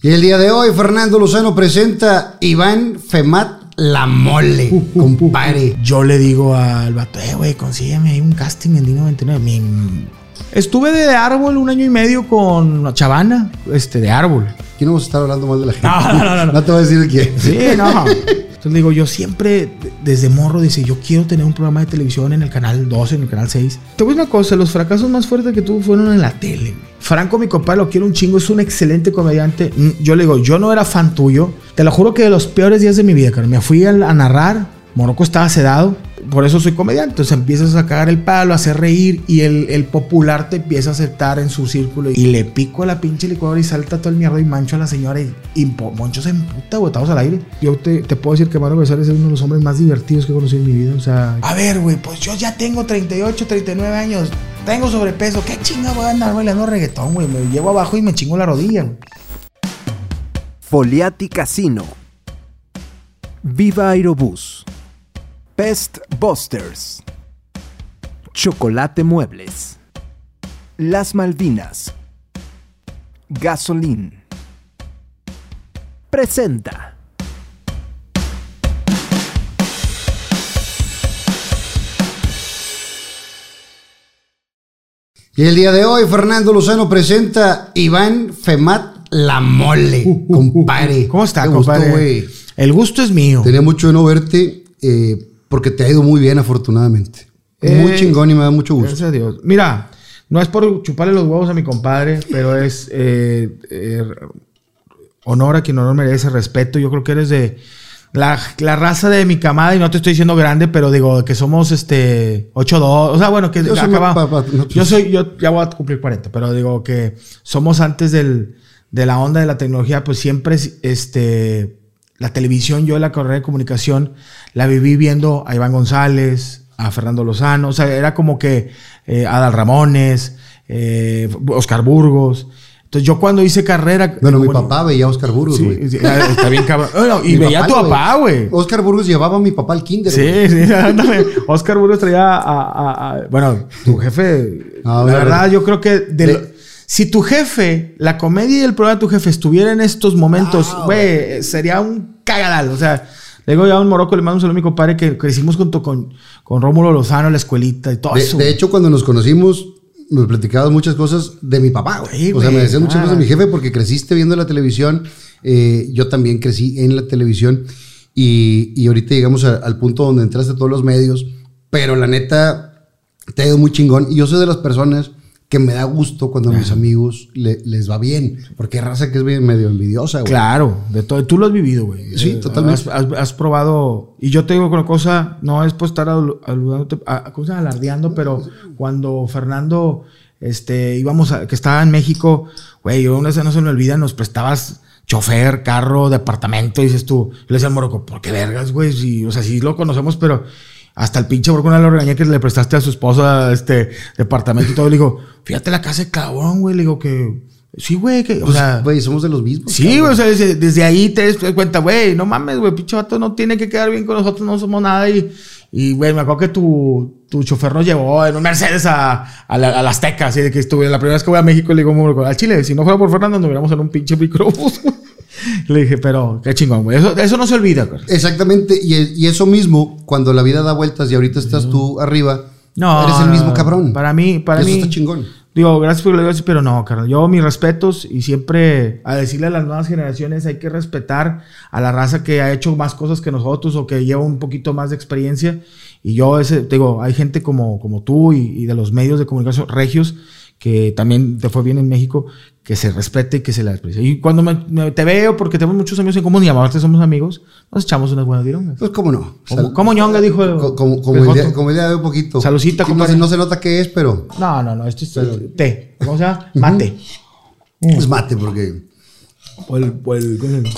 Y el día de hoy, Fernando Lozano presenta Iván Femat La Mole, compadre. Yo le digo al vato, eh, güey, consígueme ahí un casting en D99. Mi- Estuve de árbol un año y medio con Chavana, este, de árbol. Aquí no vamos a estar hablando mal de la gente. No, no, no, no. No te voy a decir quién. Sí, no. Entonces digo, yo siempre, de- desde morro, dice, yo quiero tener un programa de televisión en el canal 12, en el canal 6. Te voy a una cosa, los fracasos más fuertes que tuvo fueron en la tele. Franco, mi compadre, lo quiero un chingo, es un excelente comediante. Mm, Yo le digo, yo no era fan tuyo. Te lo juro que de los peores días de mi vida, carnal. Me fui a narrar, Morocco estaba sedado. Por eso soy comediante. Entonces empiezas a cagar el palo, a hacer reír y el, el popular te empieza a aceptar en su círculo. Y le pico a la pinche licuadora y salta todo el mierda y mancho a la señora. Y, y Moncho se emputa, güey, estamos al aire. Yo te, te puedo decir que Mario Besares es uno de los hombres más divertidos que he conocido en mi vida. O sea, a ver, güey, pues yo ya tengo 38, 39 años. Tengo sobrepeso. ¿Qué chinga voy a andar bailando reggaetón, güey? Me llevo abajo y me chingo la rodilla, güey. Foliati Casino. Viva Aerobús. Pest Busters. Chocolate Muebles. Las Malvinas. Gasolín. Presenta. Y el día de hoy, Fernando Lozano presenta Iván Femat La Mole, compadre. ¿Cómo está, Qué compadre? El gusto es mío. Tenía mucho de no verte eh, porque te ha ido muy bien, afortunadamente. Muy chingón y me da mucho gusto. Gracias a Dios. Mira, no es por chuparle los huevos a mi compadre, pero es eh, eh, honor a quien honor merece, respeto. Yo creo que eres de la, la raza de mi camada, y no te estoy diciendo grande, pero digo que somos este 8-2. O sea, bueno, que Yo soy acaba- más pa- pa- no, pues- yo soy, yo ya voy a cumplir 40, pero digo que somos antes del, de la onda de la tecnología, pues siempre es, este la televisión, yo la carrera de comunicación, la viví viendo a Iván González, a Fernando Lozano, o sea, era como que eh, Adal Ramones, eh, Oscar Burgos. Entonces yo cuando hice carrera... Bueno, mi papá veía a Oscar Burgos, güey. sí, ah, está bien cabrón. Bueno, y Mi veía a tu papá, güey. Oscar Burgos llevaba a mi papá al kinder. Sí, sí, ándale. Oscar Burgos traía a, a- a- Bueno, tu jefe. A la ver. verdad, yo creo que. de De- lo- si tu jefe, la comedia y el programa de tu jefe estuviera en estos momentos, Ah, güey, sería un O sea, le digo ya a un moroco, le mando un saludo a mi compadre que crecimos junto con, con Rómulo Lozano, la escuelita y todo De, eso. de hecho, cuando nos conocimos, me platicabas muchas cosas de mi papá, güey. Sí, o sea, me güey, decían muchas ah. cosas de mi jefe porque creciste viendo la televisión. Eh, yo también crecí en la televisión. Y, y ahorita llegamos a- al punto donde entraste a todos los medios. Pero la neta, te ha ido muy chingón. Y yo soy de las personas que me da gusto cuando a mis amigos le- les va bien. Porque raza que es medio envidiosa, güey. Claro, de todo. Tú lo has vivido, güey. Sí, Eh, totalmente. Has, has- has probado. Y yo te digo una cosa, no es por estar alu- aludándote, a- alardeando, pero cuando Fernando este, íbamos a, que estaba en México, güey, yo una vez no se me olvida, nos prestabas chofer, carro, departamento, dices tú, yo le decía al Morocco, ¿por qué vergas, güey? Si, o sea, sí lo conocemos, pero hasta el pinche Morocco una lo regañé que le prestaste a su esposa este departamento y todo. Le digo, fíjate la casa de cabrón, güey. Le digo que, sí, güey, que, o Pues, sea. güey, somos de los mismos. Sí, güey, o sea, desde, desde ahí te das cuenta, güey, no mames, güey, pinche vato no tiene que quedar bien con nosotros, no somos nada. Y, y güey, me acuerdo que tu, tu chofer nos llevó en un Mercedes a, a, la, a la Azteca, así de que estuve, la primera vez que voy a México, le digo, "Moro, al Chile, si no fuera por Fernando, nos hubiéramos en un pinche microbús. Le dije, pero qué chingón, güey, eso, eso no se olvida. Exactamente, y, y eso mismo, cuando la vida da vueltas y ahorita estás tú arriba, No, eres el mismo cabrón. Para mí, para Eso mí. está chingón. Digo, gracias por lo que digas, pero no, carnal. Yo mis respetos y siempre a decirle a las nuevas generaciones hay que respetar a la raza que ha hecho más cosas que nosotros o que lleva un poquito más de experiencia. Y yo, ese, digo, hay gente como, como tú y, y de los medios de comunicación regios que también te fue bien en México, que se respete y que se la desprecie. Y cuando me- me- te veo, porque tenemos muchos amigos en común y aparte somos amigos, nos echamos unas buenas dirongas. Pues cómo no. Como, Sal- como ñonga, dijo. co- como, como el día, como el día de un poquito. Salucita, Sí, no, se, no se nota qué es, pero No, no, no, esto es té. ¿Cómo se llama? Mate. es mate porque... ¿cómo?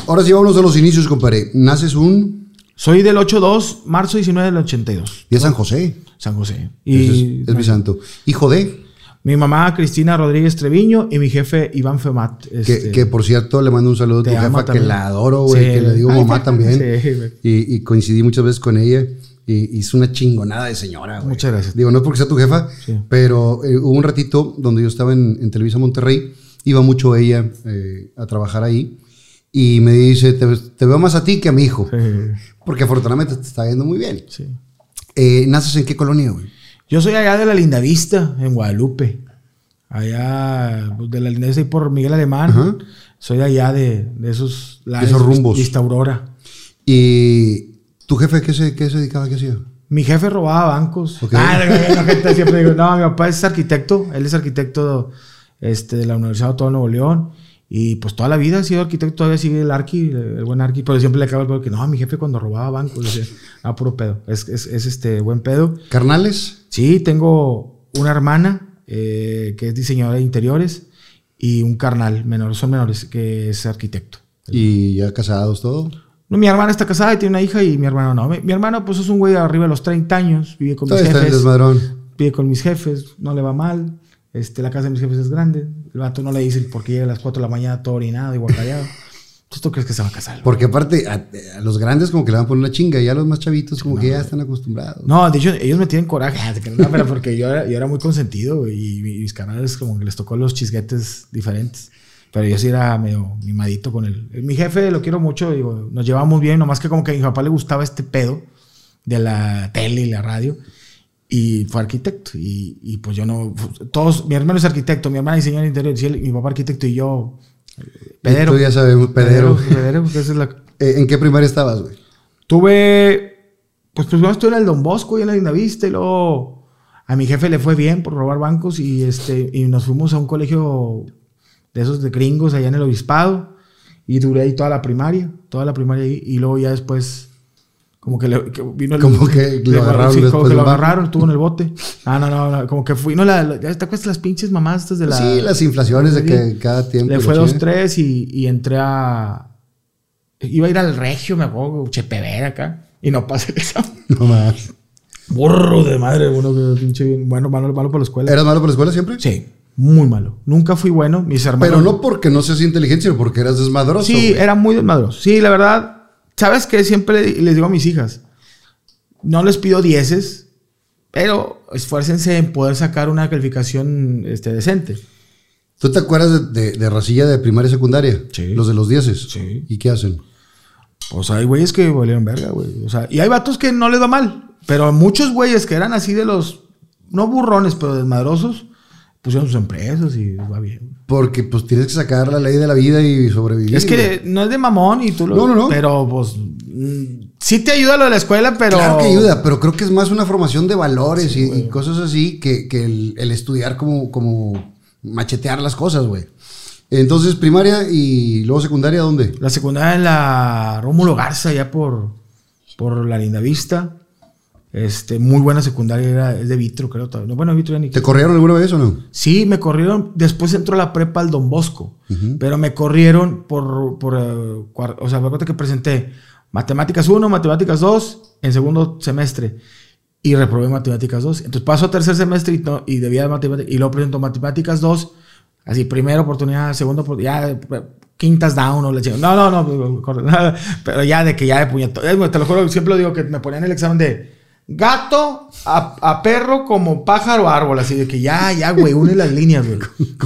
Ahora sí vámonos a los inicios, compadre. Naces un Soy del 8-2, marzo 19 del 82, día San José. San José. Y es, es mi santo. Hijo de... mi mamá Cristina Rodríguez Treviño y mi jefe Iván Femat. Que, este, que, por cierto le mando un saludo a tu jefa que también. la adoro, güey. Sí, que le digo Ay, mamá también. Sí, y, y coincidí muchas veces con ella. Y hizo una chingonada de señora, güey. Muchas gracias. Digo, no es porque sea tu jefa, Sí. pero eh, hubo un ratito donde yo estaba en, en Televisa Monterrey. Iba mucho ella eh, a trabajar ahí. y me dice, te, te veo más a ti que a mi hijo. Porque afortunadamente te está yendo muy bien. sí. Eh, ¿Naces en qué colonia, güey? Yo soy allá de la Lindavista, en Guadalupe. Allá pues, de la Lindavista y por Miguel Alemán. Ajá. Soy de allá de, de esos esos rumbos. Vista Aurora. ¿Y tu jefe qué se, qué se dedicaba? ¿Qué hacía? Mi jefe robaba bancos. Ah, la- la gente siempre digo, no, mi papá es arquitecto. Él es arquitecto este, de la Universidad Autónoma de Nuevo León. Y pues toda la vida ha sido arquitecto, todavía sigue el arqui, el buen arqui, pero siempre le acabo el pedo que no, mi jefe cuando robaba bancos, decía, ah, puro pedo, es, es, es este buen pedo. ¿Carnales? Sí, tengo una hermana eh, que es diseñadora de interiores y un carnal menor, son menores, que es arquitecto. ¿Y ya casados todo? No, mi hermana está casada y tiene una hija y mi hermano no. Mi, mi hermano pues es un güey arriba de los 30 años, vive con mis Todavía está el jefes. desmadrón. Vive con mis jefes, no le va mal. Este, la casa de mis jefes es grande. El vato no le dice por qué llega a las 4 de la mañana todo orinado y guacareado. Entonces, ¿tú crees que se va a casar? Porque aparte, a, a los grandes como que le van a poner una chinga y a los más chavitos como que ya están acostumbrados. No, de hecho, ellos me tienen coraje. Ah, No, pero porque yo era, yo era muy consentido y mis canales como que les tocó los chisguetes diferentes. Pero yo sí era medio mimadito con él. Mi jefe lo quiero mucho, digo, nos llevamos bien, nomás que como que a mi papá le gustaba este pedo de la tele y la radio. Y fue arquitecto. Y, y pues yo no. Todos, mi hermano es arquitecto, mi hermana diseñadora y él- mi papá arquitecto y yo. Pedero. Tú ya sabemos, pedero. Pedero, que esa es la, Eh, ¿En qué primaria estabas, güey? Tuve, pues primero estuve en el Don Bosco y en la Lindavista y luego a mi jefe le fue bien por robar bancos y, este, y nos fuimos a un colegio de esos de gringos allá en el Obispado y duré ahí toda la primaria, toda la primaria ahí y luego ya después como que, le, que vino el... Como que lo le- agarraron sí, como que lo agarraron, estuvo en el bote. Ah, no, no, no, como que fui, no, la, la- ¿ya te acuerdas las pinches mamás estas de la... sí, las inflaciones de que cada tiempo. Le fue chingada. 2-3 y, y entré a. Iba a ir al Regio, me acuerdo, Chepevera acá. Y no pasé el examen. No más. Burro de madre, bueno, que pinche bien. Bueno, malo, malo para la escuela. ¿Eras malo por la escuela siempre? Sí, muy malo. Nunca fui bueno. Mis hermanos. Pero no porque no seas inteligente, sino porque eras desmadroso. Sí, güey. era muy desmadroso. Sí, la verdad. ¿Sabes qué? Siempre le- les digo a mis hijas. No les pido dieces, pero esfuércense en poder sacar una calificación este, decente. ¿Tú te acuerdas de, de, de racilla de primaria y secundaria? Sí. Los de los dieces. Sí. ¿Y qué hacen? Pues hay güeyes que valieron verga, güey. O sea, y hay vatos que no les va mal. Pero muchos güeyes que eran así de los, no burrones, pero desmadrosos, pusieron sus empresas y va bien. Porque pues tienes que sacar la ley de la vida y sobrevivir. Es que no es de mamón y tú lo. No, no, no. Pero pues. mm, Sí te ayuda lo de la escuela, pero. Claro que ayuda, pero creo que es más una formación de valores y, y cosas así que, que el, el estudiar como, como machetear las cosas, güey. Entonces, primaria y luego secundaria, ¿dónde? La secundaria en la Rómulo Garza, ya por, por la linda vista. Este, muy buena secundaria, era, es de Vitro, creo. No, bueno, Vitro ya ni. ¿Te corrieron alguna vez o no? Sí, me corrieron. Después entró la prepa al Don Bosco. Pero me corrieron por. por cuar- o sea, me acuerdo que presenté Matemáticas 1, Matemáticas 2 en segundo semestre. Y reprobé Matemáticas 2. Entonces paso a tercer semestre y, no- y debía de Matemáticas. Y luego presento Matemáticas 2. Así, primera oportunidad, segunda oportunidad. Ya, quintas down o le. No, no, no. Pero ya de que ya de güey, Te lo juro, siempre lo digo que me ponían el examen de. Gato a, a perro como pájaro a árbol, así de que ya, ya, güey, une las líneas, güey. Me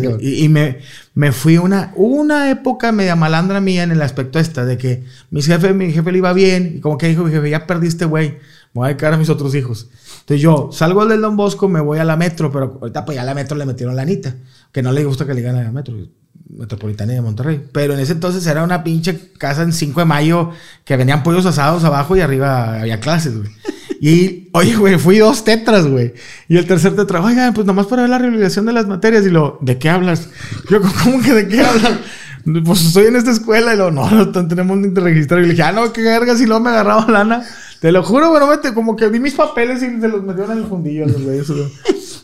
cabrón. Y, y me, me fui una, una época media malandra mía en el aspecto esta, de que mi jefe, mi jefe le iba bien, y como que dijo mi jefe, ya perdiste, güey, me voy a dedicar a mis otros hijos. Entonces yo salgo del Don Bosco, me voy a la metro, pero ahorita pues ya a la metro le metieron la anita, que no le gusta que le gane a la metro, metropolitana de Monterrey. Pero en ese entonces era una pinche casa en 5 de mayo que venían pollos asados abajo y arriba había clases, güey. Y, oye, güey, fui dos tetras, güey. Y el tercer tetra, oigan, pues nomás para ver la realización de las materias. Y lo, ¿de qué hablas? Yo, ¿cómo que de qué hablas? Pues estoy en esta escuela. Y lo, no, no tenemos ni que registrar. Y le dije, ah, no, qué vergas. Y luego me agarraba lana. Te lo juro, bueno, vete, como que di mis papeles y se los metieron en el fundillo los güeyes.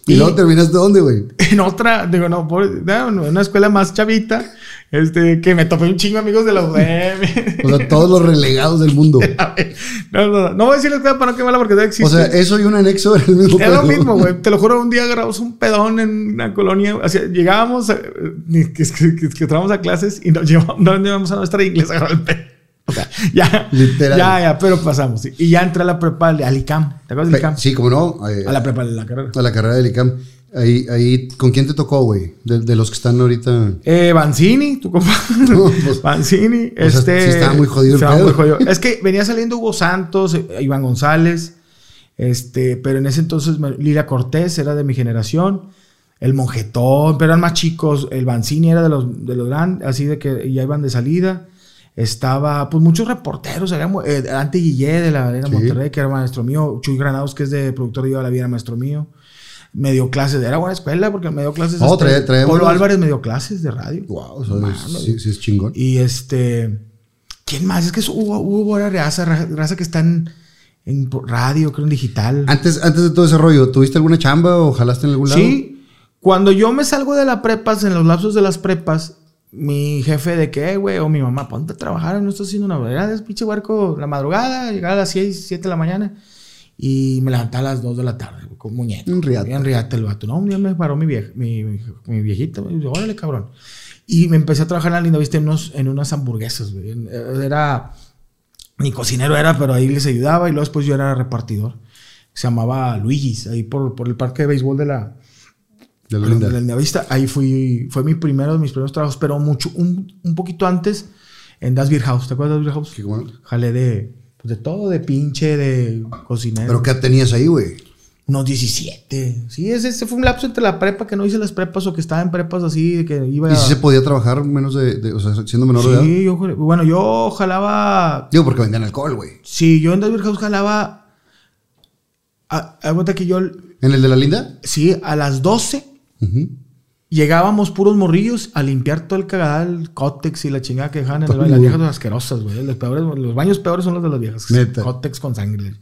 Güey. ¿Y luego terminaste dónde, güey? en otra, digo, no, por, no, una escuela más chavita, este, que me topé un chingo amigos de la UDM. O sea, todos los relegados del mundo. no, no, no, no voy a decir la escuela para no quemarla porque no existe. O sea, eso y un anexo era el mismo es lo mismo, güey. Te lo juro, un día agarramos un pedón en una colonia. O sea, llegábamos, eh, que, que, que, que entramos a clases y nos llevamos, no llevamos a nuestra inglés a agarrar el pedo. O sea, ya, Literal. ya, ya, pero pasamos. Y ya entré a la prepa de Alicam. ¿Te acuerdas de Pe- Alicam? Sí, como no. eh, A la prepa de la carrera. a la carrera del ICAM. Ahí, ahí, ¿con quién te tocó, güey? De, de los que están ahorita. Eh, Banzini, tu compa. No, pues, Banzini. este, sí estaba muy jodido el pedo. muy jodido. Es que venía saliendo Hugo Santos, eh, Iván González. Este, pero en ese entonces Lira Cortés era de mi generación. El Monjetón, pero eran más chicos. El Banzini era de los, de los grandes, así de que ya iban de salida. Estaba, pues, muchos reporteros. Mu- eh, Ante Guillé de la Sí. Monterrey, que era maestro mío. Chuy Granados, que es de productor de la Vida, era maestro mío. Me dio clases, era buena escuela porque me dio clases. Oh, este, traía Polo Álvarez me dio clases de radio. Wow, o sea, No es- sí, sí es chingón. Y este. ¿Quién más? Es que Hugo era raza, ra- raza que está en, en radio, creo en digital. Antes, antes de todo ese rollo, ¿tuviste alguna chamba o jalaste en algún lado? Sí. Cuando yo me salgo de la prepas, en los lapsos de las prepas, mi jefe de que, "Eh, güey, o mi mamá, ponte a trabajar, no estás haciendo una verdad, es pinche huerco la madrugada, llegar a las 6, 7 de la mañana. Y me levanté a las 2 de la tarde, güey, con muñeco. Un riata el vato. No, un día me paró mi, vieja, mi, mi, mi viejita, me órale, cabrón. Y me empecé a trabajar en la linda vista en, unos, en unas hamburguesas, güey. Eh, Era, ni cocinero era, pero ahí les ayudaba y luego después yo era repartidor. Se llamaba Luigi's, ahí por, por el parque de béisbol de la, De la de linda. la Lindavista. Ahí fui, fue mi primero, mis primeros trabajos, pero mucho, un, un poquito antes en Das Beer House. ¿Te acuerdas de Das Beer House? Qué bueno. Jalé de, pues de todo, de pinche, de cocinero. ¿Pero qué tenías ahí, güey? Unos 17. Sí, ese, ese fue un lapso entre la prepa, que no hice las prepas o que estaba en prepas así, de que iba ¿Y si se podía trabajar menos de, de- o sea, siendo menor de edad? Sí, yo, bueno, yo jalaba Digo, porque vendían alcohol, güey. Sí, yo en Das Beer House jalaba. A, a cuenta que yo, ¿En el de la linda? sí, a las 12 Ujú. llegábamos puros morrillos a limpiar todo el cagadal, cótex y la chingada que dejaban en el baño. Las viejas asquerosas, güey. Los, peores, los baños peores son los de las viejas. Neta. Cótex con sangre.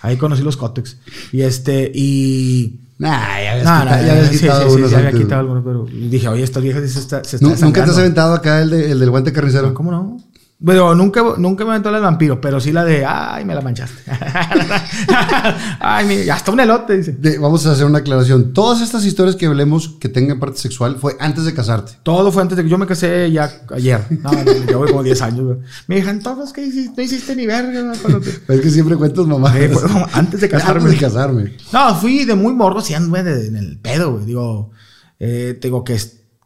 Ahí conocí los cótex. Y este, y. Nah, ya No, quitado, no, ya quitado sí, sí, había quitado algunos, pero dije, oye, estas viejas se está, se está Nu- ¿Nunca te has aventado acá el, de- el del guante carnicero? ¿Cómo no? Pero nunca, nunca me aventó la del vampiro, pero sí la de, ay, me la manchaste. ay, hasta un elote, dice. De- vamos a hacer una aclaración. Todas estas historias que hablemos que tengan parte sexual fue antes de casarte. Todo fue antes de que yo me casé ya ayer. No, no, yo voy como 10 años. güey. Me dijeron, todos que hiciste? no hiciste ni verga. güey, te-". Es que siempre cuentas mamá. Eh, como antes de casarme. Antes de casarme. No, fui de muy morro, sí, de- en el pedo, güey. Digo, eh, digo que,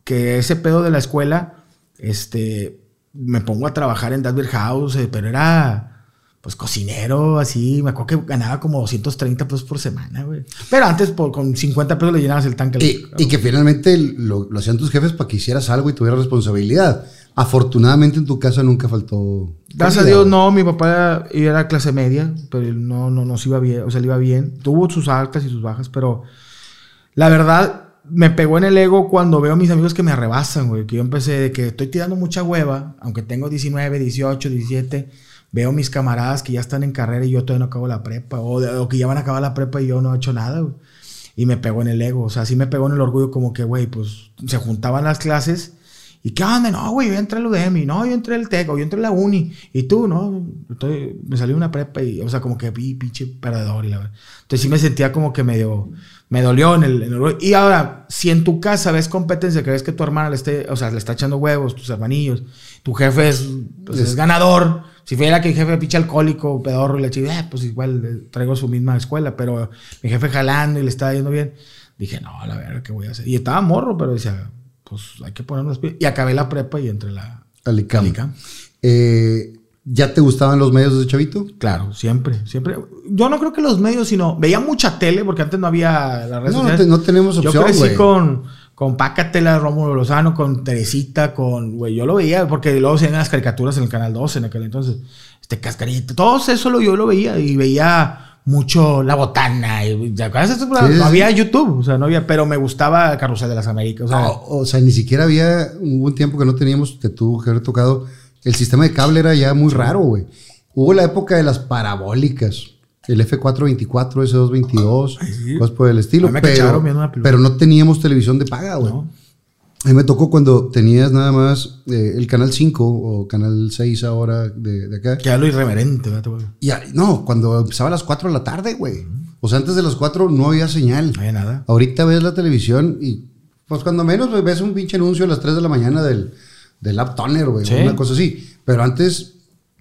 que ese pedo de la escuela, este, me pongo a trabajar en Dasbir House, eh, pero era, pues, cocinero, así. Me acuerdo que ganaba como 230 pesos por semana, güey. Pero antes, por, con 50 pesos le llenabas el tanque. Y, y que finalmente lo, lo hacían tus jefes para que hicieras algo y tuvieras responsabilidad. Afortunadamente en tu casa nunca faltó. Gracias a Dios, güey. no, mi papá era, era clase media, pero no, no nos iba bien, o sea, le iba bien. Tuvo sus altas y sus bajas, pero la verdad me pegó en el ego cuando veo a mis amigos que me rebasan, güey. Que yo empecé de que estoy tirando mucha hueva, aunque tengo 19, 18, 17. Veo mis camaradas que ya están en carrera y yo todavía no acabo la prepa, o, o que ya van a acabar la prepa y yo no he hecho nada, güey. Y me pegó en el ego, o sea, sí me pegó en el orgullo, como que, güey, pues se juntaban las clases. ¿Y qué onda? No, güey, yo entré al UDEMI, no, yo entré al TEC, yo entré a la Uni, y tú, no, estoy- me salió una prepa y, o sea, como que vi pinche perdedor y la verdad. Entonces sí me sentía como que medio, me dolió en el, en el. Y ahora, si en tu casa ves competencia, que ves que tu hermana le esté, o sea, le está echando huevos, tus hermanillos, tu jefe es, pues, es ganador, si fuera que el jefe pinche alcohólico, pedorro, y le chido, pues igual eh, traigo su misma escuela, pero mi jefe jalando y le estaba yendo bien, dije, no, a la verga, ¿qué voy a hacer? Y estaba morro, pero decía, pues hay que ponernos pilas. Y acabé la prepa y entré la Al ICAM. al ICAM. Eh, ¿Ya te gustaban los medios desde chavito? Claro, siempre, siempre. Yo no creo que los medios, sino veía mucha tele, porque antes no había las redes No, no, te- no tenemos Yo opción, crecí güey. con, con Pácatela, Rómulo Lozano, con Teresita, con, güey, yo lo veía, porque luego se veían las caricaturas en el Canal 12 en aquel entonces, este Cascarita, todo eso lo, yo lo veía y veía mucho La Botana, y, ¿te acuerdas? Sí, no había. YouTube, o sea, no había, pero me gustaba Carrusel de las Américas, o sea, No, o sea, ni siquiera había, hubo un tiempo que no teníamos, te tuvo que haber tocado, el sistema de cable era ya muy raro, güey. Hubo la época de las parabólicas, el F424, S222, sí. cosas por el estilo, pero, pero no teníamos televisión de paga, güey. ¿no? A mí me tocó cuando tenías nada más eh, el canal 5 o canal 6 ahora de, de acá. Que era lo irreverente, ¿verdad? güey? Y a- no, cuando empezaba a las 4 de la tarde, güey. O sea, antes de las 4 no había señal. No había nada. Ahorita ves la televisión y, pues cuando menos pues, ves un pinche anuncio a las 3 de la mañana del, del App Toner, güey, Sí. una cosa así. Pero antes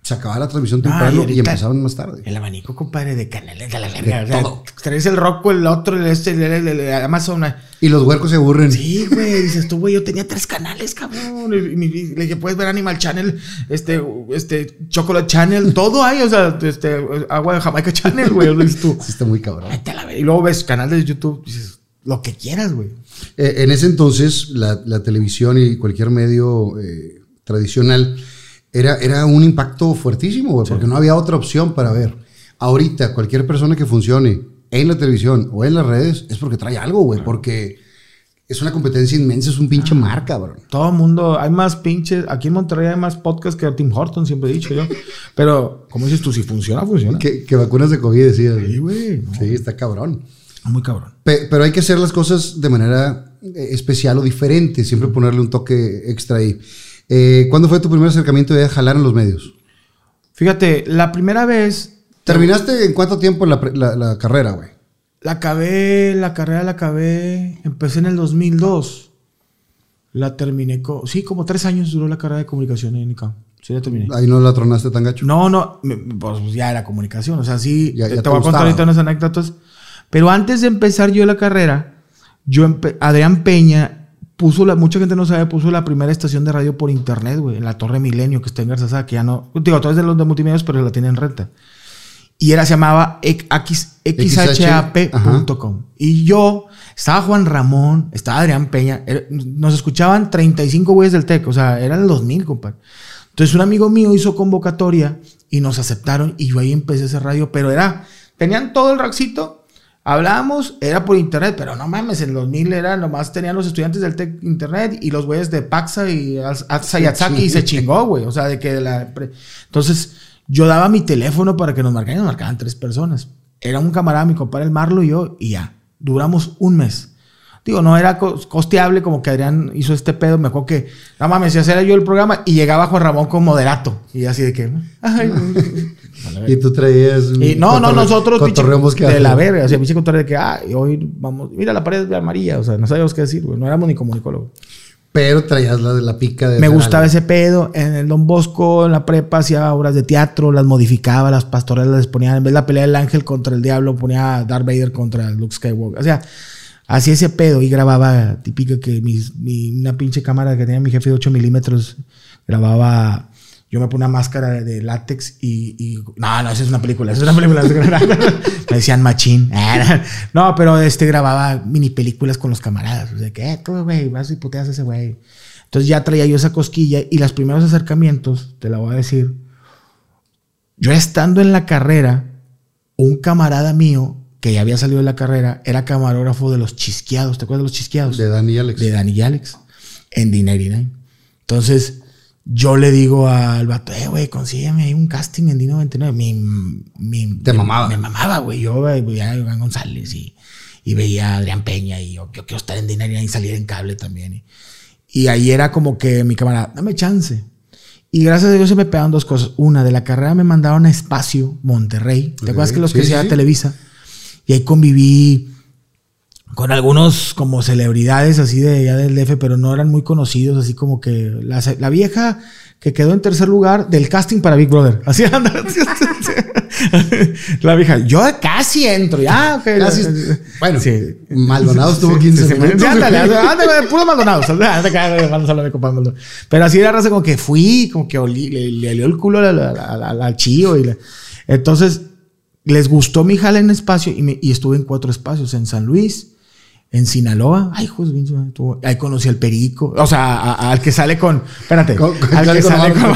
se acababa la transmisión Ah, temprano y y, empezaban más tarde. El abanico, compadre, de canales de la De verga. O sea, todo. traes el rock, el otro, el este, el, el- el- el Amazon. Y los huercos se aburren. Sí, güey, dices tú, güey, yo tenía tres canales, cabrón. Le dije, puedes ver Animal Channel, este, este, Chocolate Channel, todo hay, o sea, este, agua de Jamaica Channel, güey, dices tú. Sí, está muy cabrón. Vete a la verga. Y luego ves canales de YouTube, dices, lo que quieras, güey. Eh, en ese entonces, la, la televisión y cualquier medio eh, tradicional era, era un impacto fuertísimo, güey, porque no había otra opción para ver. Ahorita, cualquier persona que funcione en la televisión o en las redes es porque trae algo, güey, porque es una competencia inmensa, es un pinche mar, cabrón. Todo el mundo, hay más pinches, aquí en Monterrey hay más podcasts que Tim Horton, siempre he dicho yo. Pero, como dices tú, si funciona, funciona. Que, que vacunas de COVID, decías. Sí, güey. no. Sí, está cabrón. Muy cabrón. Pe- pero hay que hacer las cosas de manera eh, especial o diferente, siempre ponerle un toque extra ahí. Eh, ¿Cuándo fue tu primer acercamiento de jalar en los medios? Fíjate, la primera vez ¿Terminaste en cuánto tiempo la, pre- la- la carrera, güey? La acabé, la carrera la acabé, empecé en el 2002. La terminé, co- sí, como tres años duró la carrera de comunicación en ICAM. Sí, la terminé. Ahí no la tronaste tan gacho. No, no, pues ya era comunicación. O sea, sí, Ya- te, ya te te voy a contar ahorita unas anécdotas. Pero antes de empezar yo la carrera, yo Adrián Peña puso la, mucha gente no sabe, puso la primera estación de radio por internet, güey, en la Torre Milenio, que está en Garzazada, que ya no, digo, todavía es de los de multimedios, pero la tienen en renta. Y era, se llamaba xhap.com. Y yo, estaba Juan Ramón, estaba Adrián Peña, era- nos escuchaban 35 güeyes del TEC, o sea, eran el 2000, compadre. Entonces un amigo mío hizo convocatoria y nos aceptaron y yo ahí empecé a hacer radio, pero era, tenían todo el raxito, hablábamos, era por internet, pero no mames, en el 2000 era nomás tenían los estudiantes del TEC internet y los güeyes de Paxa y Sayazaki y se chingó, güey, o sea, de que la... Entonces yo daba mi teléfono para que nos marcaran y nos marcaban tres personas. Era un camarada, mi compadre el Marlo y yo, y ya, duramos un mes. Digo, no era co- costeable como que Adrián hizo este pedo. Me acuerdo que, no mames, si hacía yo el programa y llegaba Juan Ramón con moderato. Y así de que, ay, Y tú traías. y no, no, nosotros, de la verga. O sea, pinche cotorreo de que, ay, hoy vamos, mira la pared de amarilla. O sea, no sabíamos qué decir, güey. No éramos ni comunicólogos. Pero traías la de la pica de. Me gustaba ese pedo. En el Don Bosco, en la prepa, hacía obras de teatro, las modificaba, las pastorelas les ponía, en vez de la pelea del ángel contra el diablo, ponía a Darth Vader contra Luke Skywalker. O sea, hacía ese pedo y grababa, típico que mis- mi- una pinche cámara que tenía mi jefe de 8 milímetros, grababa. Yo me ponía una máscara de, látex y, y- No, no, esa es una película. Esa es una película. me decían machín. No, pero este grababa mini películas con los camaradas. O sea, que, tú, güey, vas y puteas a ese güey. Entonces ya traía yo esa cosquilla y los primeros acercamientos, te la voy a decir. Yo estando en la carrera, un camarada mío que ya había salido de la carrera era camarógrafo de los chisqueados. ¿Te acuerdas de los chisqueados? De Dani y Alex. de Dani y Alex en D99. Entonces, yo le digo al vato, eh, güey, consígueme ahí un casting en D99. Mi, mi- Te me- mamaba. Me mamaba, güey. Yo güey, veía a Iván González y, y veía a Adrián Peña y yo, yo quiero estar en D99 y salir en cable también. Y, y ahí era como que mi cámara, dame chance. Y gracias a Dios se me pegaron dos cosas. Una, de la carrera me mandaron a Espacio, Monterrey. ¿Te acuerdas que los sí, que hacía sí. Televisa? Y ahí conviví con algunos como celebridades así de ya del DF, pero no eran muy conocidos, así como que la, la vieja que quedó en tercer lugar del casting para Big Brother. Así anda. la vieja, yo casi entro, ya. ok. Casi- bueno, Sí. Maldonado estuvo Sí, 15 sí, minutos. sí, ándale, ándale, ándale, puro Maldonado. Pero así era raza como que fui, como que olí- le, le olió el culo al- chío. Y le- entonces, les gustó mi jala en espacio y, me- y estuve en cuatro espacios, en San Luis, en Sinaloa. Ay, estuvo- ahí conocí al Perico. O sea, a- a- al que sale con... Espérate. Con- con- al que con sale con.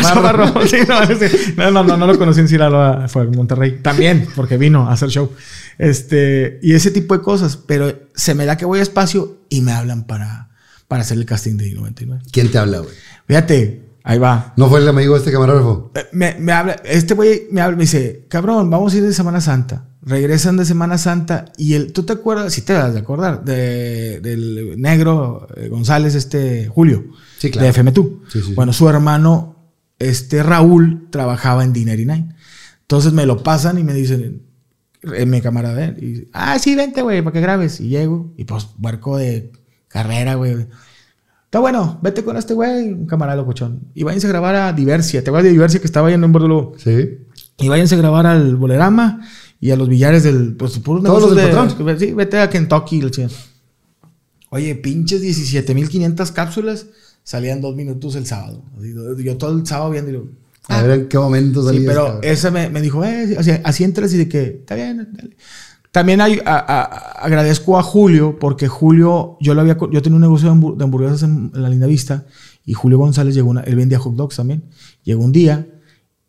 Sí, no, sí. no, no, no, no lo conocí en Sinaloa, fue en Monterrey. También, porque vino a hacer show. Este, y ese tipo de cosas. Pero se me da que voy a espacio y me hablan para, para hacer el casting de 99. ¿Quién te habla, güey? Fíjate, ahí va. ¿No fue el amigo de este camarógrafo? Eh, Me, me habla, este güey me habla, me dice, cabrón, vamos a ir de Semana Santa. Regresan de Semana Santa y el, ¿tú te acuerdas? Si te vas a acordar, de- del negro eh, González, este Julio, Sí, claro. de FM2. Sí, sí. Bueno, su hermano, este Raúl, trabajaba en D99. Entonces me lo pasan y me dicen, eh, mi camarada, de y, ah, sí, vente, güey, para que grabes. Y llego, y pues, barco de carrera, güey. Está bueno, vete con este güey, un camarada locochón. Y váyanse a grabar a Diversia. ¿Te acuerdas de Diversia que estaba ahí en Bordolo? Sí. Y váyanse a grabar al Bolerama y a los billares del. Pues puros Todos los del de- patrón. Sí, vete a Kentucky. Oye, pinches 17.500 cápsulas salían dos minutos el sábado. Yo todo el sábado viendo y digo, A ver en qué momento Sí, salías, pero ese me, me dijo, eh, así, así entras y de que, está bien. dale". También agradezco a Julio, porque Julio, yo, lo había, yo tenía un negocio de, hambu- de hamburguesas en, la Linda Vista, y Julio González llegó, él vendía hot dogs también, llegó un día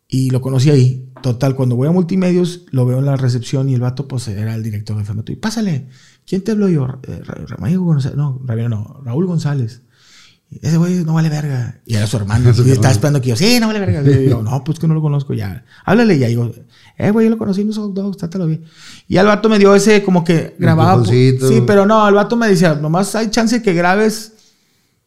y lo conocí ahí. Total, cuando voy a multimedios, lo veo en la recepción y el vato, pues era el director de FMTV. Y pásale, ¿quién te habló yo? No, Raúl González. Ese güey no vale verga. Y era su hermano. Y estaba esperando que yo, sí, no vale verga. Y yo, no, pues que no lo conozco ya. Háblale ya. Y digo, eh, güey, yo lo conocí en los hot dogs, trátalo bien. Y al vato me dio ese como que grababa. Sí, pero no, el vato me decía, nomás hay chance que grabes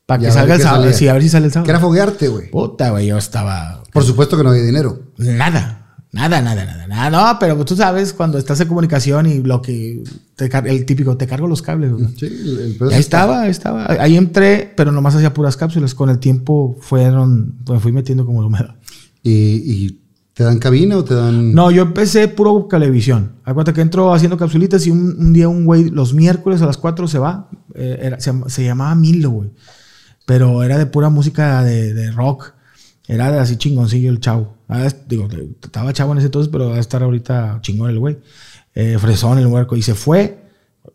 para que Ya, salga el sábado. Sí, a ver si sale el sábado. Que era foguearte, güey. Puta, güey, yo estaba. Por supuesto que no había dinero. Nada. Nada, nada, nada, nada. No, pero tú sabes cuando estás en comunicación y lo que. te el típico, te cargo los cables. güey. Sí, el, ahí es- estaba, ahí estaba. Ahí entré, pero nomás hacía puras cápsulas. Con el tiempo fueron, me fui metiendo como humedad. ¿Y, y te dan cabina o te dan.? No, yo empecé puro televisión. Acuérdate que entro haciendo capsulitas y un, un día un güey, los miércoles a las 4 se va. Eh, era- se, llama- se llamaba Milo, güey. Pero era de pura música de, de rock. Era de así chingoncillo el chavo. Ah, digo, estaba chavo en ese entonces, pero va a estar ahorita chingón el güey. Eh, fresón el huerco. Y se fue.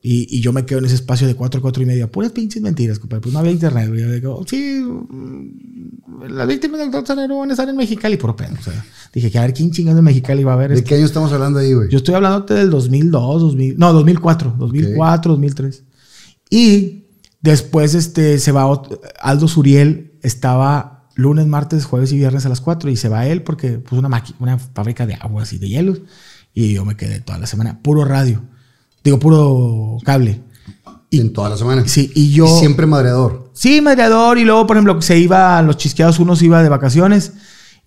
Y, y yo me quedo en ese espacio de 4, 4 y media. Puras pinches mentiras, compadre. Pues no había internet. Yo digo, sí, mm, las víctimas del doctor Sanero van a estar en Mexicali. Por pedo. O sea, dije que a ver quién chingados de Mexicali va a ver ¿De esto? qué año estamos hablando ahí, güey? Yo estoy hablándote del 2002, 2000, no, 2004, 2004, 2003. Y después este, se va Aldo Suriel, estaba lunes, martes, jueves y viernes a las 4 y se va él porque puso una, una fábrica de aguas y de hielos y yo me quedé toda la semana, puro radio, digo, puro cable. Y, en toda la semana. sí, y yo... Y siempre madreador. Sí, madreador. Y luego, por ejemplo, se iba a los chisqueados, uno se iba de vacaciones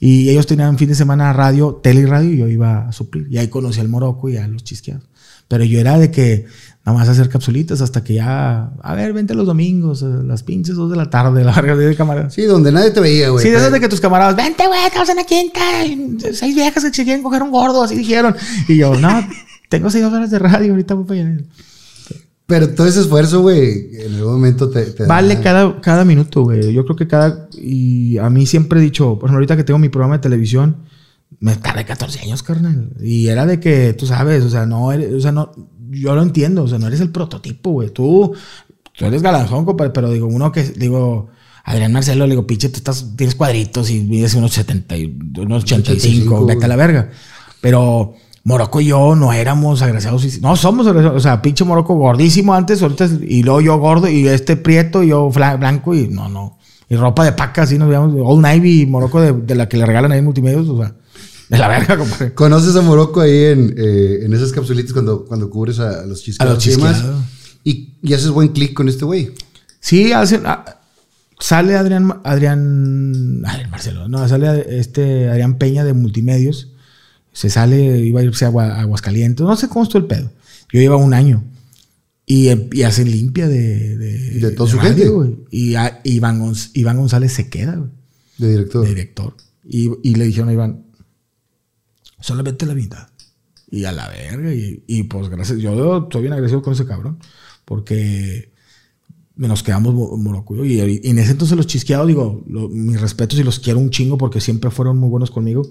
y ellos tenían fin de semana radio, tele y radio, y yo iba a suplir. Y ahí conocí al Morocco y a los chisqueados. Pero yo era de que nada más hacer capsulitas hasta que ya, a ver, vente los domingos, a las pinches dos de la tarde, la verga de cámara. Sí, Sí, donde nadie te veía, güey. de esas Pero- que tus camaradas, vente, güey, estamos en la quinta, seis viejas que se quieren coger un gordo, así dijeron. Y yo, no, tengo seis horas de radio, ahorita voy para allá. Pero todo ese esfuerzo, güey, en algún momento te. te Vale da- cada, cada minuto, güey. Yo creo que cada. Y a mí siempre he dicho, por ejemplo, ahorita que tengo mi programa de televisión, me tardé 14 años, carnal. Y era de que, tú sabes, o sea, no eres. O sea, no. Yo lo entiendo, o sea, no eres el prototipo, güey. Tú, tú eres galanzón, compadre, pero digo, uno que. Digo. Adrián Marcelo, le digo, pinche, tú estás, tienes cuadritos y mides unos 70, y- unos 85, 85, vete a la verga. Pero Morocco y yo no éramos agraciados. No somos agraciados. O sea, pinche Morocco gordísimo antes, ahorita, y luego yo gordo, y este prieto, y yo blanco, y no, no. Y ropa de paca, así nos veíamos. Old Navy Morocco de, de la que le regalan ahí en multimedios, o sea, de la verga, compadre. ¿Conoces a Morocco ahí en, eh, en esas capsulitas cuando, cuando cubres a, los chisqueados? A los y demás? Y, y haces buen clic con este güey. Sí, hace- ah, sale Adrián, Adrián, Adrián Marcelo, no, sale este Adrián Peña de Multimedios. Se sale, iba a irse a, Agua- a Aguascalientes, no sé cómo estuvo el pedo. Yo lleva un año. Y, y hacen limpia de, de, De toda su gente. güey. Y a- Iván, Gonz- Iván González se queda, güey, De director. de director. Y, y le dijeron a Iván, solamente la mitad. Y a la verga. Y, y, pues gracias, yo estoy bien agradecido con ese cabrón. Porque nos quedamos mo- Morocco y, y en ese entonces los chisqueados, digo, lo- mis respetos y los quiero un chingo porque siempre fueron muy buenos conmigo.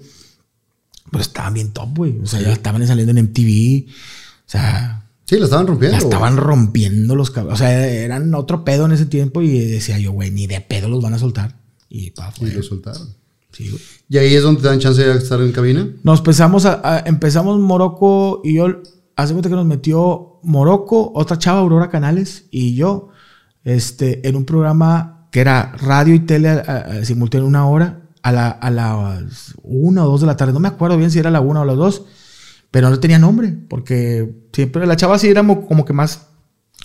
Pero estaban bien top, güey. O sea, ya estaban saliendo en MTV. O sea, Sí, lo estaban rompiendo. la estaban rompiendo los cabros. O sea, eran otro pedo en ese tiempo y decía yo, güey, ni de pedo los van a soltar. Y pa' Y afuera. lo soltaron. Sí. Y ahí es donde te dan chance de estar en cabina. Nos empezamos a, a- empezamos Morocco y yo, hace cuenta que nos metió Morocco, otra chava, Aurora Canales y yo, este, en un programa que era radio y tele a- simultáneo una hora a, la, a las una o dos de la tarde. No me acuerdo bien si era la una o las dos, pero no tenía nombre, porque siempre la chava sí era mo- como que más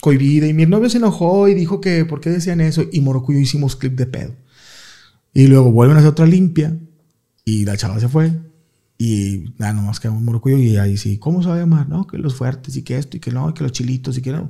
cohibida y mi novio se enojó y dijo que por qué decían eso y Morocco y yo hicimos clip de pedo. Y luego vuelven a hacer otra limpia y la chava se fue. Y nada, nomás quedamos Morocco y ahí sí, ¿cómo se va a llamar? No, que los fuertes y que esto y que no, y que los chilitos y que no.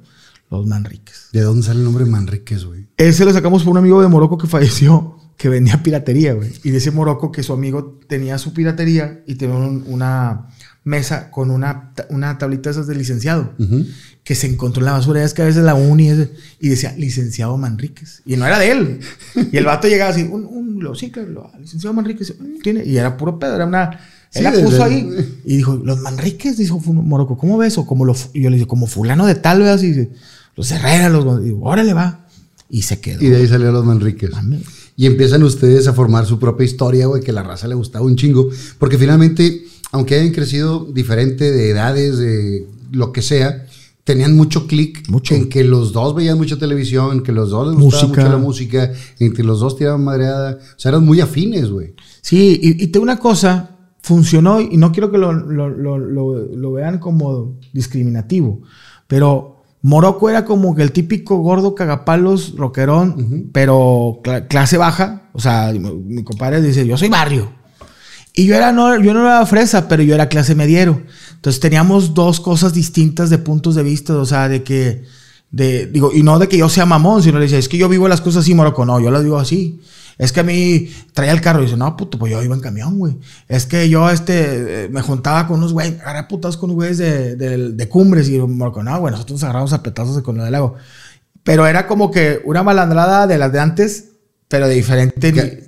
Los Manriques. ¿De dónde sale el nombre Manríquez, güey? Ese lo sacamos por un amigo de Morocco que falleció, que vendía piratería, güey. Y dice Morocco que su amigo tenía su piratería y tenía un- una mesa con una, una tablita de esas de licenciado Ujú. que se encontró en la basura. Es que a veces la uni es- y decía licenciado Manríquez. Y no era de él. Y el vato llegaba así, un, un lo, sí, claro, lo- licenciado Manríquez. mm, Tiene, y era puro pedo, era una. Sí, Él la puso de- ahí y dijo, los Manríquez, dijo Morocco, ¿cómo ves? O como lo, y yo le dije, como fulano de tal, ¿verdad? Y dice, los Herrera, los. Gon-". Y digo, órale, va. Y se quedó. Y de ahí salieron los Manríquez. Mames. Y empiezan ustedes a formar su propia historia, güey, que la raza le gustaba un chingo. Porque finalmente, aunque hayan crecido diferente de edades, de lo que sea, tenían mucho clic en que los dos veían mucha televisión, en que los dos les gustaba Música. mucho la música, en que los dos tiraban madreada. O sea, eran muy afines, güey. Sí, y, y te una cosa, funcionó y no quiero que lo, lo- lo- vean como discriminativo, pero Morocco era como que el típico gordo cagapalos, rockerón, pero cla- clase baja. O sea, mi, mi compadre dice, yo soy barrio. Y yo era no, yo no era fresa, pero yo era clase mediero. Entonces teníamos dos cosas distintas de puntos de vista, o sea, de que, de, digo, y no de que yo sea mamón, sino le decía, es que yo vivo las cosas así, Morocco, no, yo las digo así. Es que a mí traía el carro y dice, no, puto, pues yo iba en camión, güey. Es que yo, este, eh, me juntaba con unos güeyes, agarré putas con unos güeyes de, de, de cumbres y Morocco, no, güey, nosotros nos agarramos a petazos con lo del lago. Pero era como que una malandrada de las de antes, pero de diferente. Que-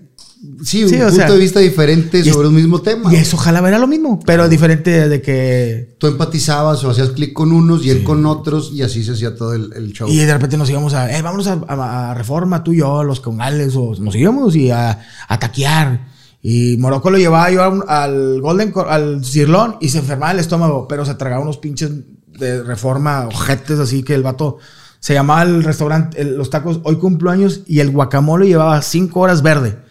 Sí, un punto sea, de vista diferente y es- sobre un mismo tema. Y eso ojalá era lo mismo, pero diferente de que. Tú empatizabas o hacías clic con unos y él con otros y así se hacía todo el, el show. Y de repente nos íbamos a, eh, vámonos a, a- a Reforma, tú y yo, los congales, o nos íbamos y a, a taquear. Y Morocco lo llevaba yo un- al Golden, al Cirlón y se enfermaba el estómago, pero se tragaba unos pinches de Reforma, ojetes así que el vato se llamaba el restaurante, el- los tacos, hoy cumplo años y el guacamole llevaba cinco horas verde.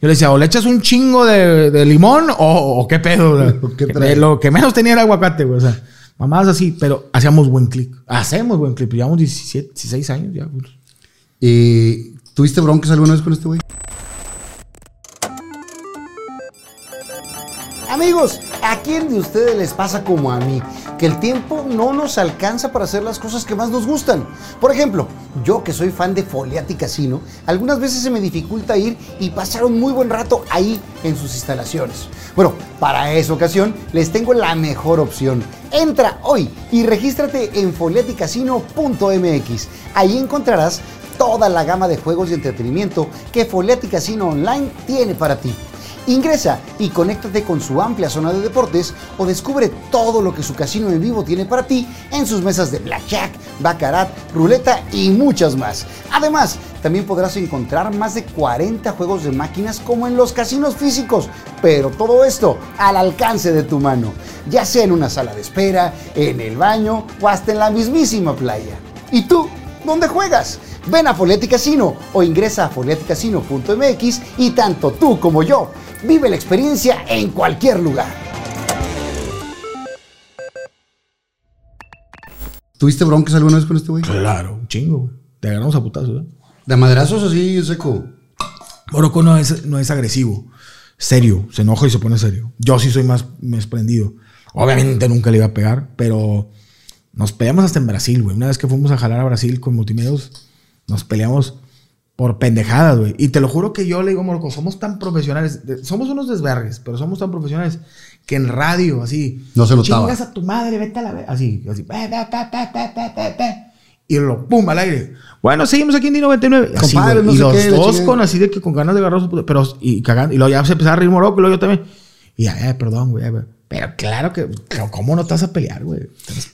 Yo le decía, o le echas un chingo de, de limón o, o qué pedo. ¿O qué? De lo que menos tenía era aguacate, güey. O sea, mamadas así, pero hacíamos buen clic. Hacemos buen clic. Llevamos 17, 16 años ya. güey. ¿Y tuviste broncas alguna vez con este güey? Amigos, ¿a quién de ustedes les pasa como a mí? Que el tiempo no nos alcanza para hacer las cosas que más nos gustan. Por ejemplo, yo que soy fan de Foliati Casino, algunas veces se me dificulta ir y pasar un muy buen rato ahí en sus instalaciones. Bueno, para esa ocasión les tengo la mejor opción. Entra hoy y regístrate en foliaticasino.mx. Ahí encontrarás toda la gama de juegos y entretenimiento que Foliati Casino Online tiene para ti. Ingresa y conéctate con su amplia zona de deportes o descubre todo lo que su casino en vivo tiene para ti en sus mesas de blackjack, baccarat, ruleta y muchas más. Además, también podrás encontrar más de 40 juegos de máquinas como en los casinos físicos, pero todo esto al alcance de tu mano, ya sea en una sala de espera, en el baño o hasta en la mismísima playa. ¿Y tú? ¿Dónde juegas? Ven a Foleti Casino o ingresa a foleticasino.mx y tanto tú como yo vive la experiencia en cualquier lugar. ¿Tuviste broncas alguna vez con este güey? Claro, un chingo, güey. Te agarramos a putazos, ¿eh? ¿De madrazos así, seco? Morocco no es, no es agresivo. Serio. Se enoja y se pone serio. Yo sí soy más, más prendido. Obviamente nunca le iba a pegar, pero nos peleamos hasta en Brasil, güey. Una vez que fuimos a jalar a Brasil con multimedios, nos peleamos por pendejadas, güey. Y te lo juro que yo le digo, Morocco, somos tan profesionales. somos unos desvergues, pero somos tan profesionales que en radio, así. No se notaba. Chingas a tu madre, vete a la... ve-", Así, así. Y lo pum al aire. Bueno, seguimos aquí en D99. Así, Compadre, no y sé los qué, dos con así de que con ganas de agarrar su puta- pero y cagando y luego ya se empezaba a reír Morocco y luego yo también y ya eh, perdón güey eh, pero claro que pero cómo no te vas a pelear güey.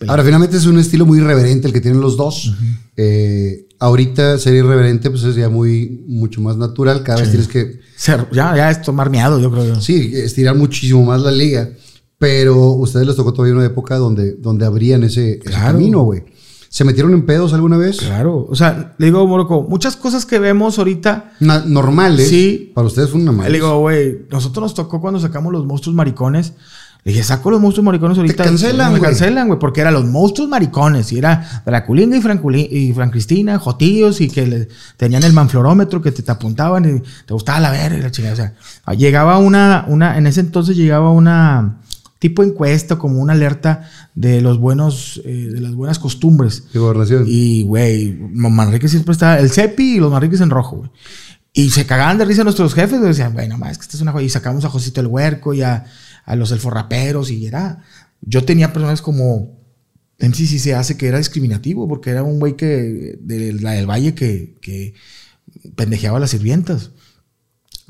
Ahora, finalmente es un estilo muy irreverente el que tienen los dos. Eh, ahorita ser irreverente pues es ya muy, mucho más natural. Cada vez tienes que, Ser- ya ya es tomar miado yo creo yo. sí, estirar muchísimo más la liga. Pero ustedes les tocó todavía una época donde, donde abrían ese, camino, güey. ¿Se metieron en pedos alguna vez? claro o sea le digo Morocco muchas cosas que vemos ahorita Na- normales. Sí. Para ustedes fue una le digo güey nosotros nos tocó cuando sacamos los monstruos maricones le dije, saco los monstruos maricones ahorita. cancelan, Me güey. cancelan, güey, porque eran los monstruos maricones. Y era Draculinga y Fran, Culi- y Fran Cristina, Jotillos, y que le- tenían el manflorómetro que te, te apuntaban y te gustaba la verga y la chingada. O sea, llegaba una, una, en ese entonces llegaba una tipo encuesta, como una alerta de los buenos, eh, de las buenas costumbres. De gobernación. Y, güey, Manrique siempre estaba, el CEPI y los Manriques en rojo, güey. Y se cagaban de risa nuestros jefes, güey, decían, güey, nomás, es que esta es una joya. Y sacamos a Josito el Huerco y a, a los elforraperos y era... Yo tenía personas como MCC se hace que era discriminativo porque era un güey que de la del Valle que, que pendejeaba a las sirvientas.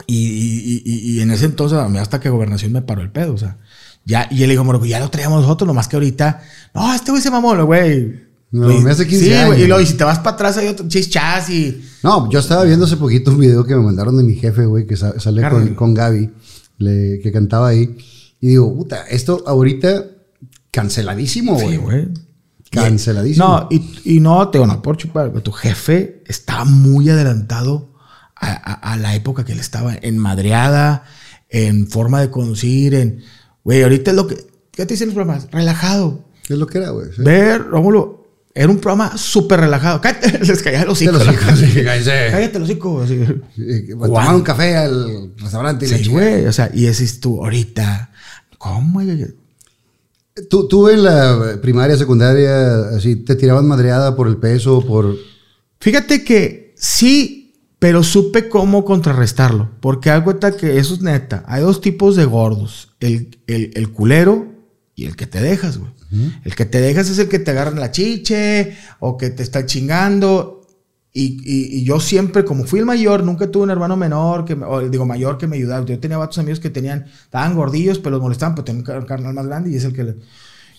Y, y- y- y en ese entonces, hasta que gobernación me paró el pedo, o sea. Ya, y él dijo, "Moro, ya lo traíamos nosotros, nomás que ahorita, no, este güey se mamó, güey. No, me hace 15 sí, güey, años. Y, luego, y si te vas para atrás hay otro chis chas y... No, yo estaba viendo hace poquito un video que me mandaron de mi jefe, güey, que sa- sale con, con Gaby, le- que cantaba ahí. Y digo, puta, esto ahorita canceladísimo, Sí, güey. güey. Canceladísimo. No, y, y no, te digo, no por chupar, tu jefe estaba muy adelantado a, a- a la época que él estaba en madreada, en forma de conducir, en... Güey, ahorita es lo que... ¿Qué te dicen los programas? Relajado. ¿Qué es lo que era, güey? Sí. Ver, Rómulo, era un programa súper relajado. Cállate, les caía los hijos, sí. Cállate el hocico. así. Tomar un café al restaurante y Sí, güey. O sea, y ese es tú ahorita. ¿Cómo? ¿Tú, tú en la primaria, secundaria, así, te tiraban madreada por el peso, por... Fíjate que sí, pero supe cómo contrarrestarlo. Porque haz cuenta que eso es neta. Hay dos tipos de gordos: el, el- el culero y el que te dejas, güey. El que te dejas es el que te agarran la chiche o que te está chingando. Y, y- y yo siempre, como fui el mayor, nunca tuve un hermano menor, que me- o digo mayor, que me ayudaba. Yo tenía varios amigos que tenían, estaban gordillos, pero los molestaban, pero tenían un car- carnal más grande y es el que... le-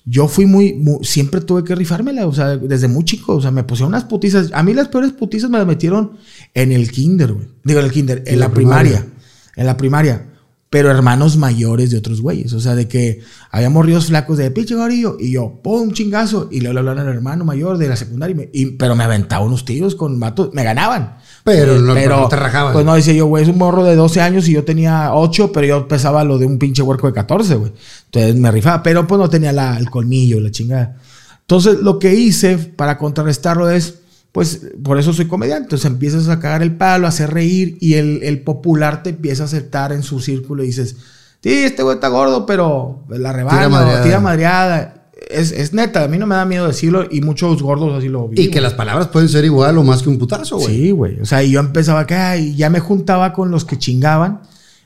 yo fui muy, muy- siempre tuve que rifármela, o sea, desde muy chico, o sea, me pusieron unas putizas. A mí las peores putizas me las metieron en el kinder, güey. Digo, en el kinder, en, En la, la primaria. primaria. En la primaria. Pero hermanos mayores de otros güeyes. O sea, de que habíamos ríos flacos de pinche gorillo. Y yo, pum, chingazo. Y luego le hablaban al hermano mayor de la secundaria. Y me- y- pero me aventaba unos tiros con matos. Me ganaban. Pero Eh, no- no te rajaban. Pues no, decía yo, güey, es un morro de 12 años y yo tenía 8, pero yo pesaba lo de un pinche huerco de 14, güey. Entonces me rifaba, pero pues no tenía la- el colmillo, la chingada. Entonces lo que hice para contrarrestarlo es, pues por eso soy comediante. Entonces empiezas a cagar el palo, a hacer reír y el, el popular te empieza a aceptar en su círculo y dices, sí, este güey está gordo, pero la rebana, Tira tira madreada. madreada. Es, es neta, a mí no me da miedo decirlo y muchos gordos así lo Y viven. que las palabras pueden ser igual o más que un putazo, güey. Sí, güey. O sea, y yo empezaba acá y ya me juntaba con los que chingaban.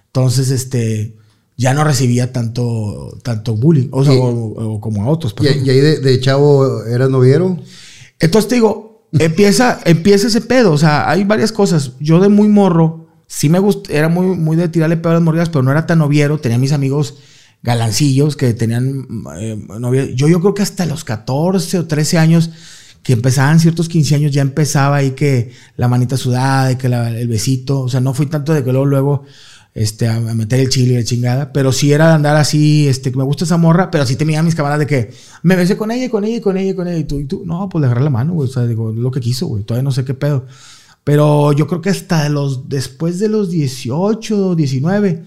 Entonces, este, ya no recibía tanto, tanto bullying. O sea, Y- o, o como a otros. Y, y ahí de, de chavo eras noviero. Entonces te digo, empieza, empieza ese pedo. O sea, hay varias cosas. Yo de muy morro, sí me gustó, era muy, muy de tirarle pedo a las morridas, pero no era tan noviero. Tenía mis amigos galancillos que tenían eh, novia. Yo, yo creo que hasta los 14 o 13 años que empezaban ciertos 15 años ya empezaba ahí que la manita sudada y que la- el besito. O sea, no fui tanto de que luego, luego este, a, meter el chile y la chingada, pero sí era de andar así, este, que me gusta esa morra, pero sí tenía mis camaradas de que me besé con ella, y con ella, y con ella, y con ella, y tú, y tú, no, pues le agarré la mano, güey, o sea, digo, lo que quiso, güey, todavía no sé qué pedo. Pero yo creo que hasta de los, después de los 18, 19,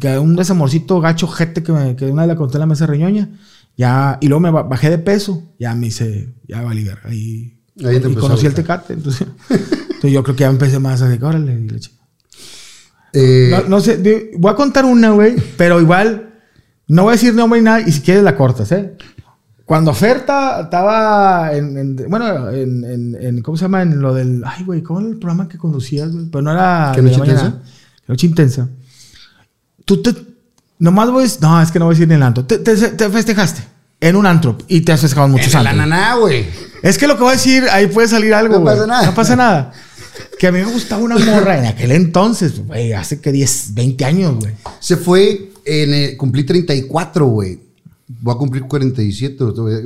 que un desamorcito gacho, gente que, me, que una vez le conté en la mesa reñoña, ya, y luego me ba- bajé de peso, ya me hice, ya valí verga, ahí, Ahí te y conocí el tecate, entonces, entonces yo creo que ya empecé más a decir, órale, y la chica. Eh, No, no sé, voy a contar una, güey, pero igual no voy a decir nombre ni nada y si quieres la cortas, ¿eh? Cuando Fer ta- estaba en, en- bueno, en, en- en- ¿cómo se llama? En lo del, ay, güey, ¿cómo era el programa que conducías, güey? Pero no era... ¿Qué noche intensa? ¿Qué noche intensa. Tú te, nomás voy, a- no, es que no voy a decir ni el antro. Te, te- te festejaste en un antro y te has festejado muchos en la antros. naná, güey. Es que lo que voy a decir, ahí puede salir algo, No güey. pasa nada. No pasa nada. Que a mí me gustaba una morra en aquel entonces, güey, hace que 10, 20 años, güey. Se fue en. el- cumplí 34, güey. Voy a cumplir 47.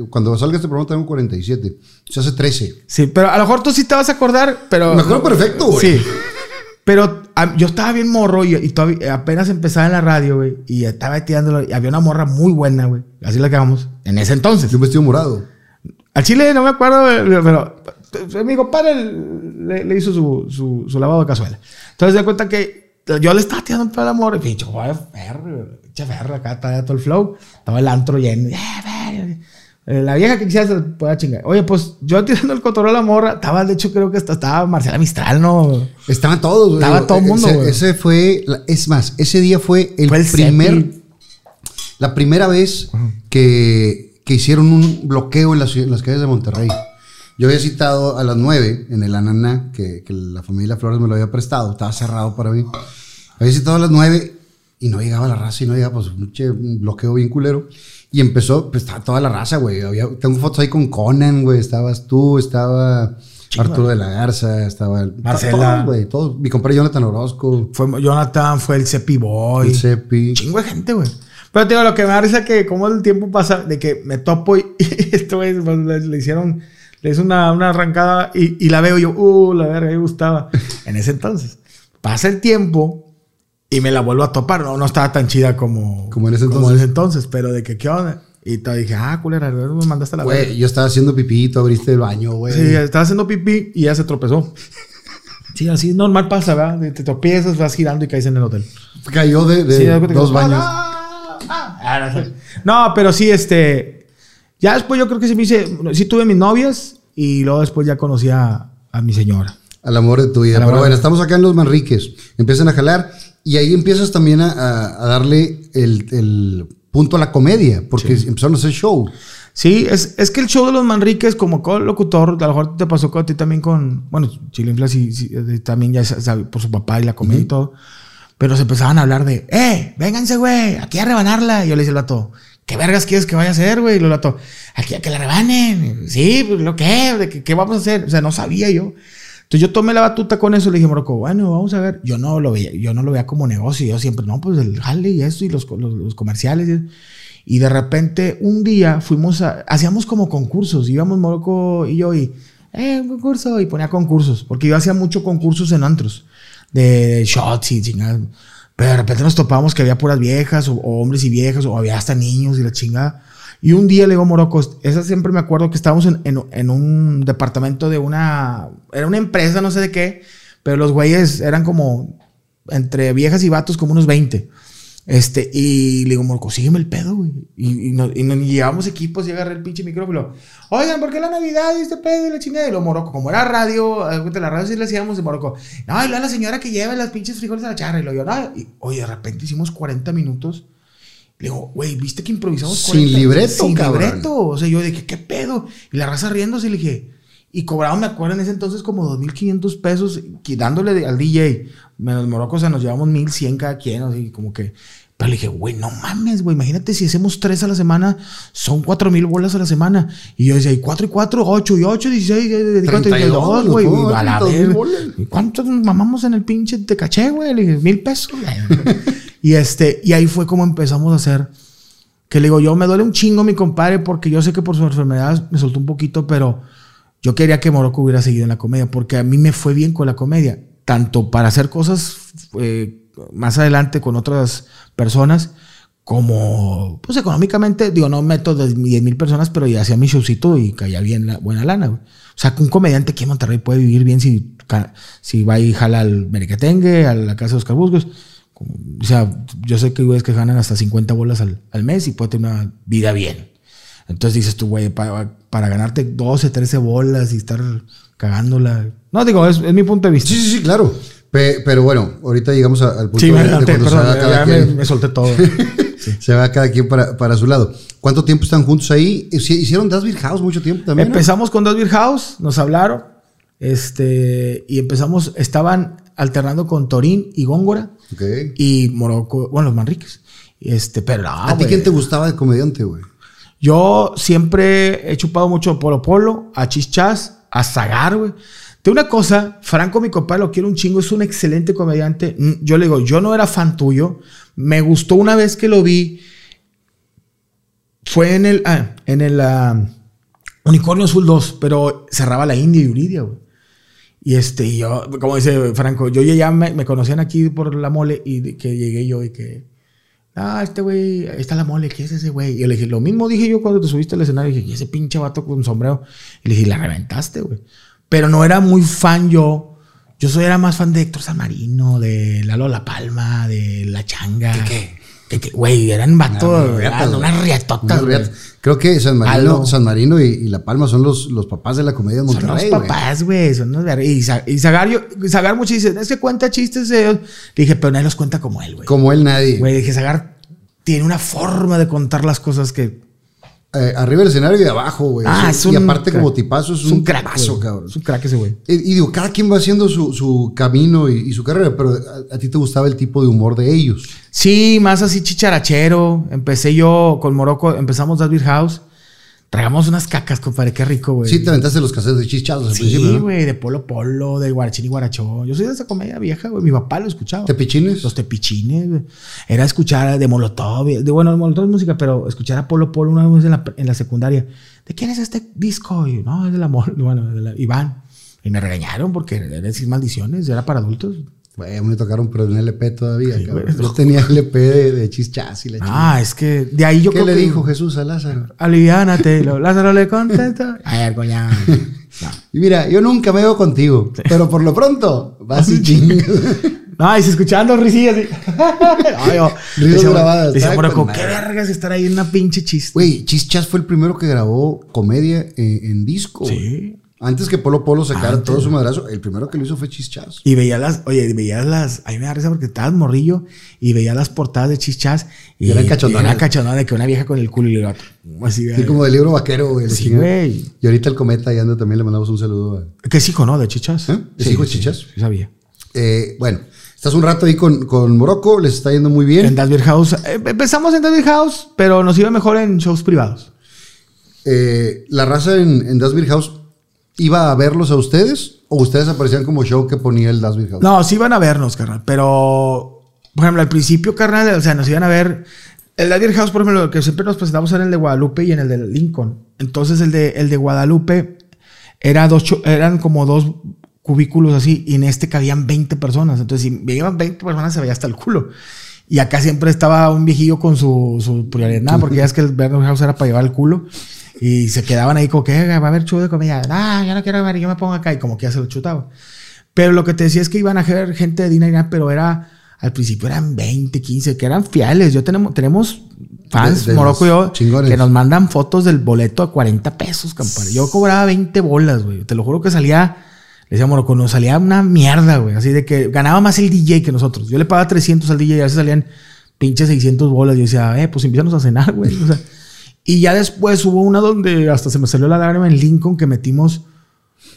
Cuando salga este programa tengo 47. O sea, hace 13. Sí, pero a lo mejor tú sí te vas a acordar, pero... Me acuerdo perfecto, güey. Sí. Pero a- yo estaba bien morro y, y todavía- apenas empezaba en la radio, güey, y estaba tirándolo, y había una morra muy buena, güey. Así la quedamos en ese entonces. De un vestido morado. Al chile no me acuerdo, pero mi compadre le, le hizo su, su, su lavado de cazuela. Entonces se da cuenta que yo le estaba tirando para el amor y pinche, joder, ferro, pinche ferro, acá estaba todo el flow. Estaba el antro lleno. eh, eh, La vieja que quisiera se pueda chingar. Oye, pues yo tirando el cotorreo a la morra, estaba, de hecho, creo que hasta estaba Marcela Mistral, ¿no? Estaban todos, güey. Estaba todo el mundo, Ese, güey. ese fue. Es más, ese día fue el Fue el primer. La primera vez que, que hicieron un bloqueo en las, en las calles de Monterrey. Yo había citado a las 9 en el Ananá, que, que la familia Flores me lo había prestado, estaba cerrado para mí. Había citado a las 9 y no llegaba la raza y no llegaba, pues un, che- un bloqueo bien culero. Y empezó, pues estaba toda la raza, güey. Había- Tengo fotos ahí con Conan, güey. Estabas tú, estaba Arturo de la Garza, estaba el- Marcela. todos, güey. Todos. Mi compadre Jonathan Orozco, Fue Jonathan, fue el Cepi Boy. el Cepi. Chingo de gente, güey. Pero te digo, lo que me da risa es que como el tiempo pasa, de que me topo y, esto, güey, pues, le hicieron, le hizo una, una arrancada y, y la veo y yo, uh, la verga, me gustaba. En ese entonces. Pasa el tiempo y me la vuelvo a topar. No, no estaba tan chida como, Como en ese en entonces. ese entonces, pero de que, ¿qué onda? Y te dije, ah, culera, me mandaste la. Güey, yo estaba haciendo pipí, tú abriste el baño, güey. Sí, estaba haciendo pipí y ya se tropezó. Sí, así normal pasa, ¿verdad? Te tropiezas, vas girando y caes en el hotel. Cayó de, de Sí, dos baños. Ah, No, pero sí, este. Ya después yo creo que sí me hice. Sí tuve mis novias y luego después ya conocí a, a mi señora. Al amor de tu vida. Al Pero bueno, estamos acá en Los Manriques. Empiezan a jalar y ahí empiezas también a, a- darle el, el punto a la comedia, porque empezaron a hacer show. Sí, es, es que el show de los Manriques, como locutor, a lo mejor te pasó con a ti también con. Bueno, Chilinfla sí, sí, también ya sabe por su papá y la comedia y todo. Pero se empezaban a hablar de, ¡eh! Vénganse, güey, aquí a rebanarla. Y yo le decía al vato, ¿qué vergas quieres que vaya a hacer, güey? Y el vato, aquí a que la rebanen. Sí, pues lo que, ¿qué vamos a hacer? O sea, no sabía yo. Entonces yo tomé la batuta con eso y le dije, Morocco, bueno, vamos a ver. Yo no lo veía, yo no lo veía como negocio. Yo siempre, no, pues el jale y eso y los, comerciales. Y, de repente un día fuimos a, hacíamos como concursos. Íbamos Morocco y yo y, eh, un concurso. Y ponía concursos. Porque yo hacía mucho concursos en antros. De shots y chingadas. Pero de repente nos topábamos que había puras viejas o, hombres y viejas o había hasta niños y la chingada. Y un día le digo Morocco, esa siempre me acuerdo que estábamos en, en- en un departamento de una, era una empresa, no sé de qué, pero los güeyes eran como entre viejas y vatos como unos 20. Este, y le digo, Morocco, sígueme el pedo, güey. Y, y, nos, y nos llevamos equipos y agarré el pinche micrófono. Oigan, ¿por qué la Navidad y este pedo y la chingada? Y lo Morocco, como era radio, la radio sí le hacíamos de Morocco. No, y luego la señora que lleva las pinches frijoles a la charra. Y lo yo, no. Y, oye, de repente hicimos 40 minutos. Le digo, güey, ¿viste que improvisamos Sin 40? libreto, Sin cabrón. libreto. O sea, yo dije, ¿qué pedo? Y la raza riéndose y le dije, y cobraban, me acuerdo, en ese entonces como 2.500 pesos dándole al DJ. Menos Morocco, o sea, nos llevamos 1.100 cada quien, así como que... Pero le dije, güey, no mames, güey, imagínate si hacemos tres a la semana, son 4.000 bolas a la semana. Y yo decía, y 4 y 4, 8 y 8, 16, 32, 32, güey. A la 32,000 vez. bolas. ¿Y ¿Cuántos mamamos en el pinche te caché, güey? Le dije, mil pesos. y este, y ahí fue como empezamos a hacer. Que le digo, yo me duele un chingo mi compadre porque yo sé que por su enfermedad me soltó un poquito, pero yo quería que Morocco hubiera seguido en la comedia porque a mí me fue bien con la comedia, tanto para hacer cosas eh, más adelante con otras personas como, pues económicamente, digo, no meto de 10 mil personas, pero ya hacía mi showcito y caía bien la buena lana. O sea, un comediante aquí en Monterrey puede vivir bien si, si va y jala al Merequetengue, a la casa de Oscar Buscos. O sea, yo sé que güeyes que ganan hasta 50 bolas al, al mes y puede tener una vida bien. Entonces dices tú, güey, pa- para ganarte 12, 13 bolas y estar cagándola. No, digo, es, es mi punto de vista. Sí, sí, sí, claro. Pe- pero bueno, ahorita llegamos a- al punto Sí, de, de cuando se va cada me, quien. me solté todo. Se va cada quien para, para su lado. ¿Cuánto tiempo están juntos ahí? ¿Hici- ¿Hicieron Das Beer House mucho tiempo también? no? Empezamos con dos Beer House, nos hablaron. Este, y empezamos, estaban alternando con Torín y Góngora Ok. y Morocco, bueno, los Manriques. Este, pero no, ¿A ti quién te gustaba de comediante, güey? Yo siempre he chupado mucho Polo Polo, a Chichas, a Zagar, güey. De una cosa, Franco, mi compadre, lo quiero un chingo, es un excelente comediante. Mm, Yo le digo, yo no era fan tuyo. Me gustó una vez que lo vi. Fue en el, ah, en el ah, Unicornio Azul 2, pero cerraba la India y Yuridia, güey. Y este, yo, como dice Franco, yo ya me, me conocían aquí por la mole y que llegué yo y que, ah, este güey, está la mole, ¿qué es ese güey? Y yo le dije, lo mismo dije yo cuando te subiste al escenario, dije, "¿Y ese pinche vato con sombrero. Y le dije, la reventaste, güey. Pero no era muy fan yo. Yo soy, era más fan de Héctor San Marino, de Lalo La Palma, de La Changa. ¿De qué? Que, güey, eran vatos, eran unas riatotas, güey. Creo que San Marino, Algo. San Marino y, y La Palma son los, los papás de la comedia de Son los Monterrey. papás, güey. Son los Y, y Zagar, yo, Zagar mucho dice, es que cuenta chistes de... Le dije, pero nadie los cuenta como él, güey. Como él nadie. Güey, dije, Zagar tiene una forma de contar las cosas que. Eh, arriba del escenario y de abajo, güey. Ah, y aparte, crack. como tipazo, es, Es un, güey. cabrón. Es un crack ese güey. Y, y digo, cada quien va haciendo su, su camino y, y su carrera, pero a, a ti te gustaba el tipo de humor de ellos. Sí, más así chicharachero. Empecé yo con Morocco, empezamos Beer House. Tragamos unas cacas, compadre, qué rico, güey. Sí, te aventaste los cassettes de chichados al Sí, principio, ¿no? güey, de Polo Polo, de Guarachín y Guarachón. Yo soy de esa comedia vieja, güey. Mi papá lo escuchaba. ¿Tepichines? Los tepichines, güey. Era escuchar de Molotov. De, bueno, Molotov es música, pero escuchar a Polo Polo una vez en la, en la secundaria. ¿De quién es este disco? Y, no, es de la, bueno, de la Iván. Y me regañaron porque era decir maldiciones, era para adultos. Güey, a mí me tocaron, pero en LP todavía, Sí, cabrón. Yo tenía LP de, de chichas y la chingada. Ah, es que de ahí yo ¿Qué creo le que- dijo Jesús a Lázaro? Aliviánate. Lázaro le contesta. A ver, coña. No. Y mira, yo nunca me veo contigo, pero por lo pronto vas y chingas. No, y se escuchaban dos risillas. Ay, yo- Risas decía, grabadas, con qué vergas estar ahí en una pinche chiste. Güey, Chichas fue el primero que grabó comedia en, en disco. Sí. Antes que Polo Polo sacara Antes. todo su madrazo, el primero que lo hizo fue Chichas. Y veías las, oye, veías las, a mí me da risa porque estabas morrillo y veías las portadas de chichas y Y eran cachondonas. Era cachondona de que una vieja con el culo y el gato. Así, Así como del libro vaquero, güey. Sí. Y ahorita el cometa y anda también le mandamos un saludo. a- Que es hijo, ¿no? De chichas. ¿Eh? ¿Es hijo de Chichas? Sí, sabía. Eh, bueno, estás un rato ahí con, con Morocco, les está yendo muy bien. En Das Beer House. eh, empezamos en Das Beer House, pero nos iba mejor en shows privados. Eh, la raza en, en House iba a verlos a ustedes o ustedes aparecían como show que ponía el Beer House. No, sí iban a vernos, carnal. Pero, por ejemplo, al principio, carnal, o sea, nos iban a ver. El Beer House, por ejemplo, que siempre nos presentamos era el de Guadalupe y en el de Lincoln. Entonces, el de, el de Guadalupe era dos, eran como dos cubículos así, y en este cabían 20 personas. Entonces, si veían 20 personas, se veía hasta el culo. Y acá siempre estaba un viejillo con su, su prioridad, porque ya es que el Beer House era para llevar el culo. Y se quedaban ahí como que "Eh, va a haber show de comedia. Ah, yo no quiero ver, yo me pongo acá. Y como que ya se lo chutaba. Pero lo que te decía es que iban a ver gente de Dina pero era al principio eran 20, 15, que eran fieles. Yo tenemos, tenemos fans, De- de Morocco y yo, chingones. que nos mandan fotos del boleto a 40 pesos, compadre. Yo cobraba 20 bolas, güey. Te lo juro que salía, le decía Morocco, nos salía una mierda, güey. Así de que ganaba más el DJ que nosotros. Yo le pagaba 300 al DJ y a veces salían pinches 600 bolas. Yo decía, eh, pues invítanos a cenar, güey. O sea, y ya después hubo una donde hasta se me salió la lágrima en Lincoln que metimos,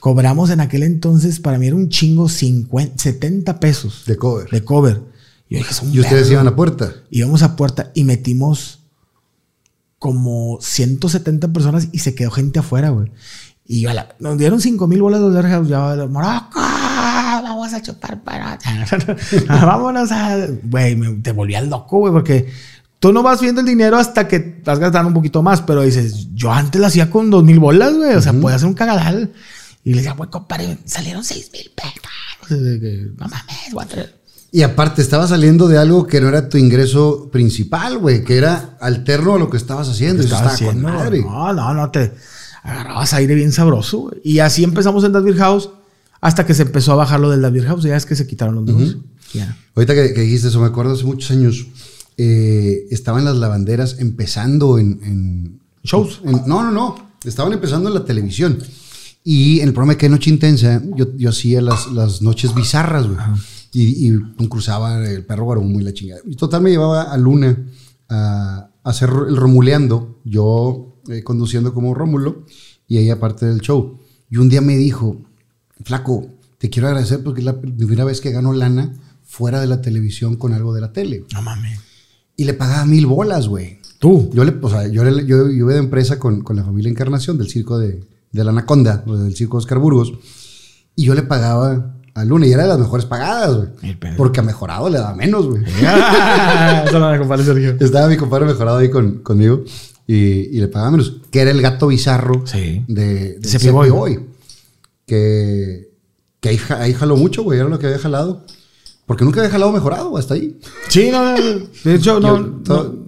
cobramos en aquel entonces, para mí era un chingo, 50, 70 pesos De cover. de cover. Yo dije, y ustedes iban a puerta. Íbamos a puerta y metimos como 170 personas y se quedó gente afuera, güey. Y a la- nos dieron 5 mil bolas de House. Ya, Morocco, vamos a chupar para. Vámonos a. Güey, te volvías loco, güey, porque tú no vas viendo el dinero hasta que estás gastando un poquito más, pero dices, yo antes lo hacía con 2 mil bolas, güey. O sea, podía hacer un cagadal. Y le decía, güey, compadre, salieron 6 mil pesos. No mames, voy a traer- Y aparte, estaba saliendo de algo que no era tu ingreso principal, güey, que era alterno a lo que estabas haciendo. Estaba con haciendo. madre. No, no, no te agarrabas aire bien sabroso. güey. Y así empezamos en Das Beer House hasta que se empezó a bajar lo del Das Beer House. Ya es que se quitaron los dos. Ya. Ahorita que, que dijiste eso, me acuerdo hace muchos años, eh, estaban las lavanderas empezando en... en- Shows. en- no, no, no. Estaban empezando en la televisión. Y en el programa de Que Noche Intensa, yo, yo hacía las, las noches bizarras, güey. Y, y cruzaba el perro guarumo y la chingada. Y total me llevaba a Luna a, a hacer el romuleando, yo eh, conduciendo como Rómulo y ella parte del show. Y un día me dijo, flaco, te quiero agradecer porque es la primera vez que gano lana fuera de la televisión con algo de la tele. No mames. Y le pagaba mil bolas, güey. Tú. Yo, le, o sea, yo, le- yo, yo iba de empresa con, con la familia Encarnación del circo de, de la Anaconda, del circo Oscar Burgos, y yo le pagaba a Luna, y era de las mejores pagadas, güey. Porque a mejorado le daba menos, güey. Eso no me compadre Sergio. Estaba mi compadre mejorado ahí con, conmigo, y, y le pagaba menos, que era el gato bizarro Sí. de, de Cepi Boy. Cepi Boy, Que, que ahí, ahí jaló mucho, güey, era lo que había jalado. Porque nunca había jalado mejorado hasta ahí. Sí, no, no, de hecho, no.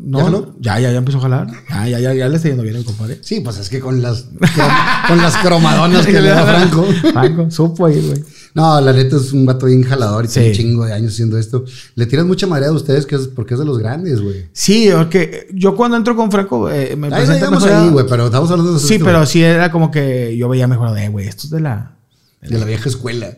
No, ¿ya ya, ya, ya empezó a jalar. Ya, ya, ya, ya le está yendo bien el compadre. Sí, pues es que con las, con las cromadonas que le da Franco. Franco, supo ahí, güey. No, la neta es un vato bien jalador y tiene un chingo de años haciendo esto. Le tiras mucha marea a ustedes que es porque es de los grandes, güey. Sí, porque yo cuando entro con Franco eh, me presenta ahí, güey, pero estamos hablando de Sí, pero sí era como que yo veía mejor de, güey, esto es de la. de la vieja escuela.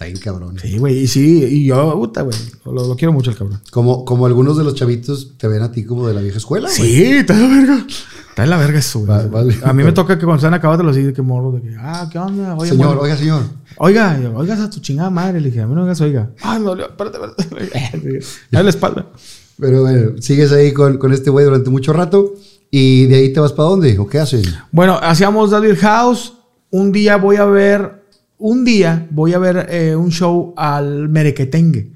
Está bien cabrón. Sí, güey. Y sí, y yo, puta, güey. Lo, lo quiero mucho el cabrón. Como, como algunos de los chavitos te ven a ti como de la vieja escuela, güey. Sí, está de la verga. Está de la verga eso, güey. Va- vale. A mí me toca que cuando están acabados los que morro, de que, ah, ¿qué onda? Oye, Señor, oiga, señor. Oiga, yo, oigas a tu chingada madre. Le dije, a mí no oigas, oiga. Ah, dolió, espérate, espérate. Dale la espalda. Pero bueno, sigues ahí con, con este güey durante mucho rato. ¿Y de ahí te vas para dónde? ¿O qué hacen? Bueno, hacíamos David House. Un día voy a ver, un día voy a ver eh, un show al Merequetengue.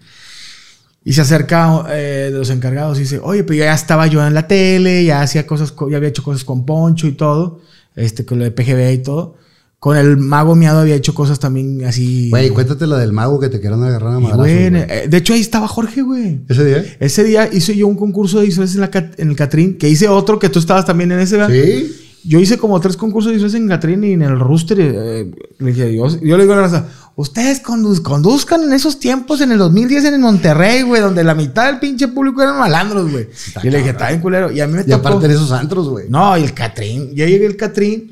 Y se acerca eh, de los encargados y dice, oye, pero ya estaba yo en la tele, ya hacía cosas, co- ya había hecho cosas con Poncho y todo, este, con lo de PGB y todo. Con el mago miado había hecho cosas también así. Güey, cuéntate la del mago que te querían agarrar a madrazos, eh, de hecho, ahí estaba Jorge, güey. ¿Ese día? Ese día hice yo un concurso de disfraces en, la en el Catrín, que hice otro que tú estabas también en ese, ¿verdad? Sí. Yo hice como tres concursos de disfraces en Catrín y en el Rooster. eh, le dije, yo, yo le digo a la raza, ustedes conduz- conduzcan en esos tiempos en el 2010 en el Monterrey, güey, donde la mitad del pinche público eran malandros, güey. Y le dije, está bien culero. Y a mí me Y tocó. aparte en esos antros, güey. No, y el Catrín. Yo llegué al Catrín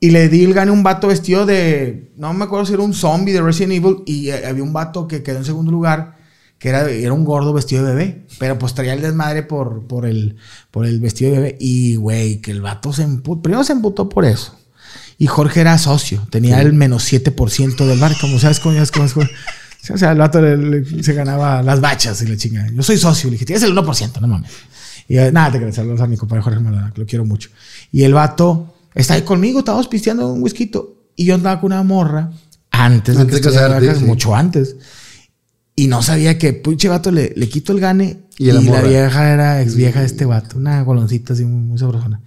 y le di el gane a un vato vestido de. No me acuerdo si era un zombie de Resident Evil. Y eh, había un vato que quedó en segundo lugar, que era, era un gordo vestido de bebé. Pero pues traía el desmadre por, por, el, por el vestido de bebé. Y güey, que el vato se emputó. Primero se emputó por eso. Y Jorge era socio, tenía el menos 7% del bar. Como sabes cómo es, es. O sea, el vato le- le- se ganaba las bachas y la chingada. Yo soy socio. Le dije, tienes el 1%, no mames. Y eh, nada, te crees, saludos a mi compadre Jorge Maldonado, que lo quiero mucho. Y el vato está ahí conmigo, estábamos pisteando un whisky. Y yo andaba con una morra antes, Antes de que casarte, casa, sí. mucho antes. Y no sabía que, pinche vato, le, le quito el gane. Y Y, la vieja era ex vieja de este vato, una goloncita así muy, muy sabrosona.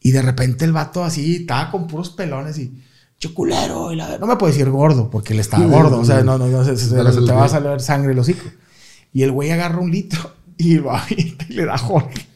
Y de repente el vato así estaba con puros pelones y yo culero. Y la, no me puedo decir gordo porque él estaba Sí, gordo. O sea, no, no, no, se, se- se te va a salir sangre el hocico. Y el güey agarra un litro y lo avienta y le da a Jorge.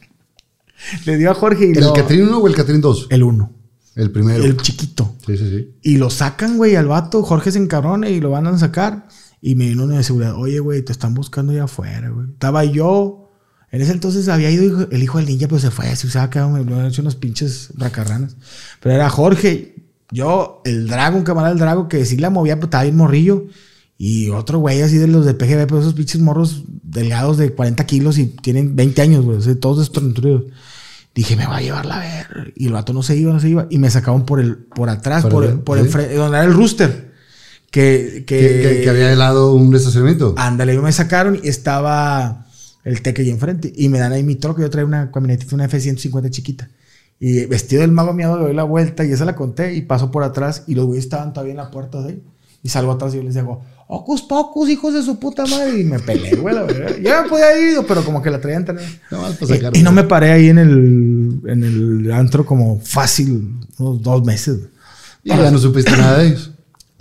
Le dio a Jorge y ¿El lo- Catrín 1 o el Catrín 2? El uno. El primero. El chiquito. Sí, sí, sí. Y lo sacan, güey, al vato. Jorge se encabrona y lo van a sacar. Y me vino uno de seguridad. Oye, güey, te están buscando allá afuera, güey. Estaba yo. En ese entonces había ido el hijo del ninja, pero se fue. Se usaba cada uno. Me habían hecho unos pinches racarranas. Pero era Jorge. Yo, el Drago, un camarada del Drago, que sí la movía, pero estaba bien morrillo. Y otro güey así de los de PGB, pero esos pinches morros delgados de 40 kilos y tienen 20 años, güey. o sea, todos destronutridos. Dije, me va a llevar la ver. Y el vato no se iba, no se iba. Y me sacaban por el, por atrás, Por por, el- por ¿sí? el donde era el rooster. Que, que, Que, que- había helado un estacionamiento. Ándale, me sacaron y estaba el teque ahí enfrente. Y me dan ahí mi troco. Yo traía una camionetita, una F-150 chiquita. Y vestido del mago miado, le doy la vuelta y esa la conté. Y paso por atrás. Y los güeyes estaban todavía en la puerta de ahí. Y salgo atrás y yo les digo, Ocus Pocus, hijos de su puta madre. Y me peleé, güey, la verdad. Yo me podía ir, pero como que la traían también. Nada más para Y, y no me paré ahí en el, en el antro como fácil, unos dos meses. Y ya no supiste nada de ellos.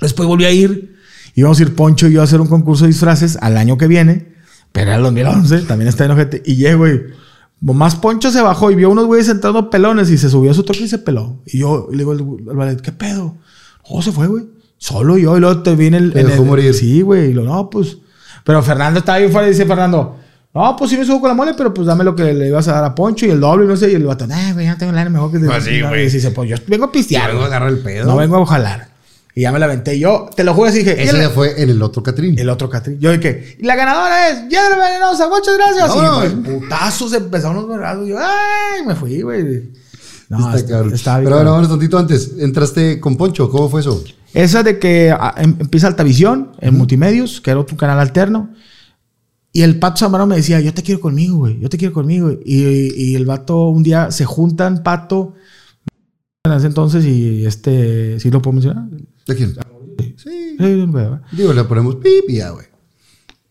Después volví a ir. Íbamos a ir Poncho y yo a hacer un concurso de disfraces al año que viene. Pero era el 2011, también está en ojete. Y llego y más Poncho se bajó y vio unos güeyes sentando pelones y se subió a su troca y se peló. Y yo le digo al al ballet, ¿qué pedo? Oh, se fue, güey. Solo yo. Y luego te viene el. Te dejó el- morir. Sí, güey. Y lo, no, pues. Pero Fernando estaba ahí fuera y dice Fernando. No, pues sí me subo con la mole, pero pues dame lo que le ibas a dar a Poncho y el doble, y no sé. Y el vato, nah, güey, ya no tengo lana, mejor que... Pues sí, güey. Y dice, pues yo vengo a pistear. Luego güey. agarra el pedo. No vengo a jalar. Y ya me la aventé yo. Te lo juro así dije. Ese "Y ya fue en el otro Catrín. el otro Catrín. Yo dije, y la ganadora es Yara Venenosa. Muchas gracias. No, y pues, putazos empezaron los vergados. Yo, ay, me fui, güey. No, Está está- cabrón. estaba bien Pero bueno, vamos tantito antes. Entraste con Poncho. ¿Cómo fue eso? Esa de que ah, em- empieza Altavisión en multimedios, que era otro canal alterno. Y el Pato Zambrano me decía, yo te quiero conmigo, güey. Yo te quiero conmigo. Y, y el vato un día se juntan, Pato, en ese entonces, y este, ¿sí lo puedo mencionar? ¿De quién? Sí. Digo, le ponemos pip y ya, güey.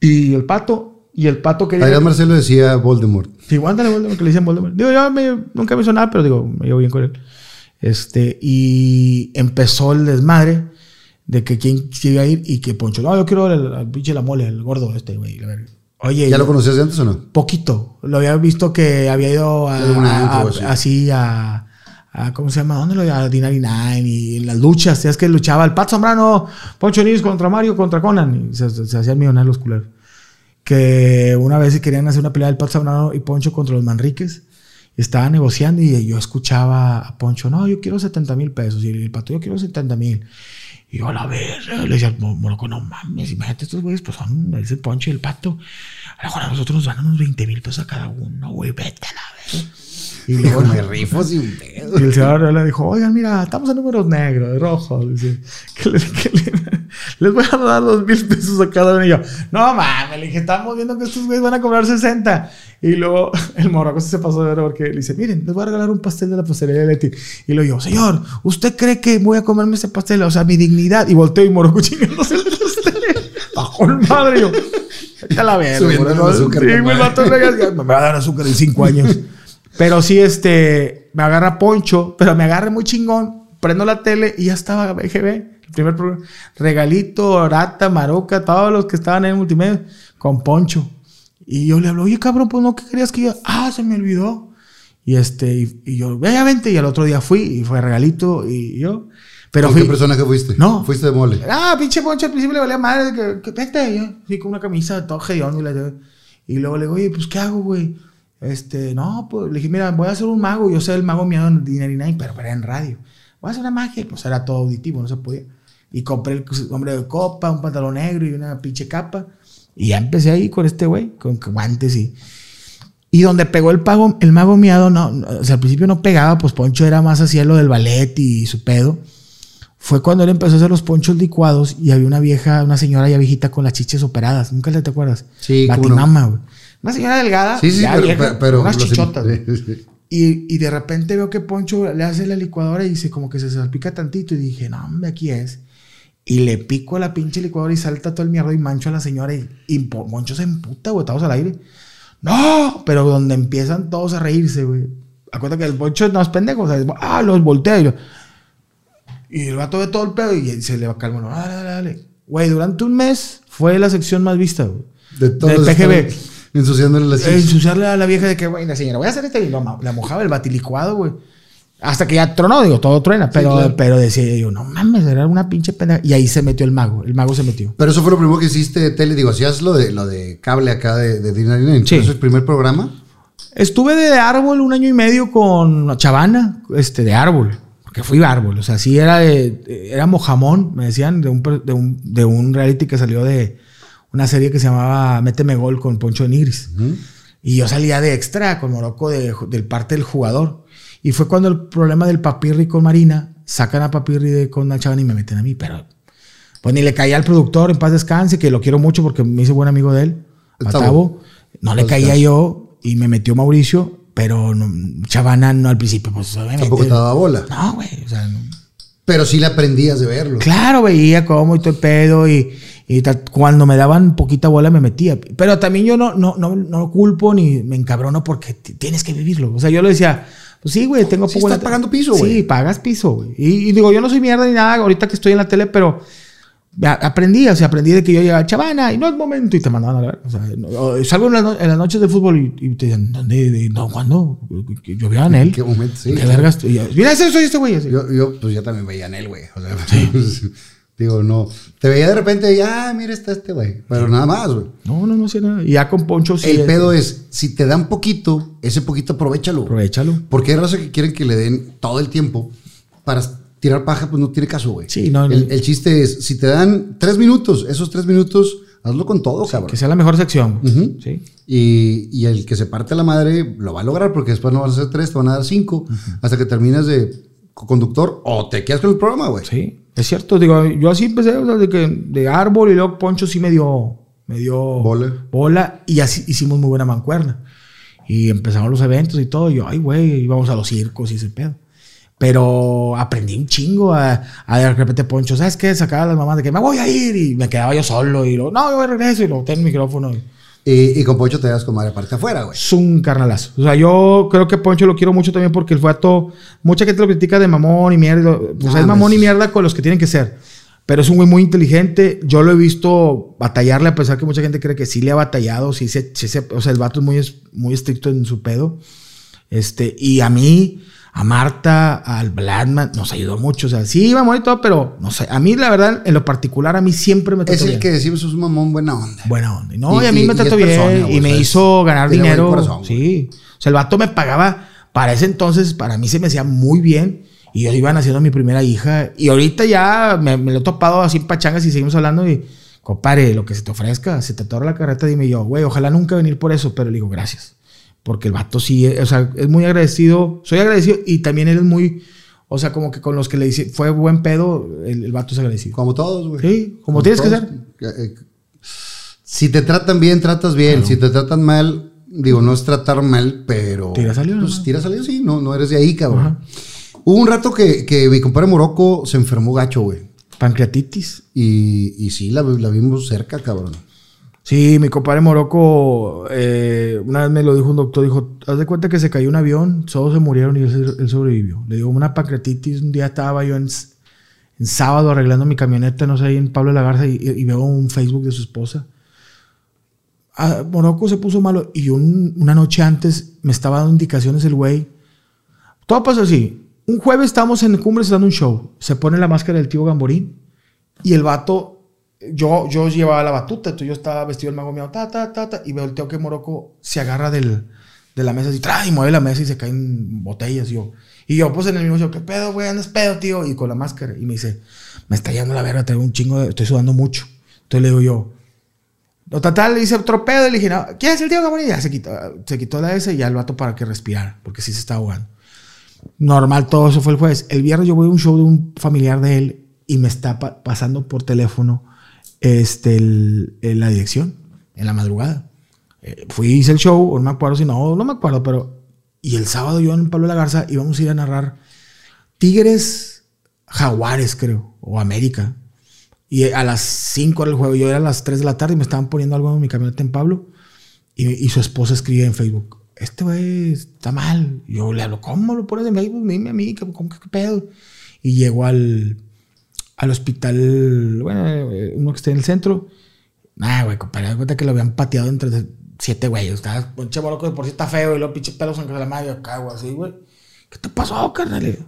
Y el Pato, y el Pato quería... Adrián Marcelo decía Voldemort. Sí, ándale, Voldemort, que le dicen Voldemort. Digo, yo me- nunca me hizo nada, pero digo, me llevo bien con él. Este, y empezó el desmadre de que quién se iba a ir y que Poncho, no, yo quiero al, pinche la mole, el gordo este, güey. Oye, ¿Ya yo- lo conocías de antes o no? poquito. Lo había visto que había ido a, Algún a- así a, a- ¿cómo se llama? ¿Dónde lo A Dinari Nine y en las luchas. Es que luchaba el Pat Zambrano, Poncho Niños contra Mario contra Conan. Y se- se hacían millonarios los culeros. Que una vez se querían hacer una pelea del Pat Zambrano y Poncho contra los Manriques. Estaba negociando y yo escuchaba a Poncho, no, yo quiero 70 mil pesos. Y el pato, yo quiero 70 mil. Y yo, a la verga, le decía al Mo- Morocco, no mames, imagínate estos güeyes, pues son es el Poncho y el pato. A lo mejor a nosotros nos dan unos 20 mil pesos a cada uno, güey, vete a la verga. Y luego Me rifo sin pedo. y el señor le dijo, oigan, mira, estamos en números negros, rojos. Dice, que le- que le- les voy a dar dos mil pesos a cada uno. Y yo, no mames, le dije, estamos viendo que estos güeyes van a cobrar 60. Y luego el morocco se pasó de ver porque le dice, miren, les voy a regalar un pastel de la pastelería de Leti. Y luego yo, señor, ¿usted cree que voy a comerme ese pastel? O sea, mi dignidad. Y volteo y morocco chingándose el pastel. Bajó el madre. Yo, vete a la. Subiendo el azúcar, Sí, vato me me va a dar azúcar en cinco años. Pero sí, este, me agarra Poncho, pero me agarra muy chingón. Prendo la tele y ya estaba BGB, el primer programa. Regalito, Orata, Maroca, todos los que estaban en multimedia, con Poncho. Y yo le hablo, oye, cabrón, pues no, ¿qué querías que yo? Ah, se me olvidó. Y este, y, y yo, vaya, vente. Y al otro día fui y fue regalito y yo. Pero ¿Con fui. qué personaje fuiste? No. Fuiste de mole. Ah, pinche Poncho, al principio le valía madre, que, que vete, y yo, así con una camisa todo hediondo y la Y luego le digo, oye, pues, ¿qué hago, güey? Este, no, pues, le dije, mira, voy a hacer un mago, yo sé el mago miedo en Dinerinay, pero era en radio. Voy a hacer una magia, y pues era todo auditivo, no se podía. Y compré el hombre de copa, un pantalón negro y una pinche capa. Y ya empecé ahí con este güey, con guantes y... Y donde pegó el, pago, el mago miado, no, no, o sea, al principio no pegaba, pues Poncho era más así lo del ballet y su pedo. Fue cuando él empezó a hacer los ponchos licuados y había una vieja, una señora ya viejita con las chiches operadas. ¿Nunca te acuerdas? Sí. Batimama, güey. Una señora delgada, Sí, sí, ya pero, vieja, pero, pero unas los- chichotas. güey. sí, sí. Y, y de repente veo que Poncho le hace la licuadora y dice como que se salpica tantito. Y dije, no, hombre, aquí es. Y le pico a la pinche licuadora y salta todo el mierda y mancho a la señora. Y, y Po- Poncho se emputa, güey, al aire. No, pero donde empiezan todos a reírse, güey. Acuérdate que el Poncho no es pendejo. O sea, es- ah, los voltea y lo- Y el vato ve todo el pedo y se le va calmo. No, dale, dale, dale. Güey, durante un mes fue la sección más vista, güey. De todos Del PGB. Ensuciándole las Eh, ensuciarle a la vieja de que, güey, la señora, voy a hacer este. Y lo la mojaba el batilicuado, güey. Hasta que ya tronó, digo, todo truena. Pero, claro. pero decía yo, no mames, era una pinche pendeja. Y ahí se metió el mago. El mago se metió. Pero eso fue lo primero que hiciste de tele. Digo, hacías lo de, lo de cable acá de, de Dinner Inn. Sí. ¿Eso es el primer programa? Estuve de árbol un año y medio con Chavana, este, de árbol. Porque fui árbol. O sea, sí era de. Era mojamón, me decían, de un, de un, de un reality que salió de una serie que se llamaba Méteme Gol con Poncho de Nigris. Y yo salía de extra con Morocco de- del parte del jugador. Y fue cuando el problema del Papirri con Marina, sacan a Papirri de, con la Chavana y me meten a mí. Pero pues ni le caía al productor, en paz descanse, que lo quiero mucho porque me hice buen amigo de él, El a Tabo. Tabo. No le caía yo y me metió Mauricio, pero no- Chavana no al principio, pues. Tampoco te daba bola. No, güey, o sea, no. Pero sí le aprendías de verlo. Claro, veía cómo y todo el pedo y, y tal. cuando me daban poquita bola me metía. Pero también yo no, no, no, no culpo ni me encabrono porque tienes que vivirlo. O sea, yo le decía, pues sí, güey, tengo Sí, poco estás pagando piso, güey. Sí, pagas piso, güey. Y, y digo, yo no soy mierda ni nada ahorita que estoy en la tele, pero a- aprendí, o sea, aprendí de que yo llegaba, chavana, y no es momento, y te mandaban a la. O sea, no- salgo en, las no- en las noches de fútbol y, y te dicen, ¿dónde? No, ¿cuándo? Yo veía él. ¿En qué momento? Sí. ¿Qué vergas? Yo, Mira, ese soy este güey. Yo, yo, pues ya también veía en él, güey. O sea, digo, no. Te veía de repente y, ah, mira, está este güey. Pero nada más, güey. No, no, no sé nada. Y ya con Poncho sí. el es- pedo es, si te dan poquito, ese poquito aprovechalo. Aprovechalo. Porque hay raza que quieren que le den todo el tiempo para tirar paja, pues no tiene caso, güey. Sí, no, El, no. el chiste es, si te dan tres minutos, esos tres minutos, hazlo con todo, cabrón. Que sea la mejor sección. Sí. Y, y el que se parte la madre lo va a lograr porque después no van a ser tres, te van a dar cinco hasta que terminas de conductor o te quedas con el programa, güey. Sí. Es cierto. Digo, yo así empecé, o sea, de que de árbol y luego Poncho sí me dio, me dio Bola. bola y así hicimos muy buena mancuerna. Y empezamos los eventos y todo. Y yo, ay, güey, íbamos a los circos y ese pedo. Pero aprendí un chingo a, a de repente Poncho, ¿sabes qué? Sacaba las mamás de que me voy a ir y me quedaba yo solo y luego, no, yo regreso y luego tengo el micrófono. Y, Y, y con Poncho te das con madre parte afuera, güey. es un carnalazo. O sea, yo creo que Poncho lo quiero mucho también porque el vato, mucha gente lo critica de mamón y mierda. Pues Ah, es mamón y mierda con los que tienen que ser. Pero es un güey muy inteligente. Yo lo he visto batallarle, a pesar que mucha gente cree que sí le ha batallado. Sí, se- sí se- o sea, el vato es muy, muy estricto en su pedo. Este, y a mí, a Marta, al Bladman, nos ayudó mucho. O sea, sí, mamón y todo, pero no sé. A mí, la verdad, en lo particular, a mí siempre me Es trató el bien. que decimos es un mamón buena onda. Buena onda. No, Y- y, a mí y- me trató es bien persona, y me hizo ganar dinero. corazón, sí. O sea, el vato me pagaba Para ese entonces, para mí se me hacía muy bien. Y yo iba naciendo mi primera hija. Y ahorita ya me, me lo he topado así en pachangas y seguimos hablando. Y, compadre, lo que se te ofrezca, se te atorra la carreta, dime yo, güey, ojalá nunca venir por eso. Pero le digo, gracias. Porque el vato sí, o sea, es muy agradecido. Soy agradecido y también él es muy. O sea, como que con los que le dice, fue buen pedo, el, el vato es agradecido. Como todos, güey. Sí, como tienes que todos. Eh, Si te tratan bien, tratas bien. Si te tratan mal, digo, no es tratar mal, pero. Tira salió, Pues tira salió, sí, no, no eres de ahí, cabrón. Hubo un rato que, que mi compadre Morocco se enfermó gacho, güey. Pancreatitis. Y, y sí, la, la vimos cerca, cabrón. Sí, mi compadre Morocco, eh, una vez me lo dijo un doctor, dijo, haz de cuenta que se cayó un avión, todos se murieron y él, él sobrevivió. Le dio una pancreatitis, un día estaba yo en, en sábado arreglando mi camioneta, no sé, ahí en Pablo de la Garza, y, veo un Facebook de su esposa. Ah, Morocco se puso malo y un- una noche antes me estaba dando indicaciones el güey. Todo pasó así. Un jueves estamos en Cumbres dando un show. Se pone la máscara del tío Gamborín y el vato, yo, yo llevaba la batuta, entonces yo estaba vestido el mago mío, ta, ta, ta, ta, y veo el tío que Morocco se agarra del, de la mesa así, y mueve la mesa y se caen botellas. Y yo, y yo, pues en el mismo show, ¿qué pedo, güey? Andas pedo, tío. Y con la máscara. Y me dice, me está yendo la verga, traigo un chingo, estoy sudando mucho. Entonces le digo yo, total, le hice otro pedo y le dije, no, ¿quién es el tío Gamborín? Ya se quitó, se quitó la S y ya el vato para que respirara, porque sí se estaba ahogando. Normal, todo eso fue el jueves. El viernes yo voy a un show de un familiar de él y me está pa- pasando por teléfono este, el- la dirección en la madrugada. Eh, fui, hice el show, no me acuerdo si no, no me acuerdo, pero. Y el sábado yo en Pablo de la Garza íbamos a ir a narrar Tigres Jaguares, creo, o América. Y a las 5 era el juego, yo era a las 3 de la tarde y me estaban poniendo algo en mi camioneta en Pablo. Y, su esposa escribe en Facebook, este güey está mal. Yo le hablo, ¿cómo lo pones en Facebook? Dime a mí, ¿cómo, cómo- qué pedo? Y llego al, al hospital, bueno, eh, uno que está en el centro. Nah, güey, compadre, cuenta que lo habían pateado entre siete güeyes. Estaba un loco de por sí está feo y los pinches pelos en la madre acá, güey, así, güey. ¿Qué te pasó, carnal?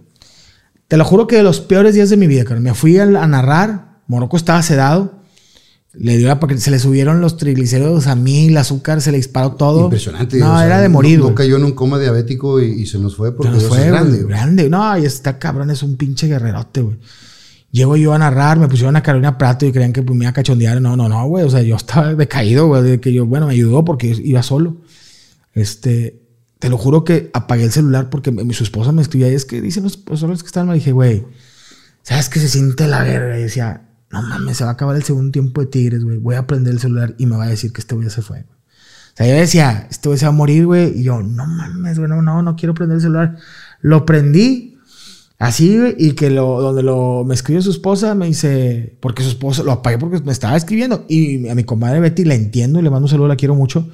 Te lo juro que de los peores días de mi vida, carnal. Me fui a, a narrar, Morocco estaba sedado. Le dio la se le subieron los triglicéridos a mí, el azúcar, se le disparó todo. Impresionante. No, o sea, era de morir, No, no cayó en un coma diabético y, y se nos fue porque nos fue, es grande. güey. grande. No, y está cabrón, es un pinche guerrerote, güey. Llego yo a narrar, me pusieron a Carolina Prato y creían que pues, me iba a cachondear. No, no, no, güey. O sea, yo estaba decaído, güey. De que yo, bueno, me ayudó porque iba solo. Este, te lo juro que apagué el celular porque mi, su esposa me escribía y es que dicen los profesores que están mal. dije, güey, ¿sabes qué se siente la verga? Y decía, no mames, se va a acabar el segundo tiempo de Tigres, güey. Voy a prender el celular y me va a decir que este güey se fue. O sea, yo decía, este güey se va a morir, güey. Y yo, no mames, güey, no, no, no quiero prender el celular. Lo prendí así, güey, y que lo, donde lo, me escribió su esposa, me dice, porque su esposa, lo apagué porque me estaba escribiendo. Y a mi comadre Betty la entiendo y le mando un saludo, la quiero mucho.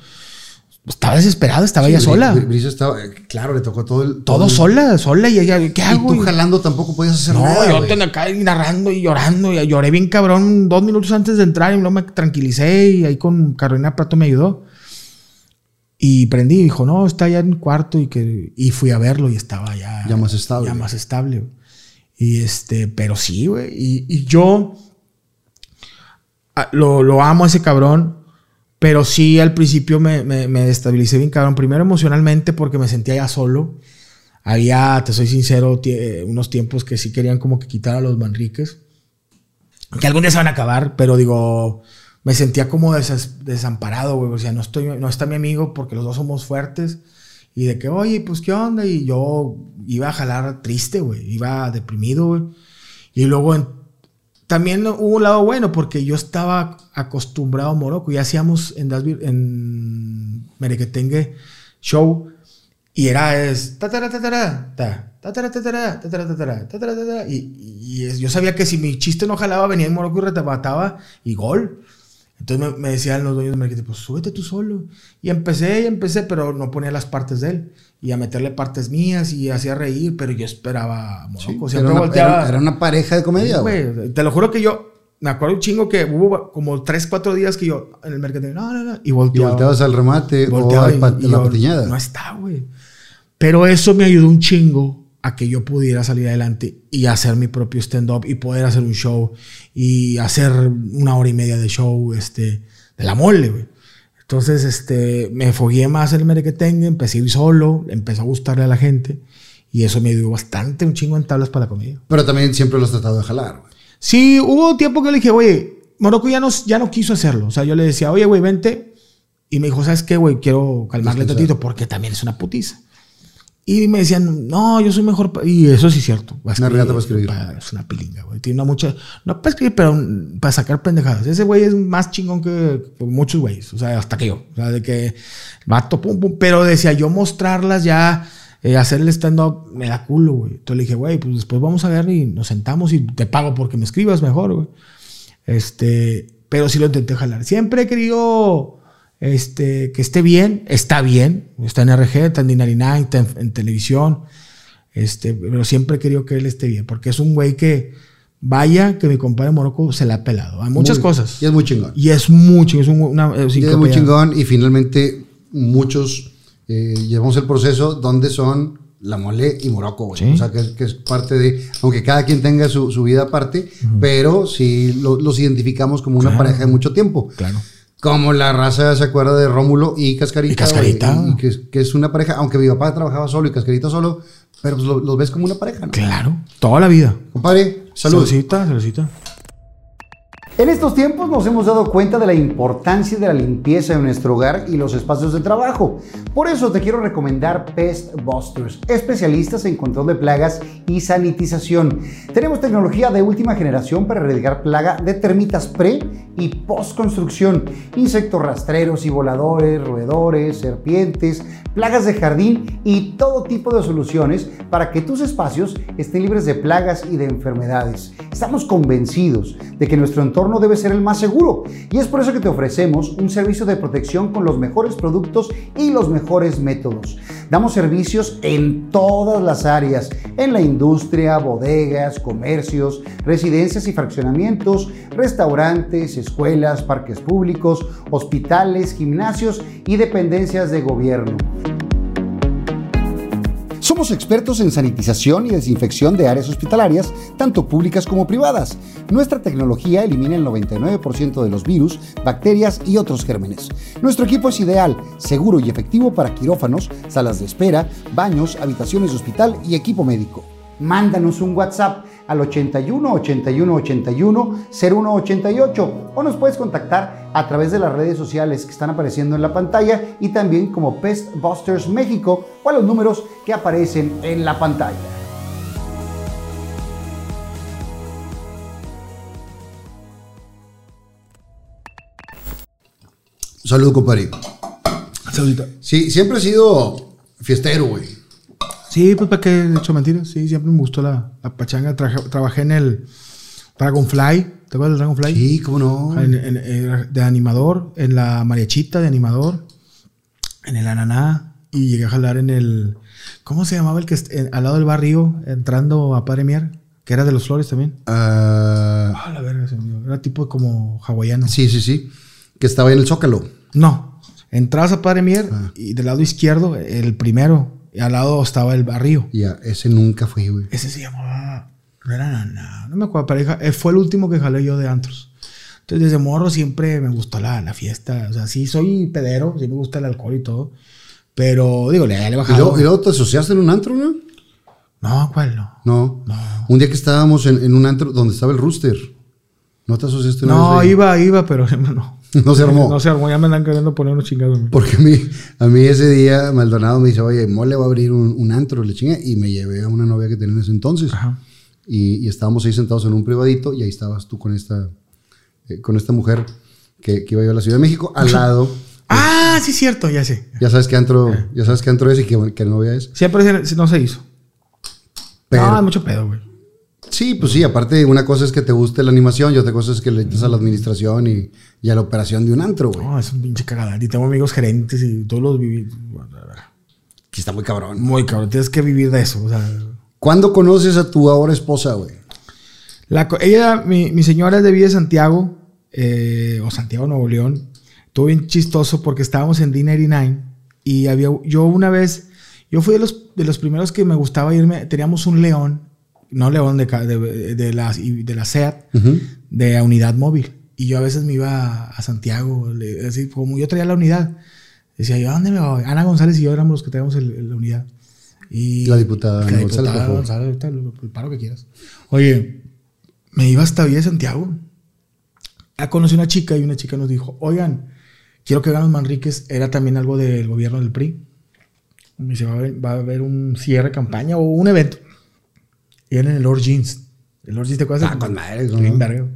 Estaba desesperada, estaba ella Sí, sola. Bri- Brisa estaba, eh, claro, le tocó todo el. Todo el- sola, sola. Y ella, ¿qué Y hago? tú Y- jalando tampoco podías hacer no, nada. yo tenía acá narrando y llorando. Y lloré bien cabrón dos minutos antes de entrar y luego me tranquilicé y ahí con Carolina Prato me ayudó. Y prendí y dijo, no, está ya en cuarto y que y fui a verlo y estaba ya, Ya más estable. Ya más estable. Y este, pero sí, güey. Y, y yo ah, lo, lo amo a ese cabrón, pero sí al principio me, me, me destabilicé bien cabrón. Primero emocionalmente porque me sentía ya solo. Había, te soy sincero, unos tiempos que sí querían como que quitar a los Manriques. Que algún día se van a acabar, pero digo, me sentía como desas- desamparado, güey. O sea, no, estoy, no está mi amigo porque los dos somos fuertes. Y de que, oye, pues, ¿qué onda? Y yo iba a jalar triste, güey. Iba deprimido, güey. Y luego también hubo un lado bueno porque yo estaba acostumbrado a Morocco. Y hacíamos en, en Merequetengue show. Y era es. Y, y yo sabía que si mi chiste no jalaba, venía en Morocco y retabataba y gol. Entonces me, me decían los dueños de Merequete, pues súbete tú solo. Y empecé y empecé, pero no ponía las partes de él. Y a meterle partes mías y hacía reír, pero yo esperaba a Sí, Morocco. era, una, volteaba. era- era una pareja de comedia, güey. Güey, te lo juro que yo me acuerdo un chingo que hubo como 3, 4 días que yo en el mercado, no, no, no, y Y volteaba. volteabas al remate o Volteaba y- y la yo, patiñada. No está, güey. Pero eso me ayudó un chingo a que yo pudiera salir adelante y hacer mi propio stand-up y poder hacer un show y hacer una hora y media de show este, de la mole, güey. Entonces, este, me fogué más el merequetengue, empecé a ir solo, empezó a gustarle a la gente. Y eso me dio bastante, un chingo en tablas para la comedia. Pero también siempre lo has tratado de jalar, güey. Sí, hubo tiempo que le dije, oye, Morocco ya no, ya no quiso hacerlo. O sea, yo le decía, oye, güey, vente. Y me dijo, ¿sabes qué, güey? Quiero calmarle tantito porque también es una putiza. Y me decían, no, yo soy mejor. pa-". Y eso sí es cierto. Una regata para escribir. Es una pilinga, güey. Tiene una mucha. No para escribir, pero para sacar pendejadas. Ese güey es más chingón que muchos güeyes. O sea, hasta que yo. O sea, de que vato, pum, pum. Pero decía, yo mostrarlas ya, eh, hacer el stand-up, me da culo, güey. Entonces le dije, güey, pues después vamos a ver y nos sentamos y te pago porque me escribas mejor, güey. Este, pero sí lo intenté jalar. Siempre he querido este, que esté bien, está bien, está en RG, está en Dinarina, está en, en televisión, este, pero siempre he querido que él esté bien, porque es un güey que, vaya, que mi compadre Morocco se la ha pelado. Hay muchas Muy- cosas. Y es muy chingón. Y es mucho, es un- una Y es muy chingón y finalmente muchos eh, llevamos el proceso donde son la mole y Morocco, güey. Sí. O sea, que, que es parte de, aunque cada quien tenga su, su vida aparte, pero sí lo- los identificamos como una Claro. pareja de mucho tiempo. Claro. Como la raza se acuerda de Rómulo y Cascarita. Y Cascarita. y que, es- que es una pareja, aunque mi papá trabajaba solo y Cascarita solo, pero pues lo- los ves como una pareja, ¿no? Claro, toda la vida. Compadre, salud. Saludcita, saludcita. En estos tiempos nos hemos dado cuenta de la importancia de la limpieza en nuestro hogar y los espacios de trabajo. Por eso te quiero recomendar Pest Busters, especialistas en control de plagas y sanitización. Tenemos tecnología de última generación para erradicar plaga de termitas pre y post construcción, insectos rastreros y voladores, roedores, serpientes, plagas de jardín y todo tipo de soluciones para que tus espacios estén libres de plagas y de enfermedades. Estamos convencidos de que nuestro entorno debe ser el más seguro y es por eso que te ofrecemos un servicio de protección con los mejores productos y los mejores métodos. Damos servicios en todas las áreas, en la industria, bodegas, comercios, residencias y fraccionamientos, restaurantes, escuelas, parques públicos, hospitales, gimnasios y dependencias de gobierno. Somos expertos en sanitización y desinfección de áreas hospitalarias, tanto públicas como privadas. Nuestra tecnología elimina el 99% de los virus, bacterias y otros gérmenes. Nuestro equipo es ideal, seguro y efectivo para quirófanos, salas de espera, baños, habitaciones de hospital y equipo médico. Mándanos un WhatsApp al 81 81 81 0188 o nos puedes contactar a través de las redes sociales que están apareciendo en la pantalla y también como Pest Busters México o a los números que aparecen en la pantalla. Salud, compadre. Saludita. Sí, siempre he sido fiestero, güey. Sí, pues para qué he hecho mentiras. Sí, siempre me gustó la, la pachanga. Trabajé en el Dragonfly. ¿Te acuerdas del Dragonfly? Sí, cómo no. En- en- en- de animador. En la mariachita de animador. En el ananá. Y llegué a jalar en el. ¿Cómo se llamaba el que al lado del barrio, entrando a Padre Mier? Que era de los Flores también. Ah, Ah, la verga, se me olvidó. Era tipo como hawaiano. sí, sí, sí. Que estaba en el Zócalo. No. Entrabas a Padre Mier Ah. y del lado izquierdo, el primero. Y al lado estaba el barrio. Ya, ese nunca fui, güey. Ese se llamaba. No era nada. No me acuerdo, pero fue el último que jalé yo de antros. Entonces, desde morro siempre me gustó la, la fiesta. O sea, sí soy pedero, sí me gusta el alcohol y todo. Pero, digo, le, le he ¿Y bajado. luego, y luego te asociaste en un antro, no? No, ¿cuál no? No. No. Un día que estábamos en, en un antro donde estaba el rooster. ¿No te asociaste una No, vez ahí? iba, iba, pero no. No se armó. No se armó, ya me andan queriendo poner unos chingados. Porque a mí, a mí ese día Maldonado me dice, oye, Mole va a abrir un, un antro, le chinga. Y me llevé a una novia que tenía en ese entonces. Ajá. Y, y estábamos ahí sentados en un privadito y ahí estabas tú con esta, eh, con esta mujer que, que iba yo a la Ciudad de México. Al lado, Ah, sí, cierto, ya sé. ya sabes qué antro, ya sabes qué antro es y qué, qué novia es. Siempre se- no se hizo. Pero, no, mucho pedo, güey. Sí, pues sí, aparte una cosa es que te guste la animación y otra cosa es que le echas a la administración y, y a la operación de un antro, güey. No, es un pinche cagadal. Y tengo amigos gerentes y todos los viví. Que está muy cabrón. Muy cabrón. Tienes que vivir de eso. O sea, ¿Cuándo conoces a tu ahora esposa, güey? La ella, mi, mi señora es de Villa de Santiago, eh, o Santiago, Nuevo León. Estuvo bien chistoso porque estábamos en D99 y había, yo una vez, yo fui de los, de los primeros que me gustaba irme, teníamos un león, no león de, de, de la, de la SEAT, de unidad móvil. Y yo a veces me iba a Santiago, le- así como yo traía la unidad. Decía yo, ¿a dónde me voy? Ana González y yo éramos los que traíamos el- la unidad. Y La diputada la Ana González, por favor. González, ahorita lo- el paro que quieras. Oye, me iba hasta Villa de Santiago. Ah, conocí una chica y una chica nos dijo, oigan, quiero que ganen Manríquez. Era también algo del gobierno del PRI. Me dice, va a haber, va a haber un cierre de campaña o un evento. Y era en el Lord Jeans. El Lord Jeans, ¿te acuerdas? Ah, con madre, ¿no?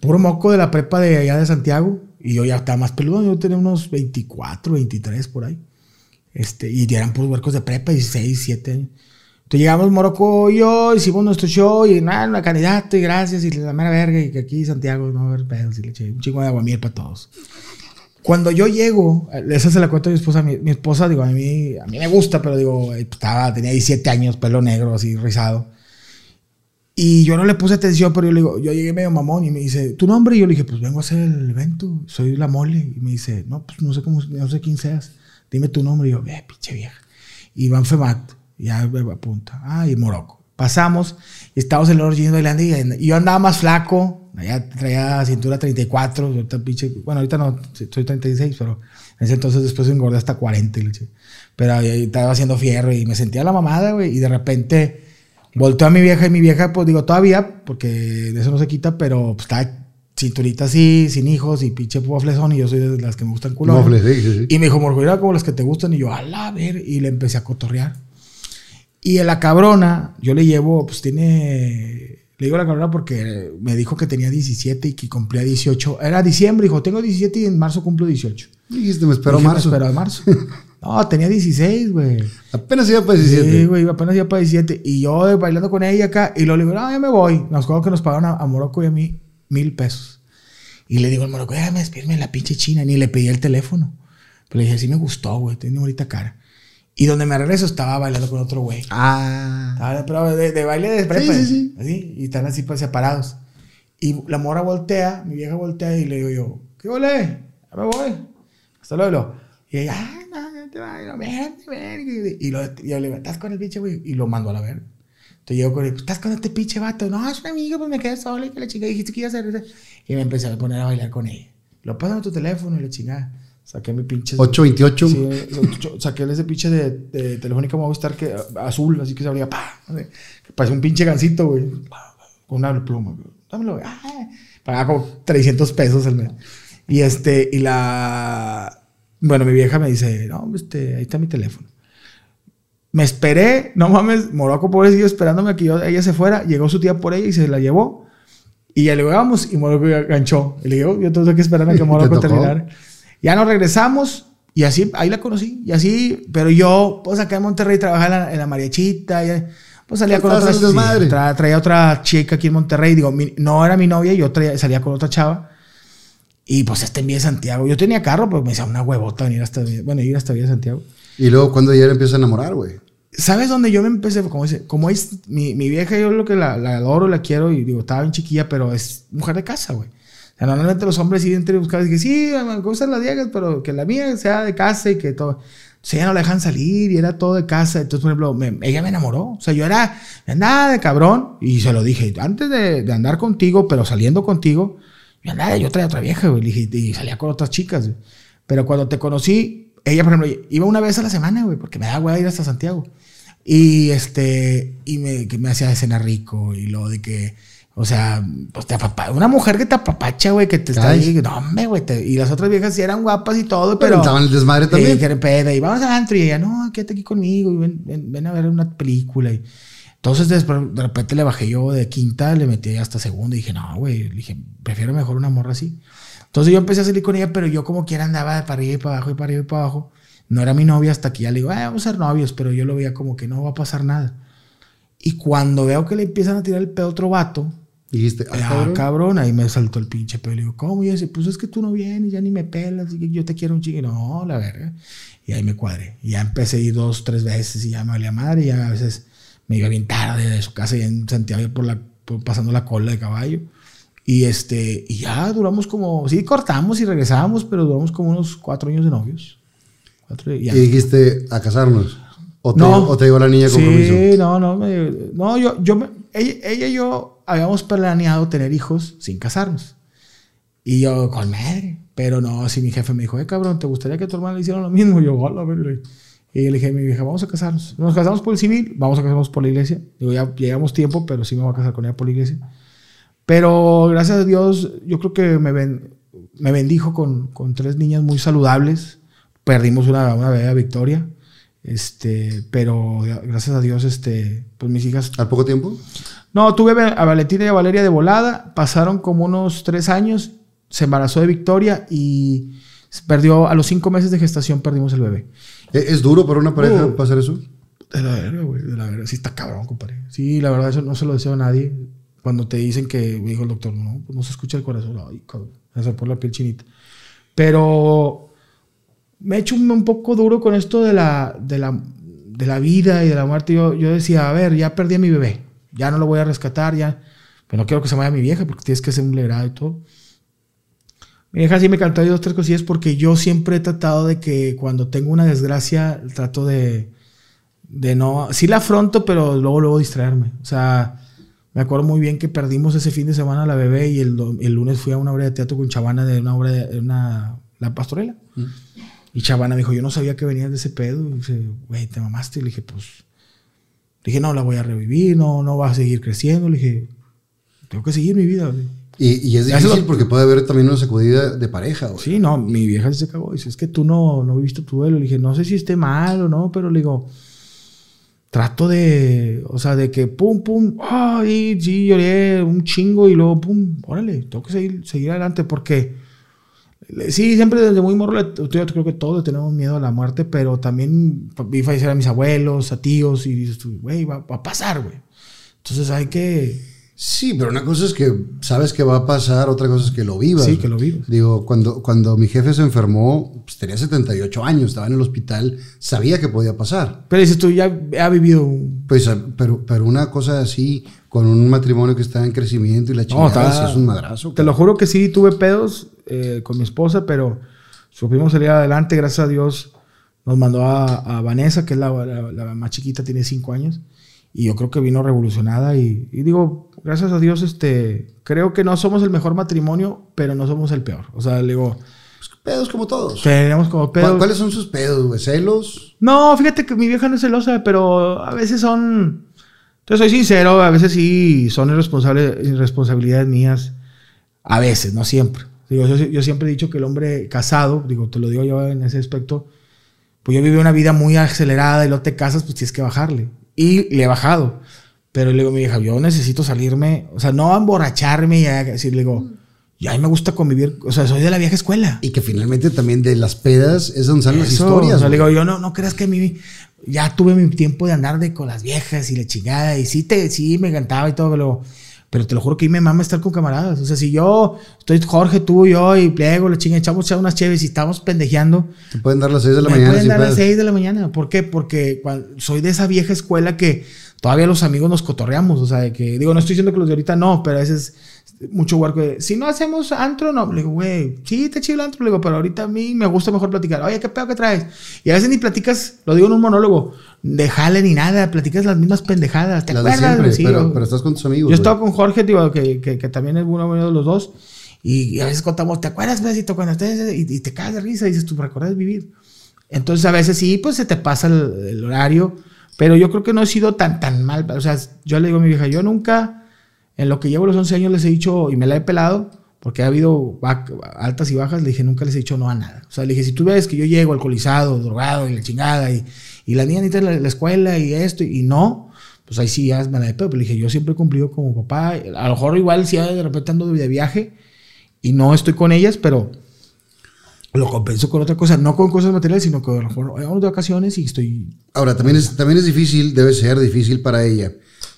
Puro moco de la prepa de allá de Santiago. Y yo ya estaba más peludo. Yo tenía unos 24, 23 por ahí. Este, y eran puros huercos de prepa, 16, 17 años. Entonces llegamos Morocco y yo, hicimos nuestro show y nada, la candidato y gracias y la mera verga y que aquí Santiago no va a haber pedos y le eché un chingo de aguamiel para todos. Cuando yo llego, esa se la cuento a mi esposa, mi, mi esposa, digo, a mí, a mí me gusta, pero digo, eh, estaba, tenía 17 años, pelo negro, así rizado. Y yo no le puse atención, pero yo le digo, yo llegué medio mamón y me dice, ¿tu nombre? Y yo le dije, pues vengo a hacer el evento, soy la mole. Y me dice, no, pues no sé cómo, no sé quién seas, dime tu nombre. Y yo, eh, pinche vieja. Iván Femat, ya apunta. Ah, y Morocco. Pasamos y estábamos en el Jeans bailando y, y yo andaba más flaco, ya traía cintura 34, ahorita pinche, bueno, ahorita no, soy 36, pero en ese entonces después engordé hasta 40. y le eché. Pero ahí estaba haciendo fierro y me sentía la mamada, güey, y de repente volteó a mi vieja y mi vieja, pues digo, todavía, porque de eso no se quita, pero pues está cinturita así, sin hijos y pinche flesón y yo soy de las que me gustan culo. Sí, sí, sí. Y me dijo, Morgulera, como las que te gustan. Y yo, a la ver. Y le empecé a cotorrear. Y en la cabrona, yo le llevo, pues tiene. Le digo a la cabrona porque me dijo que tenía 17 y que cumplía 18. Era diciembre, dijo, tengo 17 y en marzo cumplo 18. Dijiste, me espero Dije, "Me marzo. espero a marzo. no, tenía 16, güey. Apenas iba para 17. Sí, güey, apenas iba para 17. Y yo bailando con ella acá. Y luego le digo, no, ya me voy. Nos acuerdo que nos pagaron a, a Morocco y a mí mil pesos. Y le digo al Morocco, déjame despedirme de la pinche china. Ni le pedí el teléfono. Pero le dije, sí me gustó, güey. Tiene bonita cara. Y donde me regreso estaba bailando con otro güey. Ah. Estaba- pero de, de baile de prepa. sí, sí. Así, y están así pues separados. Y la mora voltea, mi vieja voltea y le digo yo, ¿qué ole? Ya me voy. Hasta luego. Y ella, ah, no, no te vayas, vente, vente. Y, lo, y yo le digo, ¿estás con el pinche güey? Y lo mando a la verga. Entonces llego con él, ¿estás con este pinche vato? No, es un amigo, pues me quedé solo y que la chica dijiste que iba a hacer. Y me empecé a poner a bailar con ella. Lo pásame tu teléfono y la chingada. Saqué mi pinche. 828. Sí, saqué ese pinche de, de Telefónica Movistar que azul, así que se abría, parece un pinche gancito, güey, con una pluma, güey. Dámelo, güey. Ah, pagaba como 300 pesos al mes. Y este, y la, bueno, mi vieja me dice, no, este, ahí está mi teléfono. Me esperé, no mames, Morocco pobrecillo esperándome a que yo, ella se fuera. Llegó su tía por ella y se la llevó. Y ya le vamos y Morocco ganchó. Y le digo, yo tengo que esperar a que Morocco tocó? terminara. Ya nos regresamos y así, ahí la conocí. Y así, pero yo, pues acá en Monterrey trabajaba en la, en la mariachita. y, pues salía con otra, sí, tra- traía otra chica aquí en Monterrey. Digo, mi- no era mi novia, yo traía- salía con otra chava. Y pues este en Villa Santiago. Yo tenía carro, pero me decía una huevota venir hasta, bueno, ir hasta Villa Santiago. Y luego cuando ya le empieza a enamorar, güey. ¿Sabes dónde yo me empecé? Como dice, como es mi, mi vieja, yo lo que la, la adoro, la quiero y digo, estaba bien chiquilla, pero es mujer de casa, güey. Normalmente los hombres siguen buscar y que sí, me gustan las viejas, pero que la mía sea de casa y que todo. Sea, ella no la dejan salir y era todo de casa. Entonces, por ejemplo, me- ella me enamoró. O sea, yo era nada de cabrón y se lo dije, antes de, de andar contigo, pero saliendo contigo, yo andaba, yo traía otra vieja, güey, dije, y salía con otras chicas, güey. Pero cuando te conocí, ella, por ejemplo, iba una vez a la semana, güey, porque me da hueá ir hasta Santiago. Y este, y me, que me hacía de cena rico y lo de que, o sea, pues te apapa- una mujer que te apapacha, güey, que te está ahí, no, hombre, güey, y las otras viejas sí eran guapas y todo, Pero pero. estaban el desmadre también. Eh, peda, y vamos al antro, y ella, no, quédate aquí conmigo, y ven, ven, ven a ver una película. Y, entonces, de repente le bajé yo de quinta, le metí hasta segunda, y dije, no, güey, dije, prefiero mejor una morra así. Entonces yo empecé a salir con ella, pero yo como quiera andaba de para arriba y para abajo y para arriba y para abajo. No era mi novia hasta que ya le digo, "Ah, vamos a ser novios, pero yo lo veía como que no va a pasar nada. Y cuando veo que le empiezan a tirar el pedo a otro vato, Dijiste, ah, cabrón. cabrón. ahí me saltó el pinche pelo. Le digo, ¿cómo? Y decía, pues es que tú no vienes, ya ni me pelas, y yo te quiero un chingo. No, la verga. Y ahí me cuadré. Y ya empecé a ir dos, tres veces y ya me valía madre. Y ya a veces me iba bien tarde de su casa y en Santiago por la, por- pasando la cola de caballo. Y este, y ya duramos como, sí, cortamos y regresábamos, pero duramos como unos cuatro años de novios. Cuatro, y. Y dijiste, a casarnos. O te, No. o te la niña con compromiso. Sí, no, no. me- no, yo, yo me- ella, ella y yo habíamos planeado tener hijos sin casarnos. Y yo, con madre. Pero no, si mi jefe me dijo, eh, cabrón, ¿te gustaría que tu hermana le hiciera lo mismo? Y yo, hola, verga. Y le dije a mi vieja, vamos a casarnos. Nos casamos por el civil, vamos a casarnos por la iglesia. Digo, ya llegamos tiempo, pero sí me voy a casar con ella por la iglesia. Pero gracias a Dios, yo creo que me, ven, me bendijo con, con tres niñas muy saludables. Perdimos una, una bebé Victoria. Este, pero gracias a Dios, este, pues mis hijas. ¿Al poco tiempo? No, tuve a Valentina y a Valeria de volada. Pasaron como unos tres años. Se embarazó de Victoria y perdió a los cinco meses de gestación perdimos el bebé. ¿E-, ¿Es duro para una pareja uh, pasar eso? De la verga, güey, de la verga. Sí está cabrón, compadre. Sí, la verdad, eso no se lo deseo a nadie. Cuando te dicen que, dijo el doctor, no, pues no se escucha el corazón. Ay, cabrón. Se por la piel chinita. Pero me he hecho un, poco duro con esto de la, de la, de la vida y de la muerte. Yo, yo decía, a ver, ya perdí a mi bebé. Ya no lo voy a rescatar, ya. Pero no quiero que se vaya mi vieja porque tienes que hacer un legrado y todo. Mi vieja sí me cantó dos, tres cosillas porque yo siempre he tratado de que cuando tengo una desgracia, trato de, de no. Sí la afronto, pero luego, luego distraerme. O sea, me acuerdo muy bien que perdimos ese fin de semana a la bebé y el, el lunes fui a una obra de teatro con Chavana de una obra de una, La Pastorela. Mm. Y Chavana me dijo, yo no sabía que venías de ese pedo. Y dice, güey, te mamaste. Y le dije, pues. Le dije, no, la voy a revivir, no, no va a seguir creciendo. Le dije, tengo que seguir mi vida. Güey. Y, es difícil porque puede haber también una sacudida de pareja. Sí, no, mi vieja se cagó. Dice, es que tú no, no viviste tu duelo. Le dije, no sé si esté mal o no, pero le digo, trato de, o sea, de que pum, pum, ay, sí, lloré un chingo y luego pum, órale, tengo que seguir, seguir adelante porque, sí, siempre desde muy morro, yo creo que todos tenemos miedo a la muerte, pero también vi fallecer a mis abuelos, a tíos y dices, güey, va, va a pasar, güey. Entonces hay que Sí, pero una cosa es que sabes que va a pasar, otra cosa es que lo vivas. Sí, que lo vivas. Digo, cuando, cuando mi jefe se enfermó, pues tenía 78 años, estaba en el hospital, sabía que podía pasar. Pero dices tú, ya ha vivido. Pues, pero, pero una cosa así, con un matrimonio que está en crecimiento y la chingada, es un madrazo. Te lo juro que sí, tuve pedos eh, con mi esposa, pero supimos salir adelante, gracias a Dios. Nos mandó a, Vanessa, que es la, la más chiquita, tiene 5 años y yo creo que vino revolucionada y, digo, gracias a Dios, este, creo que no somos el mejor matrimonio, pero no somos el peor. O sea, le digo... Pues, pedos como todos. Tenemos como pedos. ¿Cuáles son sus pedos, güey? ¿Celos? No, fíjate que mi vieja no es celosa, pero a veces son... Entonces soy sincero, a veces sí son irresponsables, irresponsabilidades mías. A veces, no siempre. Digo, yo, yo siempre he dicho que el hombre casado, digo, te lo digo yo en ese aspecto, pues yo viví una vida muy acelerada y luego te casas, pues tienes que bajarle. Y le he bajado. Pero le digo mi hija, yo necesito salirme, o sea, no emborracharme y decir, le digo, ya a mí me gusta convivir, o sea, soy de la vieja escuela. Y que finalmente también de las pedas es donde salen las historias. O sea, le digo, yo no, no creas que a mí ya tuve mi tiempo de andar de con las viejas y la chingada, y sí, te, sí me encantaba y todo, pero pero te lo juro que a mí me mama estar con camaradas. O sea, si yo estoy Jorge, tú, yo y pliego, la chinga, echamos unas chéves y estamos pendejeando. Te pueden dar las 6 de la mañana. Te pueden dar las 6 de la mañana. ¿Por qué? Porque soy de esa vieja escuela que todavía los amigos nos cotorreamos. O sea, que digo, no estoy diciendo que los de ahorita no, pero a veces mucho huerco de, si no hacemos antro, no. Le digo, güey, sí, te chido el antro. Le digo, pero ahorita a mí me gusta mejor platicar. Oye, ¿qué pedo que traes? Y a veces ni platicas, lo digo en un monólogo, de jale ni nada, platicas las mismas pendejadas. ¿Te acuerdas? sí, pero, estás con tus amigos. Yo estaba con Jorge, digo, que, que, que, también es uno de los dos. Y, a veces contamos, ¿te acuerdas, besito, cuando estés? Y, te caes de risa y dices, tú recuerdas vivir. Entonces a veces sí, pues se te pasa el, horario. Pero yo creo que no he sido tan, tan mal. O sea, yo le digo a mi vieja, yo nunca, en lo que llevo los 11 años, les he dicho, y me la he pelado, porque ha habido altas y bajas, le dije, nunca les he dicho no a nada. O sea, le dije, si tú ves que yo llego alcoholizado, drogado y la chingada, y, y la niña necesita la, la escuela y esto, y no, pues ahí sí ya es mala de pedo. Pero le dije, yo siempre he cumplido como papá. A lo mejor igual si de repente ando de viaje y no estoy con ellas, pero lo compenso con otra cosa, no con cosas materiales, sino que a lo mejor vamos de vacaciones y estoy... Ahora, también es, también es difícil, debe ser difícil para ella,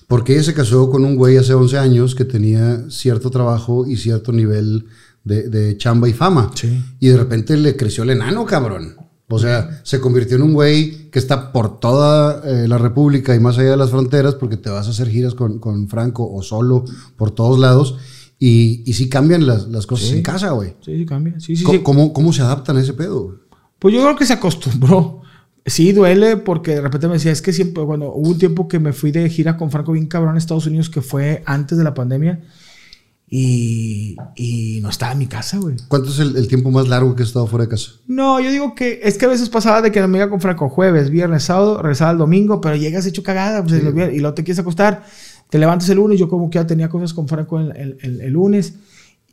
porque ella se casó con un güey hace 11 años que tenía cierto trabajo y cierto nivel de, de chamba y fama. Sí. Y de repente le creció el enano, cabrón. O sea, se convirtió en un güey que está por toda eh, la República y más allá de las fronteras porque te vas a hacer giras con, con Franco o solo por todos lados. Y, y sí cambian las, las cosas en casa, güey. Sí, sí cambian. Sí, sí, ¿Cómo, sí. ¿cómo, cómo, se adaptan a ese pedo? Pues yo creo que se acostumbró. Sí, duele porque de repente me decía, es que siempre, cuando hubo un tiempo que me fui de gira con Franco bien cabrón a Estados Unidos, que fue antes de la pandemia, Y, y no estaba en mi casa, güey. ¿Cuánto es el, el tiempo más largo que has estado fuera de casa? No, yo digo que es que a veces pasaba de que me iba con Franco jueves, viernes, sábado, regresaba el domingo, pero llegas hecho cagada, pues, y luego te quieres acostar, te levantas el lunes, yo como que ya tenía cosas con Franco el, el- el- el lunes,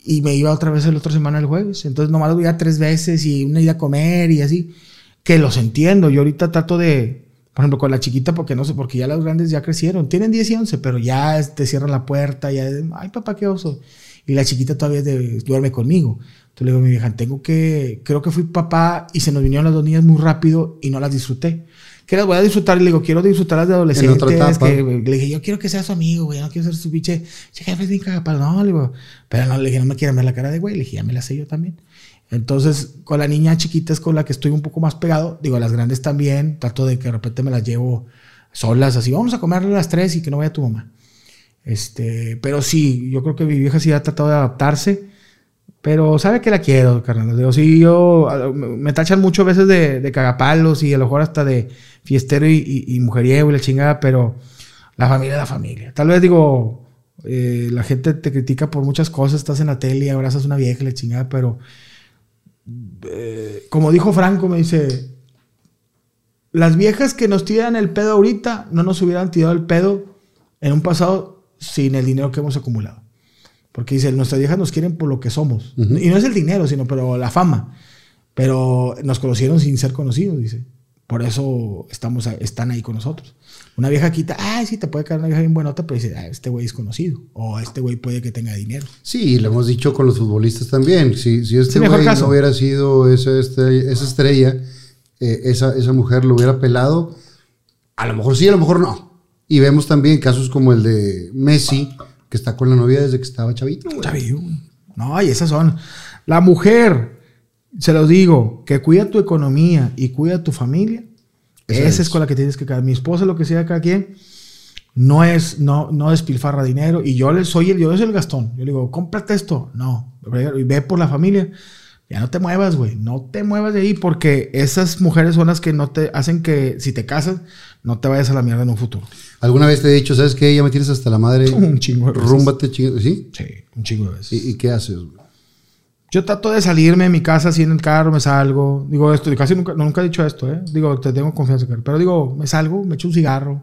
y me iba otra vez la otra semana el jueves, entonces nomás lo veía tres veces y una ida a comer y así, que los entiendo, yo ahorita trato de, por ejemplo, con la chiquita, porque no sé, porque ya las grandes ya crecieron, tienen 10 y 11, pero ya te cierran la puerta, ya, ay papá, qué oso, y la chiquita todavía de- duerme conmigo. Entonces le digo a mi vieja, tengo que, creo que fui papá y se nos vinieron las dos niñas muy rápido y no las disfruté. Que las voy a disfrutar, y le digo, quiero disfrutarlas de adolescentes. que, le dije, yo quiero que sea su amigo, güey, no quiero ser su pinche, che, jefe. No, le digo, pero no, le dije, no me quieren ver la cara de güey, le dije, ya me la sé yo también. Entonces, con la niña chiquita es con la que estoy un poco más pegado. Digo, las grandes también, trato de que de repente me las llevo solas, así, vamos a comer a las tres y que no vaya tu mamá. Este, pero sí, yo creo que mi vieja sí ha tratado de adaptarse. Pero sabe que la quiero, carnal. Digo, sí, yo me tachan mucho a veces de, de cagapalos y a lo mejor hasta de fiestero y, y- y mujeriego y la chingada, pero la familia es la familia. Tal vez digo, eh, la gente te critica por muchas cosas, estás en la tele y abrazas a una vieja y la chingada, pero eh, como dijo Franco, me dice, las viejas que nos tiran el pedo ahorita no nos hubieran tirado el pedo en un pasado sin el dinero que hemos acumulado. Porque dice, nuestras viejas nos quieren por lo que somos. Y no es el dinero, sino pero la fama. Pero nos conocieron sin ser conocidos, dice. Por eso estamos, están ahí con nosotros. Una vieja quita, ay, sí, te puede caer una vieja bien buenota, pero dice, ah, este güey es conocido. O este güey puede que tenga dinero. Sí, lo hemos dicho con los futbolistas también. Si, si este güey no hubiera sido esa estrella, esa, estrella eh, esa, esa mujer lo hubiera pelado, a lo mejor sí, a lo mejor no. Y vemos también casos como el de Messi, que está con la novia desde que estaba chavito. güey. Güey. No, y esas son. La mujer, se los digo, que cuida tu economía y cuida tu familia. Esa Esa es. es. con la que tienes que quedar. Mi esposa, lo que sea cada quien, no es, no, no despilfarra dinero. Y yo le soy el, yo soy el Gastón. Yo le digo, cómprate esto. No. Y ve por la familia. Ya no te muevas, güey. No te muevas de ahí porque esas mujeres son las que no te hacen que si te casas, no te vayas a la mierda en un futuro. ¿Alguna vez te he dicho, sabes qué? Ya me tienes hasta la madre. Un chingo de veces. Rúmbate, chingo. ¿Sí? Sí, un chingo de veces. ¿Y, y qué haces? güey? Yo trato de salirme de mi casa así en el carro, me salgo. Digo esto, casi nunca, nunca he dicho esto, ¿eh? Digo, te tengo confianza. Pero digo, me salgo, me echo un cigarro.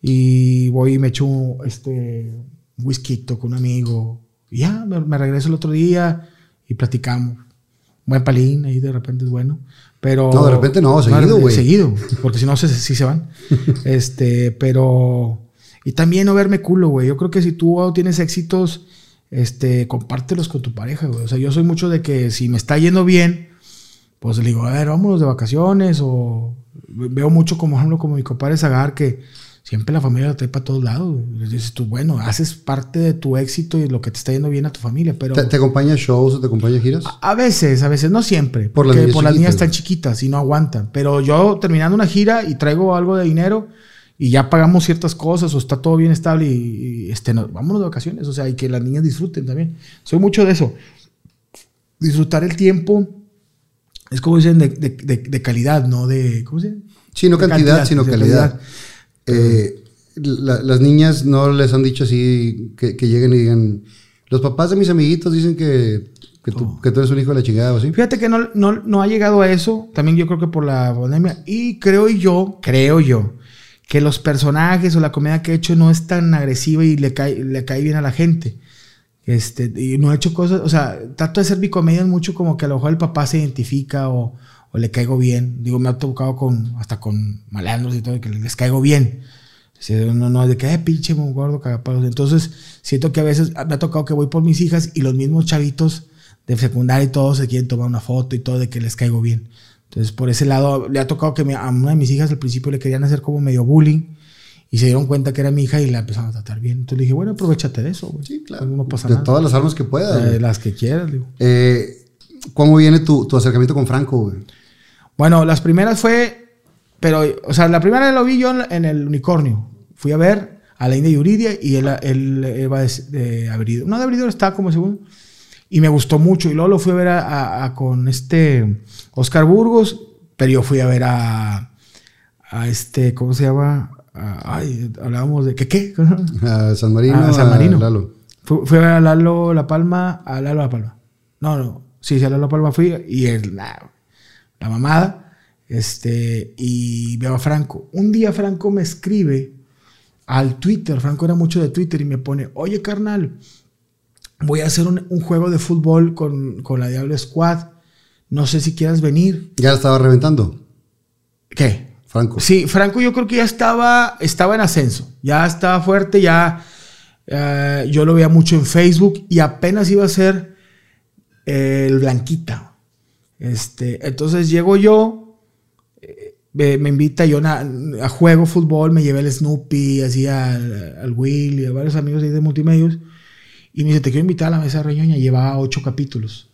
Y voy y me echo este, un whisky con un amigo. Y ya, me, me regreso el otro día y platicamos. Buen palín, ahí de repente es bueno. Pero. No, de repente no, seguido, güey. Seguido, porque si no, se, sí se van. este, pero. Y también no verme culo, güey. Yo creo que si tú tienes éxitos, este, compártelos con tu pareja, güey. O sea, yo soy mucho de que si me está yendo bien, pues le digo, a ver, vámonos de vacaciones. O veo mucho, como ejemplo, como mi compadre Zagar, que siempre la familia la trae para todos lados. güey. Les dices tú, bueno, haces parte de tu éxito y lo que te está yendo bien a tu familia, pero. ¿Te, te acompaña a shows o te acompaña a giras? A veces, a veces, no siempre. Por las porque niñas por las niñas están chiquitas y no aguantan. Pero yo terminando una gira y traigo algo de dinero y ya pagamos ciertas cosas o está todo bien estable y, y, este, no, vámonos de vacaciones. O sea, y que las niñas disfruten también. Soy mucho de eso. Disfrutar el tiempo es como dicen de, de- de- de calidad, no de. ¿Cómo se dice? Sí, no cantidad, sino calidad. Eh, la- las niñas no les han dicho así que, que lleguen y digan, los papás de mis amiguitos dicen que, que, tú, que tú eres un hijo de la chingada o así. Fíjate que no, no, no ha llegado a eso. También yo creo que por la pandemia. Y creo yo, creo yo, que los personajes o la comedia que he hecho no es tan agresiva y le cae, le cae bien a la gente. Este, y no he hecho cosas, o sea, trato de hacer mi comedia mucho como que a lo mejor el papá se identifica o, o le caigo bien. Digo, me ha tocado con, hasta con malandros y todo, que les caigo bien. No, no, de que, eh, pinche mon gordo, cagapalos. Entonces, siento que a veces me ha tocado que voy por mis hijas y los mismos chavitos de secundaria y todos se quieren tomar una foto y todo de que les caigo bien. Entonces, por ese lado, le ha tocado que a una de mis hijas al principio le querían hacer como medio bullying y se dieron cuenta que era mi hija y la empezaron a tratar bien. Entonces le dije, bueno, aprovechate de eso, güey. Sí, claro. No pasa de nada. todas las armas que puedas. Eh, güey. las que quieras, digo. Eh, ¿Cómo viene tu, tu acercamiento con Franco? güey? Bueno, las primeras fue, pero, o sea, la primera lo vi yo en, en el unicornio. Fui a ver a la India Yuridia y él, él, él va de, de Abridor. No, de Abridor estaba como segundo. Y me gustó mucho. Y luego lo fui a ver a, a- a- con este Oscar Burgos, pero yo fui a ver a, a este, ¿cómo se llama? A- ay, hablábamos de, ¿qué qué? A San Marino, A San a Marino. Lalo. Fue, fue a Lalo La Palma, a Lalo La Palma. No, no. Sí, sí, a Lalo La Palma fui y el, la, la mamada. Este, y veo a Franco. Un día Franco me escribe al Twitter. Franco era mucho de Twitter y me pone, oye carnal, voy a hacer un, un juego de fútbol con, con la Diablo Squad. No sé si quieras venir. Ya la estaba reventando, ¿Qué? Franco. Sí, Franco yo creo que ya estaba, estaba en ascenso, ya estaba fuerte, ya eh, yo lo veía mucho en Facebook y apenas iba a ser eh, el Blanquita. Este, entonces llego yo, eh, me, invita yo na- a juego fútbol, me llevé al Snoopy, así al, al Will y a varios amigos ahí de multimedios y me dice, te quiero invitar a la mesa reñoña, llevaba ocho capítulos.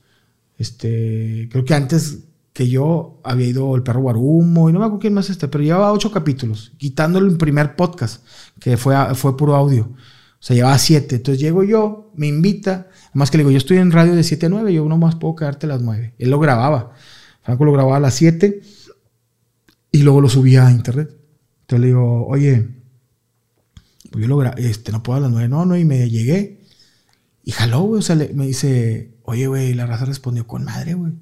Este, creo que antes que yo había ido el perro Guarumo y no me acuerdo quién más este, pero llevaba ocho capítulos, quitando el primer podcast, que fue, fue puro audio. O sea, llevaba siete. Entonces llego yo, me invita, más que le digo, yo estoy en radio de 7 a 9, yo no más puedo quedarte a las 9. Él lo grababa. Franco lo grababa a las 7 y luego lo subía a internet. Entonces le digo, oye, pues yo lo este, no puedo a las 9, no, no, y me llegué. Y jaló, güey, o sea, le- me dice, oye, güey, la raza respondió con madre, güey.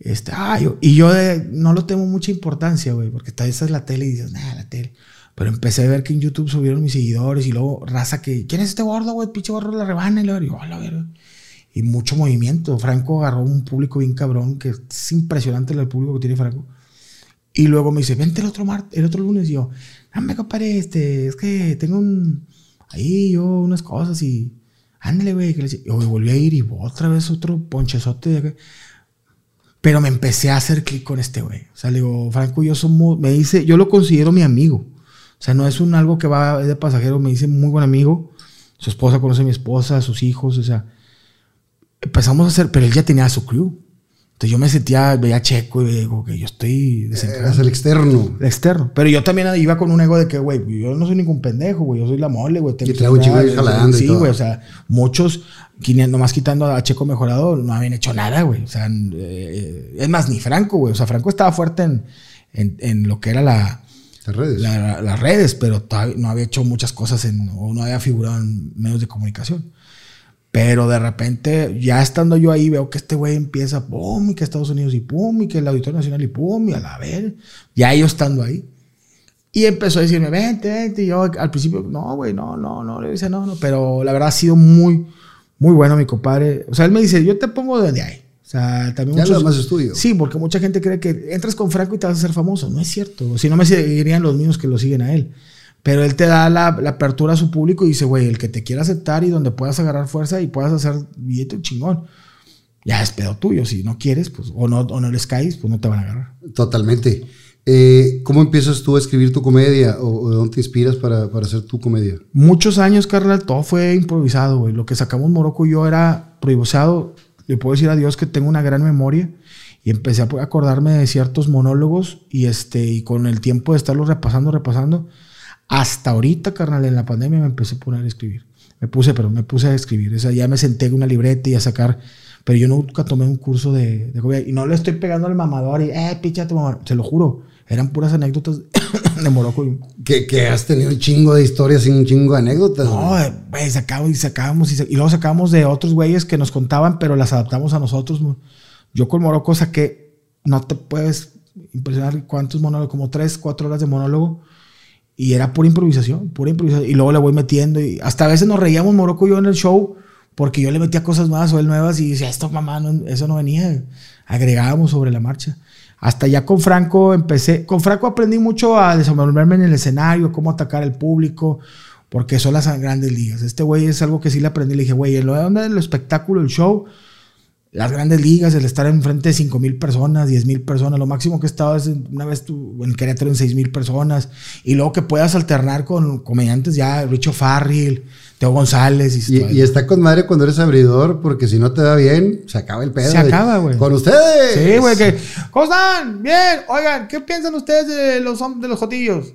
Este, ah, yo- y yo de- no lo tengo mucha importancia, güey, porque tal vez es la tele y dices, nada, la tele. Pero empecé a ver que en YouTube subieron mis seguidores y luego raza que, ¿quién es este gordo, güey? Pinche gordo la rebana. Y luego digo, "A la verga". Y mucho movimiento. Franco agarró un público bien cabrón, que es impresionante el público que tiene Franco. Y luego me dice, vente el otro, mar el otro lunes. Y yo, no me compadre, este, es que tengo un, ahí yo unas cosas y, ándale, güey. que le decía- Y güey, volví a ir y otra vez otro ponchezote. Pero me empecé a hacer clic con este güey. O sea, le digo, Franco yo somos, me dice, yo lo considero mi amigo. O sea, no es un algo que va de pasajero, me dice muy buen amigo. Su esposa conoce a mi esposa, sus hijos, o sea. Empezamos a hacer, pero él ya tenía su crew. Entonces yo me sentía, veía Checo y digo que yo estoy. Eras el externo. El externo. Pero yo también iba con un ego de que, güey, yo no soy ningún pendejo, güey. Yo soy la mole, güey. Y traigo un chingo de celular, jalando y Sí, güey. O sea, muchos, nomás quitando a Checo Mejorado, no habían hecho nada, güey. O sea, eh, es más, ni Franco, güey. O sea, Franco estaba fuerte en, en, en lo que era la, Las redes. la- las redes, pero todavía no había hecho muchas cosas en, o no había figurado en medios de comunicación. Pero de repente, ya estando yo ahí, veo que este güey empieza, pum, y que Estados Unidos y pum, y que el Auditorio Nacional y pum, y a la ver. Ya yo estando ahí. Y empezó a decirme, vente, vente. Y yo al principio, no, güey, no, no, no. Le dice, no, no. Pero la verdad ha sido muy, muy bueno mi compadre. O sea, él me dice, yo te pongo desde ahí. O sea, también Ya lo demás estudio. Sí, porque mucha gente cree que entras con Franco y te vas a hacer famoso. No es cierto. Si no me seguirían los mismos que lo siguen a él. Pero él te da la, la apertura a su público y dice, güey, el que te quiera aceptar y donde puedas agarrar fuerza y puedas hacer billete chingón. Ya es pedo tuyo. Si no quieres, pues, o no, o no les caes, pues no te van a agarrar. Totalmente. Eh, ¿Cómo empiezas tú a escribir tu comedia? ¿O, o de dónde te inspiras para, para hacer tu comedia? Muchos años, carnal, todo fue improvisado, güey. Lo que sacamos Morocco y yo era improvisado. Le puedo decir a Dios que tengo una gran memoria y empecé a acordarme de ciertos monólogos y este y con el tiempo de estarlos repasando, repasando, hasta ahorita, carnal, en la pandemia me empecé a poner a escribir. Me puse, pero me puse a escribir. O sea, ya me senté en una libreta y a sacar. Pero yo nunca tomé un curso de, de. Y no le estoy pegando al mamador y, eh, picha tu mamador. Se lo juro. Eran puras anécdotas de Morocco. y- Que, que has tenido un chingo de historias y un chingo de anécdotas. no, güey. eh, güey, sacábamos y sacábamos y, sa- y luego sacábamos de otros güeyes que nos contaban, pero las adaptamos a nosotros. Yo con Morocco saqué, no te puedes impresionar cuántos monólogos, como tres, cuatro horas de monólogo. Y era pura improvisación, pura improvisación. Y luego le voy metiendo. Y hasta a veces nos reíamos Morocco y yo en el show porque yo le metía cosas nuevas o él nuevas y decía, esto mamá, eso no venía. Agregábamos sobre la marcha. Hasta ya con Franco empecé. Con Franco aprendí mucho a desenvolverme en el escenario, cómo atacar al público, porque son las grandes ligas. Este güey es algo que sí le aprendí. Le dije, güey, lo de del espectáculo, el show, las grandes ligas, el estar enfrente de 5 mil personas, 10 mil personas, lo máximo que he estado es una vez tú, en Querétaro en 6 mil personas, y luego que puedas alternar con comediantes ya, Richo Farrell, Teo González. Y, y está con madre cuando eres abridor, porque si no te da bien, se acaba el pedo. Se acaba, güey. Con ustedes. Sí, güey, que. ¿Cómo están? Bien. Oigan, ¿qué piensan ustedes de los, de los jotillos?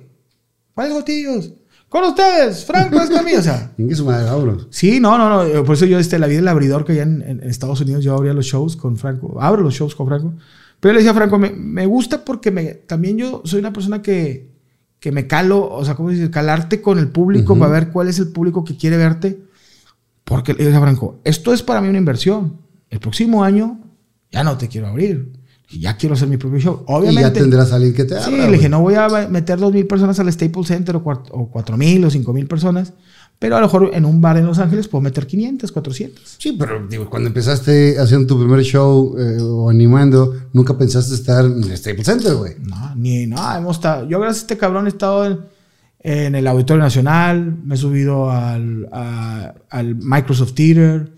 ¿Cuáles jotillos? Con ustedes, Franco Escamilla. O sea, Ingue su madre, sí, no, no, no. eh, Por eso yo, este, la vida del abridor que allá en, en Estados Unidos, yo abría los shows con Franco. Abro los shows con Franco. Pero yo le decía a Franco, me, me gusta porque me, también yo soy una persona que, que me calo, o sea, ¿cómo dices? Calarte con el público para ver cuál es el público que quiere verte. Porque le dije a Franco, esto es para mí una inversión. El próximo año ya no te quiero abrir. Ya quiero hacer mi propio show. Obviamente. Y ya tendrás a alguien que te abra. Sí, le dije, no voy a meter dos mil personas al Staples Center o, cuat- o cuatro mil o cinco mil personas. Pero a lo mejor en un bar en Los Ángeles puedo meter 500, 400. Sí, pero digo, cuando empezaste haciendo tu primer show eh, o animando, nunca pensaste estar en el Staples Center, güey. No, ni nada. Hemos estado, yo gracias a este cabrón he estado en, en el Auditorio Nacional, me he subido al, a- al Microsoft Theater,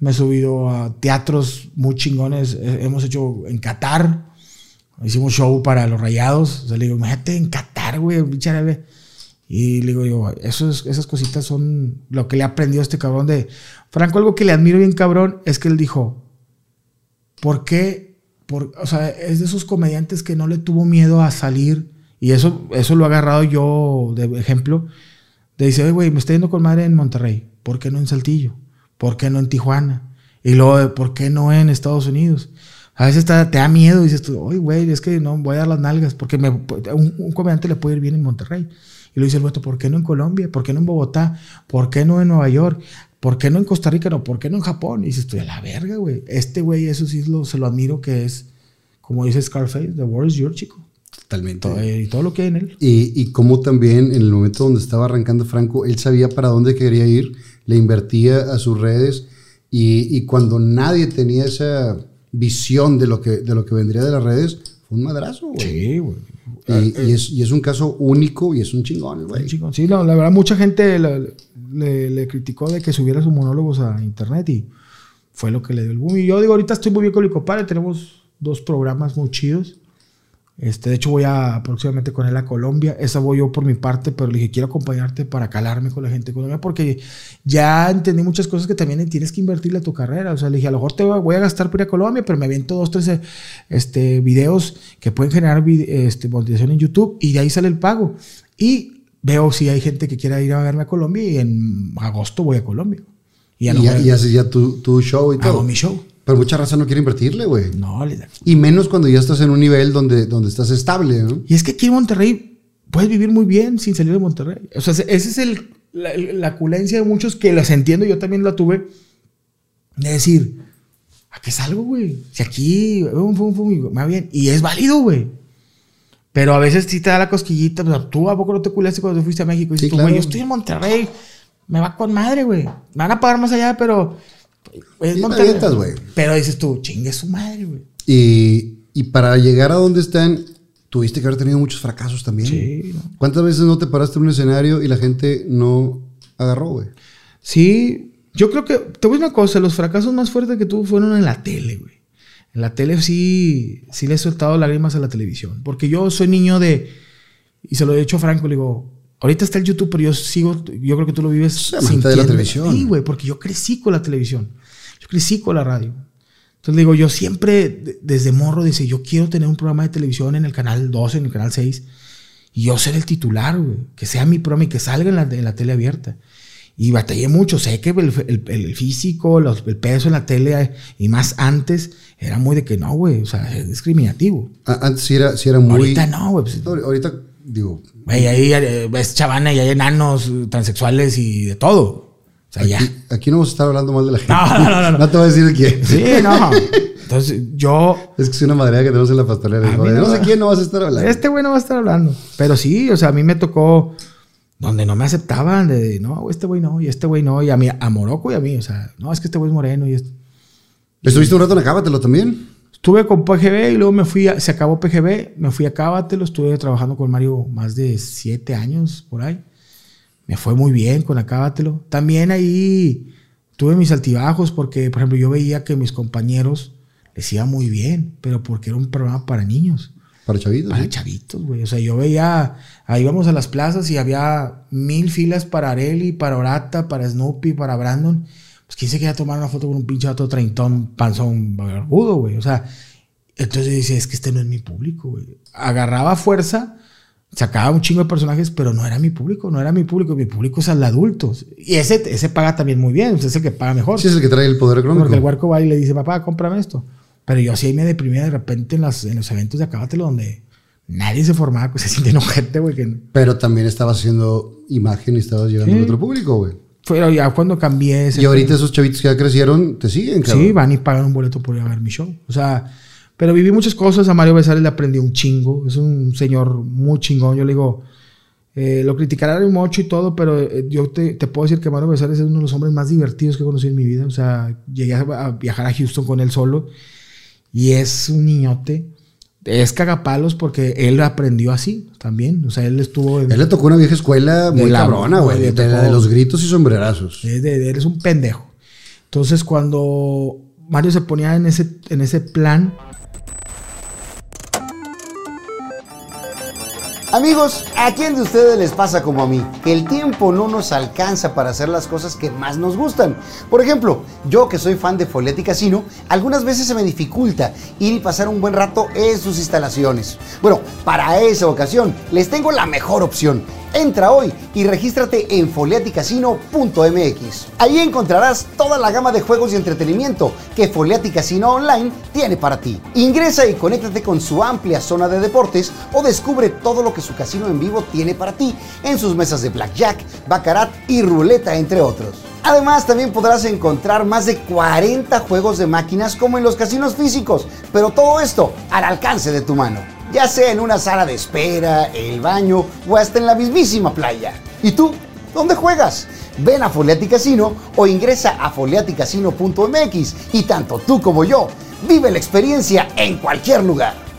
me he subido a teatros muy chingones. eh, Hemos hecho en Qatar, hicimos show para los rayados. Le digo, imagínate en Qatar, güey. Y le digo yo, eso es- esas cositas son lo que le ha aprendido a este cabrón de... Franco, algo que le admiro bien cabrón es que él dijo, ¿por qué? Por, o sea, es de esos comediantes que no le tuvo miedo a salir. Y eso, eso lo he agarrado yo de ejemplo. De dice, "Oye, güey, me estoy yendo con madre en Monterrey. ¿Por qué no en Saltillo? ¿Por qué no en Tijuana? Y luego, ¿por qué no en Estados Unidos? A veces te, da miedo y dices tú, oye, güey, es que no voy a dar las nalgas. Porque me, un, un comediante le puede ir bien en Monterrey. Y lo dice el vato, ¿por qué no en Colombia? ¿Por qué no en Bogotá? ¿Por qué no en Nueva York? ¿Por qué no en Costa Rica? No, ¿por qué no en Japón? Y dices tú, a la verga, güey. Este güey, eso sí lo, se lo admiro que es, como dice Scarface, the world is your chico. Totalmente. Todo, y todo lo que hay en él. Y, y cómo también en el momento donde estaba arrancando Franco, él sabía para dónde quería ir, le invertía a sus redes y, y cuando nadie tenía esa visión de lo que, de lo que vendría de las redes, fue un madrazo, güey. Sí, güey. Y, y es, y es un caso único y es un chingón, güey. Chingón. Sí, no, la verdad, mucha gente le, le- le criticó de que subiera sus monólogos a internet y fue lo que le dio el boom. Y yo digo, ahorita estoy muy bien con Licopare, tenemos dos programas muy chidos. Este, de hecho, voy a próximamente con él a Colombia. Esa voy yo por mi parte, pero le dije, quiero acompañarte para calarme con la gente de Colombia, porque ya entendí muchas cosas que también tienes que invertirle a tu carrera. O sea, le dije, a lo mejor te voy a gastar por ir a Colombia, pero me aviento dos, tres este, videos que pueden generar este, monetización en YouTube y de ahí sale el pago. Y veo si hay gente que quiera ir a verme a Colombia y en agosto voy a Colombia. Y Y, a lo ya, y haces ya tu, tu show y todo. hago mi show. Pero mucha raza no quiere invertirle, güey. No, le da. Y menos cuando ya estás en un nivel donde, donde estás estable, ¿no? Y es que aquí en Monterrey puedes vivir muy bien sin salir de Monterrey. O sea, ese es el, la, la culencia de muchos que las entiendo, yo también la tuve, de decir, ¿a qué salgo, güey? Si aquí um, fum, fum, me va bien. Y es válido, güey. Pero a veces sí te da la cosquillita. pues, tú a poco no te culeaste cuando te fuiste a México. Y dices Sí, tú, claro. güey, yo estoy en Monterrey. Me va con madre, güey. Me van a pagar más allá, pero... Es te Monterrey. avientas, güey. Pero dices tú, chingue su madre, güey. Y, y para llegar a donde están, tuviste que haber tenido muchos fracasos también. Sí. ¿Cuántas veces no te paraste en un escenario y la gente no agarró, güey? Sí, yo creo que, te voy a decir una cosa, los fracasos más fuertes que tuve fueron en la tele, güey. En la tele sí, sí le he soltado lágrimas a la televisión, porque yo soy niño de, y se lo he dicho a Franco, le digo, ahorita está el YouTube, pero yo sigo, yo creo que tú lo vives Sí, amante de la televisión. Sí, güey, porque yo crecí con la televisión, yo crecí con la radio. Entonces digo, yo siempre, de- desde morro, dice, yo quiero tener un programa de televisión en el canal 12, en el canal 6, y yo ser el titular, güey, que sea mi programa y que salga en la, en la tele abierta. Y batallé mucho, sé que el, el- el físico, los- el peso en la tele y más antes era muy de que no, güey, o sea, es discriminativo. A- Antes sí era, sí era muy... Ahorita no, güey. pues, Ahor- Ahorita, digo, Güey, ahí eh, ves chavana y hay enanos eh, transexuales y de todo. O sea, ya. aquí, aquí no vamos a estar hablando mal de la gente. No, no, no, no, no. te voy a decir quién. Sí, no. Entonces, yo Es que es una madera que tenemos en la pastelera. No no sé quién no vas a estar hablando. Este güey no va a estar hablando. Pero sí, o sea, a mí me tocó donde no me aceptaban, de no, este güey no, y este güey no, y a mí, a Morocco y a mí, o sea, no, es que este güey es moreno y este. ¿Estuviste un rato en Acábatelo también? Estuve con PGB y luego me fui, a- se acabó PGB, me fui a Cábatelo, estuve trabajando con Mario más de siete años por ahí. Me fue muy bien con Acábatelo. También ahí tuve mis altibajos porque, por ejemplo, yo veía que mis compañeros les iba muy bien, pero porque era un programa para niños. Para chavitos. Para ¿sí? chavitos, güey. O sea, yo veía, ahí íbamos a las plazas y había mil filas para Areli, para Orata, para Snoopy, para Brandon. Pues quién se quería tomar una foto con un pinche vato treintón, panzón, barbudo, güey. O sea, entonces dice, es que este no es mi público, güey. Agarraba fuerza, sacaba un chingo de personajes, pero no era mi público, no era mi público. Mi público es al adulto. Y ese, ese paga también muy bien, es el que paga mejor. Sí, es el que trae el poder económico. Porque el huerco va y le dice, papá, cómprame esto. Pero yo sí ahí me deprimía de repente en, las, en los eventos de Acábatelo donde nadie se formaba, pues se siente gente, güey. Que... Pero también estabas haciendo imagen y estabas llegando Sí. a otro público, güey. Pero ya cuando cambié ese Y ahorita esos chavitos que ya crecieron te siguen, cabrón. Sí, van y pagan un boleto por ir a ver mi show. O sea, pero viví muchas cosas. A Mario Besares le aprendí un chingo. Es un señor muy chingón. Yo le digo, eh, lo criticarán mucho y todo, pero eh, yo te, te puedo decir que Mario Besares es uno de los hombres más divertidos que he conocido en mi vida. O sea, llegué a, a viajar a Houston con él solo y es un niñote. Es cagapalos porque él aprendió así también. O sea, él estuvo en. Él le tocó una vieja escuela muy la- cabrona, güey. De, la tocó- de los gritos y sombrerazos. De- eres un pendejo. Entonces, cuando Mario se ponía en ese, en ese plan, Amigos, ¿a quién de ustedes les pasa como a mí? Que el tiempo no nos alcanza para hacer las cosas que más nos gustan. Por ejemplo, yo que soy fan de Follet y Casino, algunas veces se me dificulta ir y pasar un buen rato en sus instalaciones. Bueno, para esa ocasión les tengo la mejor opción. Entra hoy y regístrate en foliaticasino.mx. Ahí encontrarás toda la gama de juegos y entretenimiento que Foliati Casino Online tiene para ti. Ingresa y conéctate con su amplia zona de deportes o descubre todo lo que su casino en vivo tiene para ti en sus mesas de blackjack, baccarat y ruleta, entre otros. Además, también podrás encontrar más de 40 juegos de máquinas como en los casinos físicos, pero todo esto al alcance de tu mano ya sea en una sala de espera, el baño o hasta en la mismísima playa. ¿Y tú? ¿Dónde juegas? Ven a Foliati Casino o ingresa a foliaticasino.mx y tanto tú como yo vive la experiencia en cualquier lugar.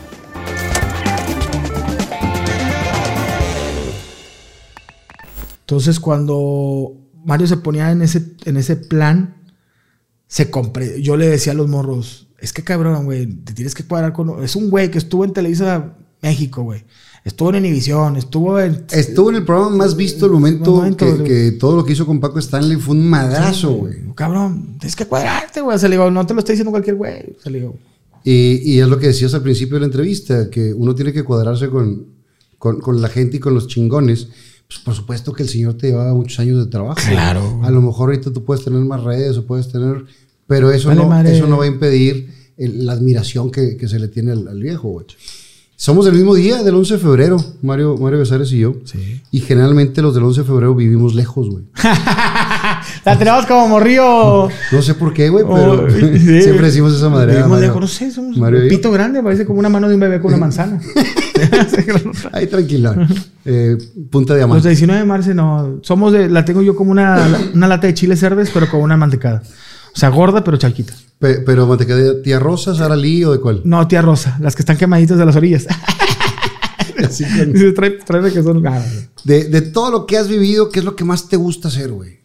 entonces cuando Mario se ponía en ese, en ese plan, se compre yo le decía a los morros, es que cabrón, güey, te tienes que cuadrar con... Es un güey que estuvo en Televisa México, güey. Estuvo en Univisión, estuvo en... Estuvo en el programa más visto el momento, momento, que, todo lo que hizo con Paco Stanley fue un madrazo, güey. Cabrón, tienes que cuadrarte, güey. Se le digo, no te lo está diciendo cualquier güey. Se le digo, Y, y es lo que decías al principio de la entrevista, que uno tiene que cuadrarse con, con, con la gente y con los chingones. Pues por supuesto que el señor te llevaba muchos años de trabajo. Claro. A lo mejor ahorita tú puedes tener más redes o puedes tener... Pero eso, Vale, no, madre. eso no va a impedir el- la admiración que, que se le tiene al, al viejo, güey. Somos del mismo día, del 11 de febrero, Mario, Mario Besares y yo. Sí. Y generalmente los del 11 de febrero vivimos lejos, güey. La tenemos como morrillo. No sé por qué, güey, pero Oh, sí. siempre decimos esa madre. Vivimos lejos, no sé, somos Mario un yo. pito grande, parece como una mano de un bebé con una manzana. Ahí tranquilo. Eh, punta de Los diamante. de 19 de marzo no. Somos de, la tengo yo como una, una lata de chile cerdes, pero con una mantecada. O sea, gorda, pero chaquita. Pe- pero manteca de tía Rosa, Sara Lee o de cuál? No, tía Rosa, las que están quemaditas de las orillas. Así Dice, trae, trae que son. ah, de, de todo lo que has vivido, ¿qué es lo que más te gusta hacer, güey?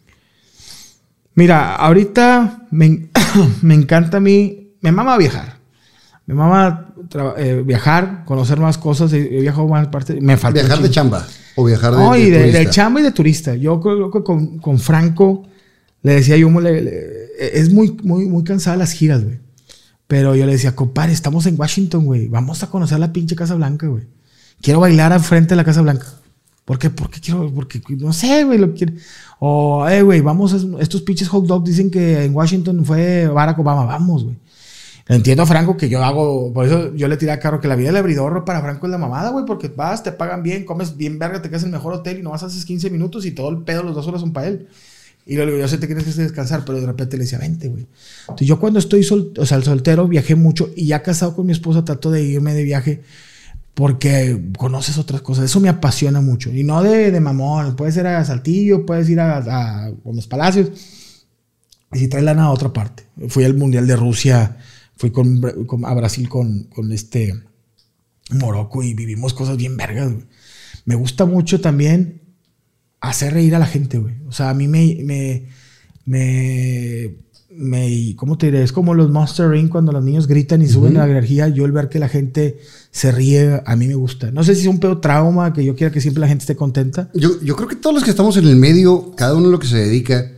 Mira, ahorita me, me encanta a mí, me mama viajar. Me mama eh, viajar, conocer más cosas. He, he viajado más partes. Me falta. ¿Viajar de chamba o viajar de, No, y de, turista? de chamba y de turista. Yo creo que con, con Franco le decía yo, le- es muy, muy, muy cansada las giras, güey. Pero yo le decía, compadre, estamos en Washington, güey. Vamos a conocer la pinche Casa Blanca, güey. Quiero bailar al frente de la Casa Blanca. ¿Por qué? Porque quiero, porque no sé, güey, lo quiero. O, eh, güey, vamos, a- estos pinches hot dogs dicen que en Washington fue Barack Obama. Vamos, güey. Entiendo Franco que yo hago, por eso yo le tiré a carro que la vida del abridor para Franco es la mamada, güey, porque vas, te pagan bien, comes bien verga, te quedas en el mejor hotel y nomás haces 15 minutos y todo el pedo, los dos horas son para él. Y luego yo sé que tienes que descansar, pero de repente le decía, vente, güey. Yo cuando estoy sol, o sea, soltero viajé mucho y ya casado con mi esposa trato de irme de viaje porque conoces otras cosas. Eso me apasiona mucho. Y no de, de mamón, puedes ir a Saltillo, puedes ir a, a Gómez Palacios. Y si traes lana a otra parte. Fui al Mundial de Rusia, fui con, a Brasil con, con este Morocco y vivimos cosas bien vergas. Me gusta mucho también hacer reír a la gente, güey. O sea, a mí me, me, me, me- ¿cómo te diré? Es como los Monster Inc. cuando los niños gritan y suben la energía. Yo el ver que la gente se ríe, a mí me gusta. No sé si es un pedo trauma, que yo quiera que siempre la gente esté contenta. Yo, yo creo que todos los que estamos en el medio, cada uno lo que se dedica,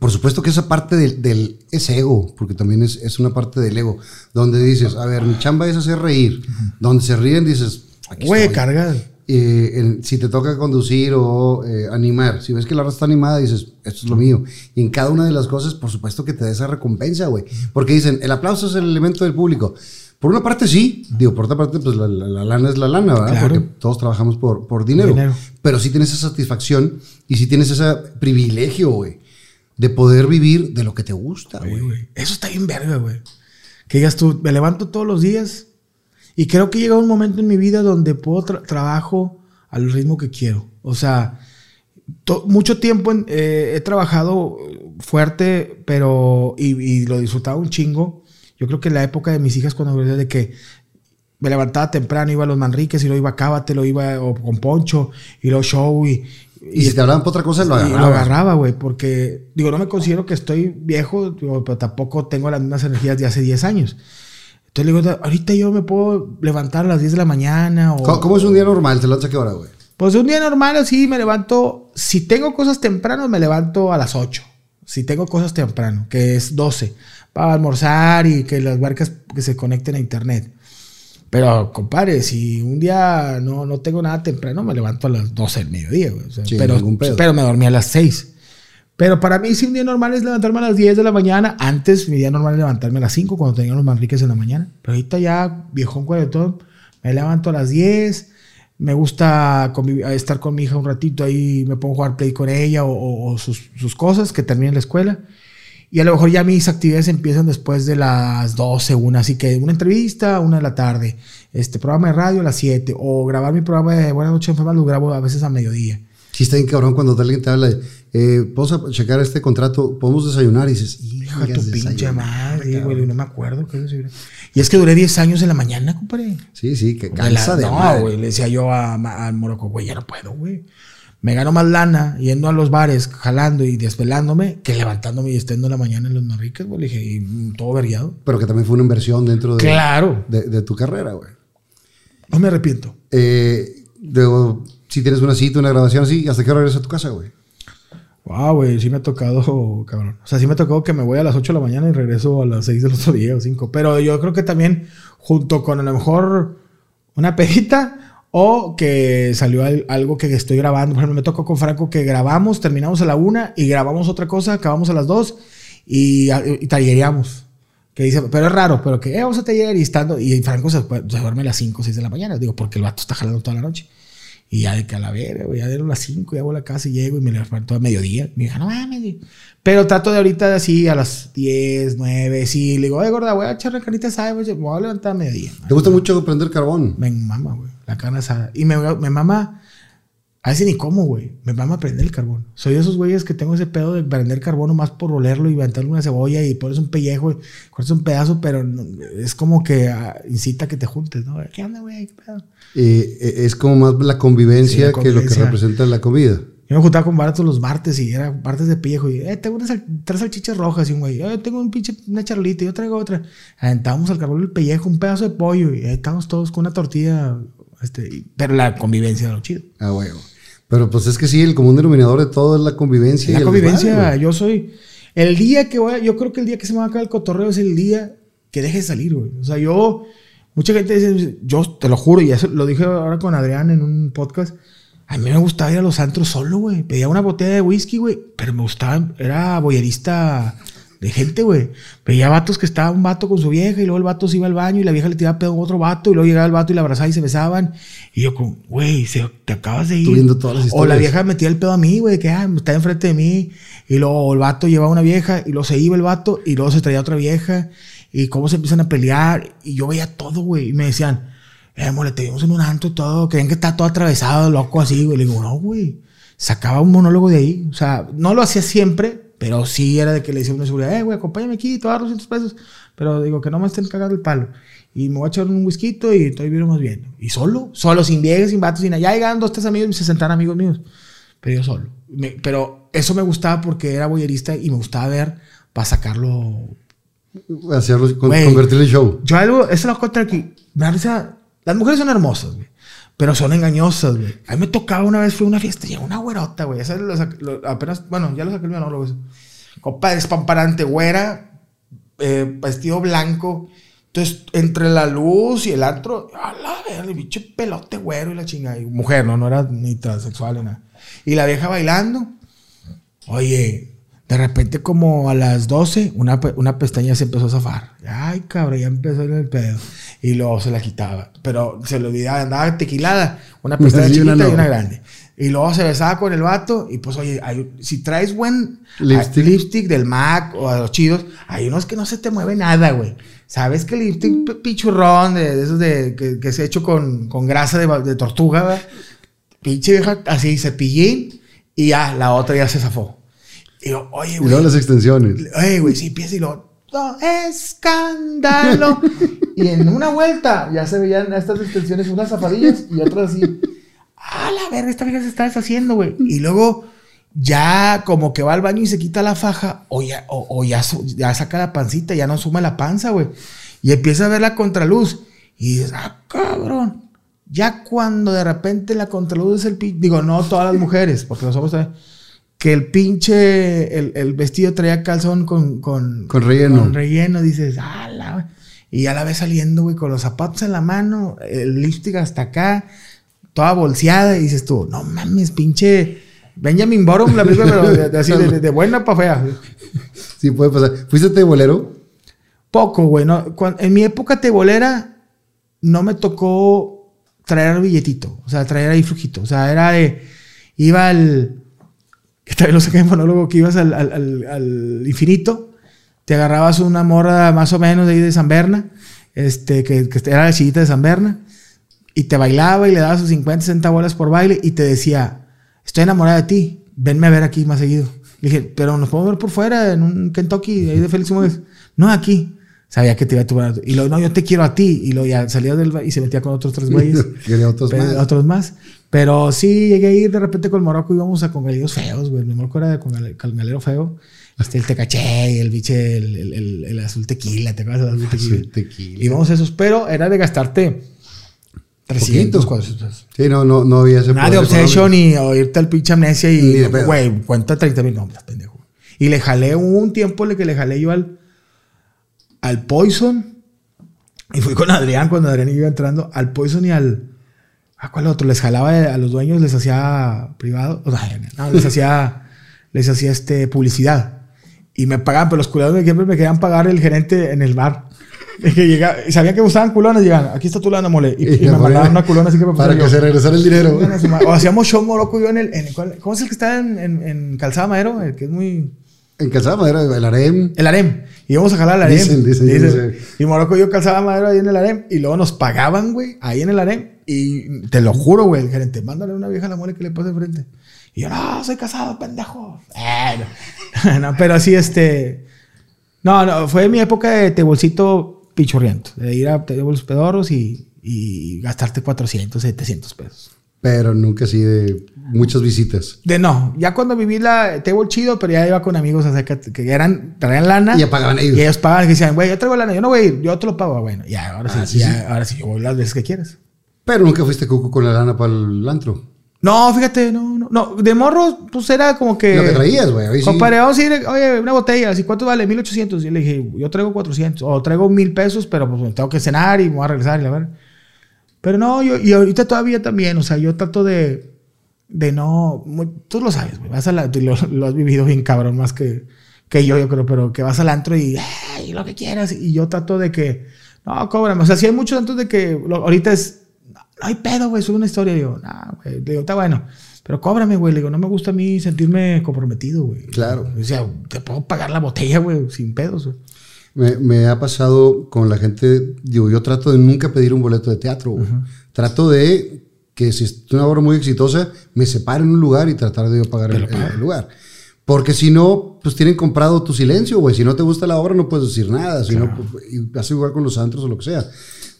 por supuesto que esa parte del, del- es ego, porque también es, es una parte del ego, donde dices, a ver, mi chamba es hacer reír. Donde se ríen, dices, aquí Güey, carga. Eh, si te toca conducir o eh, animar, si ves que la raza está animada, dices, esto es lo mío. Y en cada una de las cosas, por supuesto que te da esa recompensa, güey. Porque dicen, el aplauso es el elemento del público. Por una parte sí, digo, por otra parte, pues la, la- la lana es la lana, ¿verdad? Claro. Porque todos trabajamos por, por dinero. Dinero. Pero sí tienes esa satisfacción y sí tienes ese privilegio, güey. de poder vivir de lo que te gusta, güey, Eso está bien verga, güey. Que digas tú, me levanto todos los días y creo que llega un momento en mi vida donde puedo tra- trabajo al ritmo que quiero. O sea, mucho tiempo en- eh, he trabajado fuerte, pero y, y lo disfrutaba un chingo. Yo creo que en la época de mis hijas cuando de que me levantaba temprano, iba a los Manriques y luego iba a Cábate, lo iba o con Poncho y luego show y, Y, si te hablaban por otra cosa, lo y agarrabas. lo agarraba, güey, porque, digo, no me considero que estoy viejo, pero tampoco tengo las mismas energías de hace 10 años. Entonces le digo, ahorita yo me puedo levantar a las 10 de la mañana o... ¿Cómo, cómo es un día normal? ¿Te lanzas a qué hora, güey? Pues un día normal así me levanto, si tengo cosas temprano, me levanto a las 8. Si tengo cosas temprano, que es 12, para almorzar y que las barcas que se conecten a internet. Pero, compadre, si un día no, no tengo nada temprano, me levanto a las 12 del mediodía, güey. O sea, pero, pero me dormí a las 6. Pero para mí, si un día normal es levantarme a las 10 de la mañana, antes mi día normal es levantarme a las 5 cuando tenía los manriques en la mañana. Pero ahorita ya, viejón cuarentón, me levanto a las 10. Me gusta estar con mi hija un ratito ahí, me pongo a jugar play con ella o, o- o sus, sus cosas que terminen la escuela. Y a lo mejor ya mis actividades empiezan después de las 12, una, así que una entrevista, una de la tarde, este programa de radio a las 7, o grabar mi programa de Buenas noches enfermas, lo grabo a veces a mediodía. Sí, está bien cabrón cuando alguien te habla de, eh, vamos a checar este contrato, podemos desayunar y dices, Hija de "Higas, tu pinche madre, cabrón". güey, no me acuerdo. Y es que duré 10 años en la mañana, compadre. Sí, sí, que De cansa la- de No, güey, le decía yo a, Morocco, güey, ya no puedo, güey. Me gano más lana yendo a los bares, jalando y desvelándome, que levantándome y estando en la mañana en los marriques, güey. Le dije, y mm, todo vergueado. Pero que también fue una inversión dentro de, Claro, de, de tu carrera, güey. no me arrepiento. Eh, luego, si tienes una cita, una grabación así, ¿hasta qué hora regresas a tu casa, güey? Wow, güey, sí me ha tocado, cabrón. O sea, sí me ha tocado que me voy a las 8 de la mañana y regreso a las 6 del otro día o 5. Pero yo creo que también, junto con a lo mejor una pedita o que salió al- algo que estoy grabando. Por ejemplo, me tocó con Franco que grabamos, terminamos a la una y grabamos otra cosa, acabamos a las 2 y, y tallereamos. Que dice, pero es raro, pero que eh, vamos a taller y estando. Y Franco se, se duerme a las 5 o 6 de la mañana. Digo, porque el vato está jalando toda la noche. Y ya de calavera, güey, ya dieron las 5, ya voy a la casa y llego y me levanto a mediodía. Mi hija, no mames. güey". Pero trato de ahorita así a las 10, 9, sí. Le digo, oye, gorda, voy a echarle carnita asada, güey, me voy a levantar a mediodía. ¿Te gusta mucho prender carbón? Me mama, güey, la carne asada. Y me, me mama, a veces ni como, güey. Me mama prender el carbón. Soy de esos güeyes que tengo ese pedo de prender carbón nomás por olerlo y levantarle una cebolla y pones un pellejo y cortas un pedazo, pero no- es como que ah, incita a que te juntes, ¿no? ¿Qué onda, güey? ¿Qué pedo? Eh, eh, es como más la convivencia, Sí, la que lo que representa la comida. Yo me juntaba con baratos los martes y era martes de pellejo. Y, eh, tengo unas sal- tres salchichas rojas y un güey, eh, tengo un pinche, una charlita y yo traigo otra. Aventábamos al carbón el pellejo, un pedazo de pollo y ahí estábamos todos con una tortilla. Este, y- pero la convivencia era lo chido. Ah, huevo. Pero pues es que sí, el común denominador de todo es la convivencia. la convivencia, yo soy. El día que voy a, yo creo que el día que se me va a acabar el cotorreo es el día que deje de salir, güey. O sea, yo, mucha gente dice, yo te lo juro, y eso lo dije ahora con Adrián en un podcast. A mí me gustaba ir a los antros solo, güey. Pedía una botella de whisky, güey. Pero me gustaba, era boyerista de gente, güey. Veía vatos que estaba un vato con su vieja y luego el vato se iba al baño y la vieja le tiraba pedo a otro vato y luego llegaba el vato y la abrazaba y se besaban. Y yo como, güey, te acabas de ir. Tú viendo todas las O la historias. vieja metía el pedo a mí, güey, que ah, está enfrente de mí. Y luego el vato llevaba una vieja y luego se iba el vato y luego se traía otra vieja. Y cómo se empiezan a pelear. Y yo veía todo, güey. Y me decían, eh, mole, te vimos en un antro y todo. Creen que está todo atravesado, loco, así, güey. Le digo, no, güey. Sacaba un monólogo de ahí. O sea, no lo hacía siempre, pero sí era de que le decía una seguridad, eh, güey, acompáñame aquí, te voy a dar 200 pesos. Pero digo, que no me estén cagando el palo. Y me voy a echar un whisky y estoy más bien. Y solo, solo, sin viejas, sin vatos, sin nada. Ya llegaban dos, tres amigos y se sentaron amigos míos. Pero yo solo. Me- pero eso me gustaba porque era boyerista y me gustaba ver para sacarlo Hacerlo, con- convertirlo en show. yo algo, eso es lo contra aquí. Me da risa. Las mujeres son hermosas, güey. Pero son engañosas, güey. A mí me tocaba una vez, fue a una fiesta, llegó una güerota, güey. Esa lo lo- apenas, bueno, ya lo saqué el monólogo. eso. Compadre, espamparante, güera, eh, vestido blanco. Entonces, entre la luz y el antro, a la verga, el bicho pelote güero y la chingada. Y mujer, no, no era ni transexual ni nada. Y la vieja bailando. Oye, de repente como a las 12, una, una pestaña se empezó a zafar. Ay, cabrón, ya empezó en el pedo. Y luego se la quitaba. Pero se le olvidaba, andaba tequilada. Una pestaña Sí, chiquita una y una grande. Y luego se besaba con el vato. Y pues, oye, hay- si traes buen Lipstick. ah, lipstick del MAC o a los chidos, hay unos que no se te mueve nada, güey. Sabes que el lipstick pichurrón, de, de esos de, que, que se ha hecho con, con grasa de, de tortuga, ¿verdad? Pinche vieja, así, cepillín. Y ya, la otra ya se zafó. Y yo, oye, Y güey. luego las extensiones. Oye, güey, sí, empieza y lo. "No, escándalo. y en una vuelta ya se veían estas extensiones, unas zapadillas y otras así. A la verga, esta vieja se está deshaciendo, güey. Y luego ya como que va al baño y se quita la faja, o ya, o, o ya, ya saca la pancita, ya no suma la panza, güey. Y empieza a ver la contraluz. Y dices, ah, cabrón. Ya cuando de repente la contraluz es el pinche. Digo, no todas las mujeres, porque los hombres también. Que el pinche. El, el vestido traía calzón con. Con, Con relleno. Con relleno, dices, ah, la. Y ya la ves saliendo, güey, con los zapatos en la mano, el lipstick hasta acá, toda bolseada, y dices tú, no mames, pinche. Benjamin Borom, la película, pero de, de- así, de, buena para fea. Sí, puede pasar. ¿Fuiste tebolero? Poco, güey. No, Cuan- en mi época tebolera no me tocó traer billetito. O sea, traer ahí flujito. O sea, era de. Iba al. Que también lo saqué en monólogo, que ibas al, al- al- infinito. Te agarrabas una morra más o menos de ahí de San Berna. Este, que, que era la chillita de San Berna. Y te bailaba y le dabas sus 50, 60 bolas por baile. Y te decía: Estoy enamorada de ti. Venme a ver aquí más seguido. Le dije, pero nos podemos ver por fuera, en un Kentucky, ahí de Félix Móvez. No, aquí. Sabía que te iba a tubar. Y luego, no, yo te quiero a ti. Y luego ya salía del y se metía con otros tres güeyes. Quería otros Pero- más. Otros más. Pero sí, llegué a ir de repente con Morocco íbamos a con galeros feos, güey. Mi Morocco era de con, gal- con galero feo. Este, el tecaché, el biche, el, el, el- el azul tequila, ¿te acuerdas del azul tequila? Azul tequila. Íbamos a esos, pero era de gastarte 300, Poquito. 400. Sí, no, no, no había ese Nada de Obsession y o irte al pinche amnesia y, güey, cuenta 30 mil nombres, pendejo. Y le jalé, un tiempo le que le jalé yo al, al Poison. Y fui con Adrián cuando Adrián iba entrando. Al Poison y al. ¿A cuál otro? Les jalaba a los dueños, les hacía privado. O sea, no, les hacía. les hacía este, publicidad. Y me pagaban, pero los culeros siempre me querían pagar el gerente en el bar. Es que llegaba, y sabían que me gustaban culones, llegaban, aquí está tu lana, mole. Y, y me mandaban una culona así que me Para que yo. se regresara el dinero. O hacíamos show moroco yo en el. En el ¿Cómo es el que está en, en, en Calzada Madero? El que es muy. En Calzada Madera, el harem. El harem. Íbamos a jalar al harem. Dicen, dicen, sé. Y Morocco y yo calzaba madera ahí en el harem. Y luego nos pagaban, güey, ahí en el harem. Y te lo juro, güey, el gerente, mándale una vieja a la mole que le pase enfrente. Y yo, no, soy casado, pendejo. Eh, no. No, pero así, este. No, no, fue mi época de tebolcito pichurriento. De ir a tebols pedorros y, y gastarte 400, 700 pesos. Pero nunca así de muchas visitas. De no, ya cuando viví la table chido, pero ya iba con amigos sea, que, eran, traían lana. Y ya pagaban ellos. Y ellos pagaban y decían, güey, yo traigo lana, yo no voy a ir, yo te lo pago. Bueno, ya, ahora sí, Ah, sí, ya, sí. ahora sí, yo voy las veces que quieras. Pero nunca fuiste cuco con la lana para el antro. No, fíjate, no, no, no. De morro, pues era como que. Lo que traías, güey. Sí. Compadre, vamos a ir, oye, una botella, así, ¿cuánto vale? 1800. Y le dije, yo traigo 400. O traigo mil pesos, pero pues tengo que cenar y me voy a regresar y la verdad. Pero no, yo, y ahorita todavía también, o sea, yo trato de, de no, muy- tú lo sabes, güey, vas a la, tú lo, lo has vivido bien cabrón más que, que yo, yo creo, pero que vas al antro y, "Ay, lo que quieras, y yo trato de que, no, cóbrame, o sea, si hay muchos antros de que lo- ahorita es, no hay pedo, güey, sube una historia, digo, no, güey, le digo, está bueno, pero cóbrame, güey, le digo, no me gusta a mí sentirme comprometido, güey. Claro. O sea, te puedo pagar la botella, güey, sin pedos, güey. Me, me ha pasado con la gente, digo, yo trato de nunca pedir un boleto de teatro. Trato de que si es una obra muy exitosa, me separe en un lugar y tratar de yo pagar el, el- lugar. Porque si no, pues tienen comprado tu silencio, güey. Si no te gusta la obra, no puedes decir nada. Si no, pues, y vas igual con los antros o lo que sea.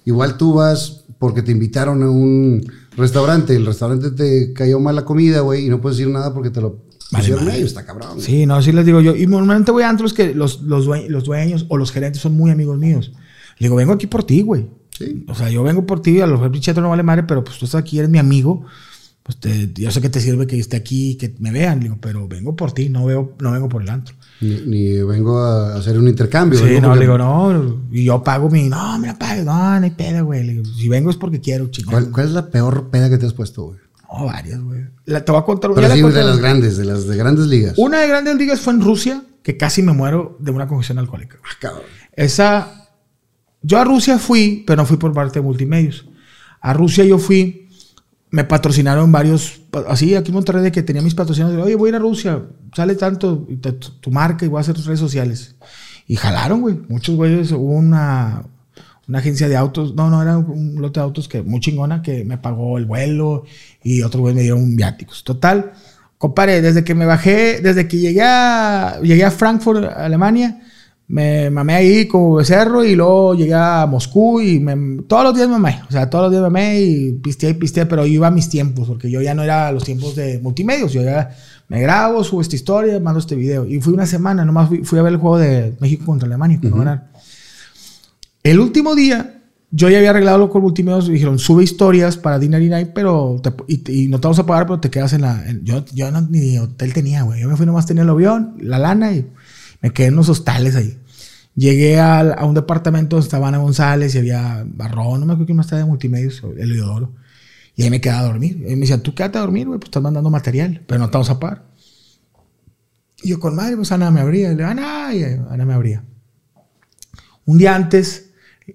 Igual tú vas porque te invitaron a un restaurante, el restaurante te cayó mal la comida, güey, y no puedes decir nada porque te lo Vale, ellos. Está cabrón. güey. Sí, no, sí les digo yo. Y normalmente voy a antros que los, los, due- los dueños o los gerentes son muy amigos míos. Le digo, vengo aquí por ti, güey. Sí. O sea, yo vengo por ti, a lo mejor no vale madre, pero pues tú estás aquí, eres mi amigo. Pues te- yo sé que te sirve que esté aquí, que me vean. Digo, pero vengo por ti, no, veo, no vengo por el antro. Ni, ni vengo a hacer un intercambio. Sí, no, le digo, no. Y yo pago mi, no, me la pagues, no, no hay pedo, güey. Le digo, si vengo es porque quiero, chingón. ¿Cuál, cuál es la peor peda que te has puesto, güey? Varias, güey. La- Te voy a contar sí, conté. de las grandes, de las de grandes ligas. Una de grandes ligas fue en Rusia, que casi me muero de una congestión alcohólica. Ah, cabrón. Esa. Yo a Rusia fui, pero no fui por parte de multimedios. A Rusia yo fui. me patrocinaron varios, así aquí en Monterrey, de que tenía mis patrocinadores. Oye, voy a ir a Rusia, sale tanto tu, tu marca y voy a hacer tus redes sociales. Y jalaron, güey. Muchos güeyes, hubo una, una agencia de autos, no, no, era un lote de autos que muy chingona que me pagó el vuelo y otros güeyes me dieron viáticos. Total, compadre, desde que me bajé, desde que llegué a, llegué a Frankfurt, Alemania, me mamé ahí como becerro y luego llegué a Moscú y me- todos los días me mamé. O sea, todos los días me mamé y pisteé y pisteé, pero iba a mis tiempos, porque yo ya no era los tiempos de multimedios. Yo ya me grabo, subo esta historia, mando este video. Y fui una semana, nomás fui, fui a ver el juego de México contra Alemania, que no ganar. El último día, yo ya había arreglado lo con multimedios y dijeron, sube historias para Dinner Night, pero te- y, y no te vamos a pagar, pero te quedas en la... en- yo yo no, ni hotel tenía, güey. Yo me fui nomás, tenía el avión, la lana y me quedé en unos hostales ahí. Llegué al- a, un departamento donde estaba Ana González y había Barrón, no me acuerdo quién más estaba de multimedios, el Leodoro. Y ahí me quedaba a dormir. Y me decían, tú quédate a dormir, güey, pues estás mandando material, pero no te vamos a pagar. Y yo con madre, pues Ana me abría. Y le Ana, y Ana me abría. Un día antes,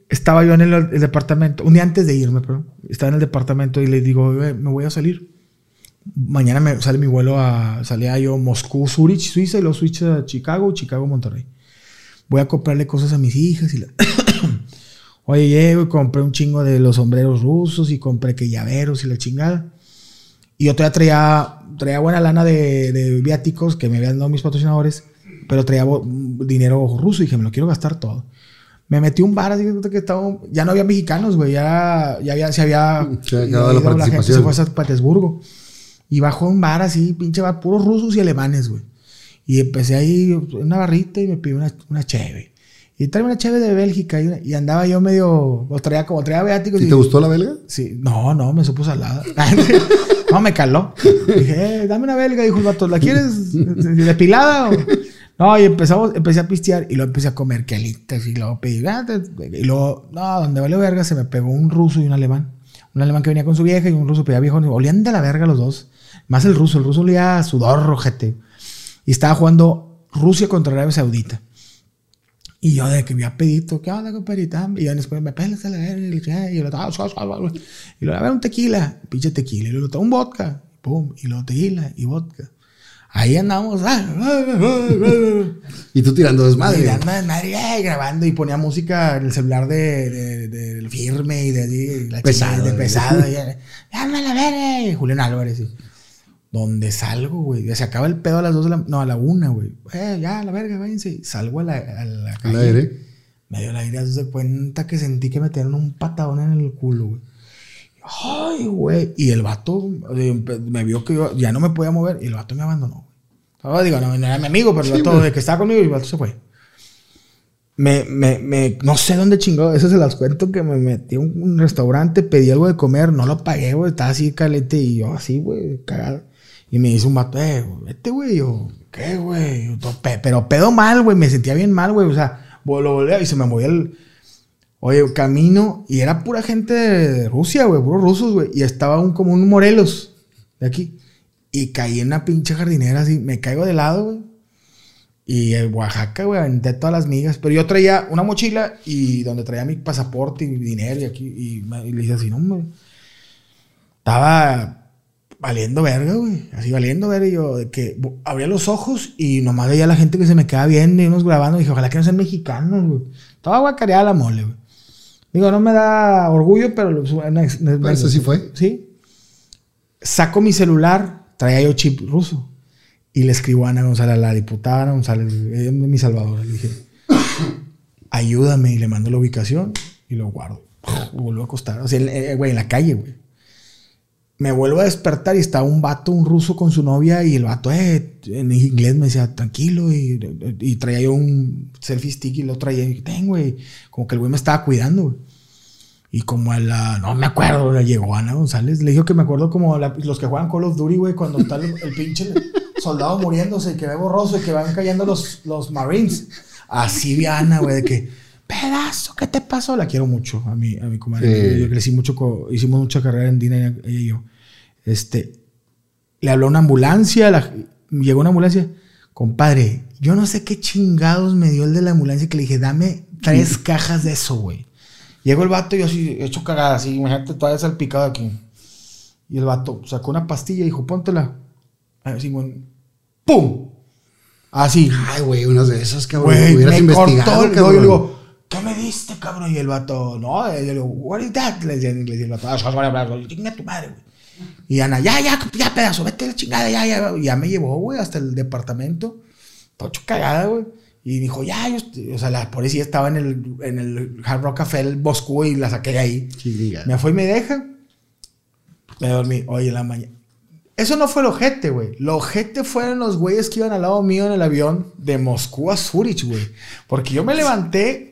estaba yo en el, departamento, un día antes de irme, estaba en el departamento y le digo, "Oye, me voy a salir. Mañana me sale mi vuelo a, salía yo Moscú, Zurich, Suiza, y luego a Chicago, Chicago, Monterrey. Voy a comprarle cosas a mis hijas y la... Oye, llego y compré un chingo de los sombreros rusos y compré que llaveros y la chingada. Y yo todavía traía, traía buena lana de, de viáticos que me habían dado mis patrocinadores, pero traía dinero ruso y dije, me lo quiero gastar todo. Me metí un bar así que estaba, ya no había mexicanos, güey, ya, ya había, se había, Se había la ido gente, se fue a San Petersburgo. Y bajó un bar así, pinche bar, puros rusos y alemanes, güey. Y empecé ahí una barrita y me pedí una, una cheve. Y trae una cheve de Bélgica y, una- y andaba yo medio, o traía como traía viáticos. ¿Y te gustó la belga? Sí, no, no, me supo salada. no, me caló. Dije, eh, dame una belga, dijo el vato, ¿la quieres depilada? O? No, y empezamos, empecé a pistear y luego empecé a comer quelitas y luego pedí, ah, y luego, no, donde valió verga se me pegó un ruso y un alemán. Un alemán que venía con su vieja y un ruso pedía viejo. Olían de la verga los dos. Más el ruso, el ruso olía a sudor rojete. Y estaba jugando Rusia contra Arabia Saudita. Y yo de que me había pedito, ¿qué onda, compadrita? Y yo después me pelas a la verga. Y, yo daba, y luego, a ver, un tequila, pinche tequila. Y luego, un vodka, pum, y luego tequila y vodka. Ahí andamos, ah, ah, ah, Y tú tirando desmadre. y anda de madre, ay, grabando y ponía música en el celular de, de, de- del firme y de, de la chingada, de. Y, ¡Anda la verga! Julián Álvarez. Y, donde salgo, güey. Se acaba el pedo a las dos de la... No, a la una, güey. Eh, ya, a la verga, váyanse. Salgo a la, a la Al calle. aire. Me dio el aire, haz de cuenta que sentí que me tiraron un patadón en el culo, güey. Ay, güey. Y el vato eh, me vio que yo ya no me podía mover y el vato me abandonó. Ahora digo, no, no era mi amigo, pero el Sí, vato güey. de que estaba conmigo y el vato se fue. Me, me, me, no sé dónde chingó, eso se las cuento que me metí a un, restaurante, pedí algo de comer, no lo pagué, güey, estaba así caliente y yo así, güey, cagado. Y me dice un vato, eh, vete, güey, yo, ¿qué, güey? Yo, "To- pe- Pero pedo mal, güey, me sentía bien mal, güey, o sea, lo volví y se me movía el, Oye, camino y era pura gente de Rusia, güey, puros rusos, güey. Y estaba un, como un Morelos de aquí. Y caí en una pinche jardinera así. Me caigo de lado, güey. Y en Oaxaca, güey, aventé todas las migas. Pero yo traía una mochila y donde traía mi pasaporte y mi dinero y aquí. Y, le dije así, no, güey. Estaba valiendo verga, güey. Así valiendo verga. Y yo, de que abría los ojos y nomás veía a la gente que se me quedaba viendo y unos grabando. Y dije, ojalá que no sean mexicanos, güey. Estaba guacareada la mole, güey. Digo, no me da orgullo, pero... una- una- eso sí fue. Sí. Saco mi celular, traía yo chip ruso. Y le escribo a Ana González, a la diputada Ana González, es mi salvadora. Le dije, ayúdame. Y le mando la ubicación y lo guardo. Me vuelvo a acostar. O sea, eh, güey, en la calle, güey. Me vuelvo a despertar y estaba un vato, un ruso con su novia y el vato, eh, en inglés me decía, tranquilo. Y, y traía yo un selfie stick y lo traía. Y dije, ten, güey. Como que el güey me estaba cuidando, güey. Y como a la, no me acuerdo, le llegó Ana González. Le dijo que me acuerdo como la- los que juegan Call of Duty, güey, cuando está el, el pinche soldado muriéndose, que ve borroso y que van cayendo los, los Marines. Así vi a Ana, güey, de que, pedazo, ¿qué te pasó? La quiero mucho a mi, a mi comadre. Sí. Yo crecí mucho, co- hicimos mucha carrera en Dina, ella y yo. Este, le habló una ambulancia, la- llegó una ambulancia. Compadre, yo no sé qué chingados me dio el de la ambulancia que le dije, dame tres cajas de eso, güey. Llegó el vato y yo así, hecho cagada, así, imagínate, todavía salpicado aquí. Y el vato sacó una pastilla y dijo, póntela. A ver, Simón, ¡pum! Así. Ay, güey, unas de esas, cabrón. Güey, hubieras me cortó investigado, el- no, cabrón. yo le digo, ¿qué me diste, cabrón? Y el vato, no, yo le digo, what is that? Le decía en inglés y el vato, "Ah, tu madre, güey. Y Ana, ya, ya, ya, pedazo, vete a la chingada, ya, ya. Y ya me llevó, güey, hasta el departamento. Todo hecho cagada, güey. Y dijo, ya, yo, estoy-". o sea, la policía estaba en el, en el Hard Rock Café, el Bosco, y la saqué de ahí. Chinga. Me fue y me deja. Me dormí. Oye, en la mañana. Eso no fue el ojete, güey. Lo ojete fueron los güeyes que iban al lado mío en el avión de Moscú a Zurich, güey. Porque yo me levanté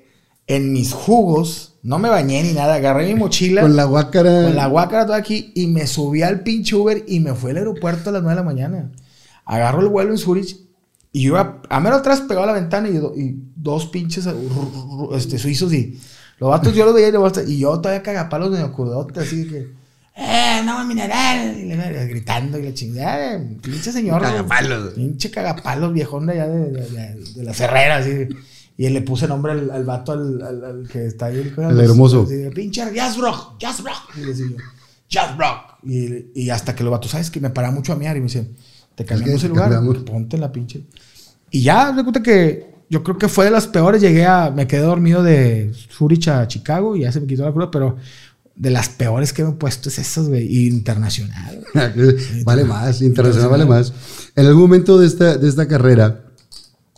en mis jugos, no me bañé ni nada, agarré mi mochila Con la guácara. con la guácara toda aquí y me subí al pinche Uber y me fui al aeropuerto a las 9 de la mañana. Agarro el vuelo en Zurich y yo iba a mero atrás pegado a la ventana y, do- y dos pinches este, suizos y los vatos yo los veía y, los vatos- y yo todavía cagapalos medio curdote así de que ¡Eh, no, mineral! Y le- gritando y la chingada. Pinche señor. Cagapalos. Pinche cagapalos viejón de allá de, de, de- de la Ferrera, así. Y le puse nombre al, al vato, al, al- al que está ahí. El hermoso. Así pinche Jazzbrock, Jazzbrock. Y le decía yo, Jazzbrock. Y, y hasta que los vatos, ¿sabes? Que me para mucho a miar y me dicen, te cambiamos te el lugar, cambiamos. ponte la pinche. Y ya, me cuenta que yo creo que fue de las peores. Llegué a, me quedé dormido de Zurich a Chicago y ya se me quitó la cruda, pero de las peores que me he puesto es esas, güey, internacional. vale más, internacional vale más. En algún momento de esta, de esta carrera,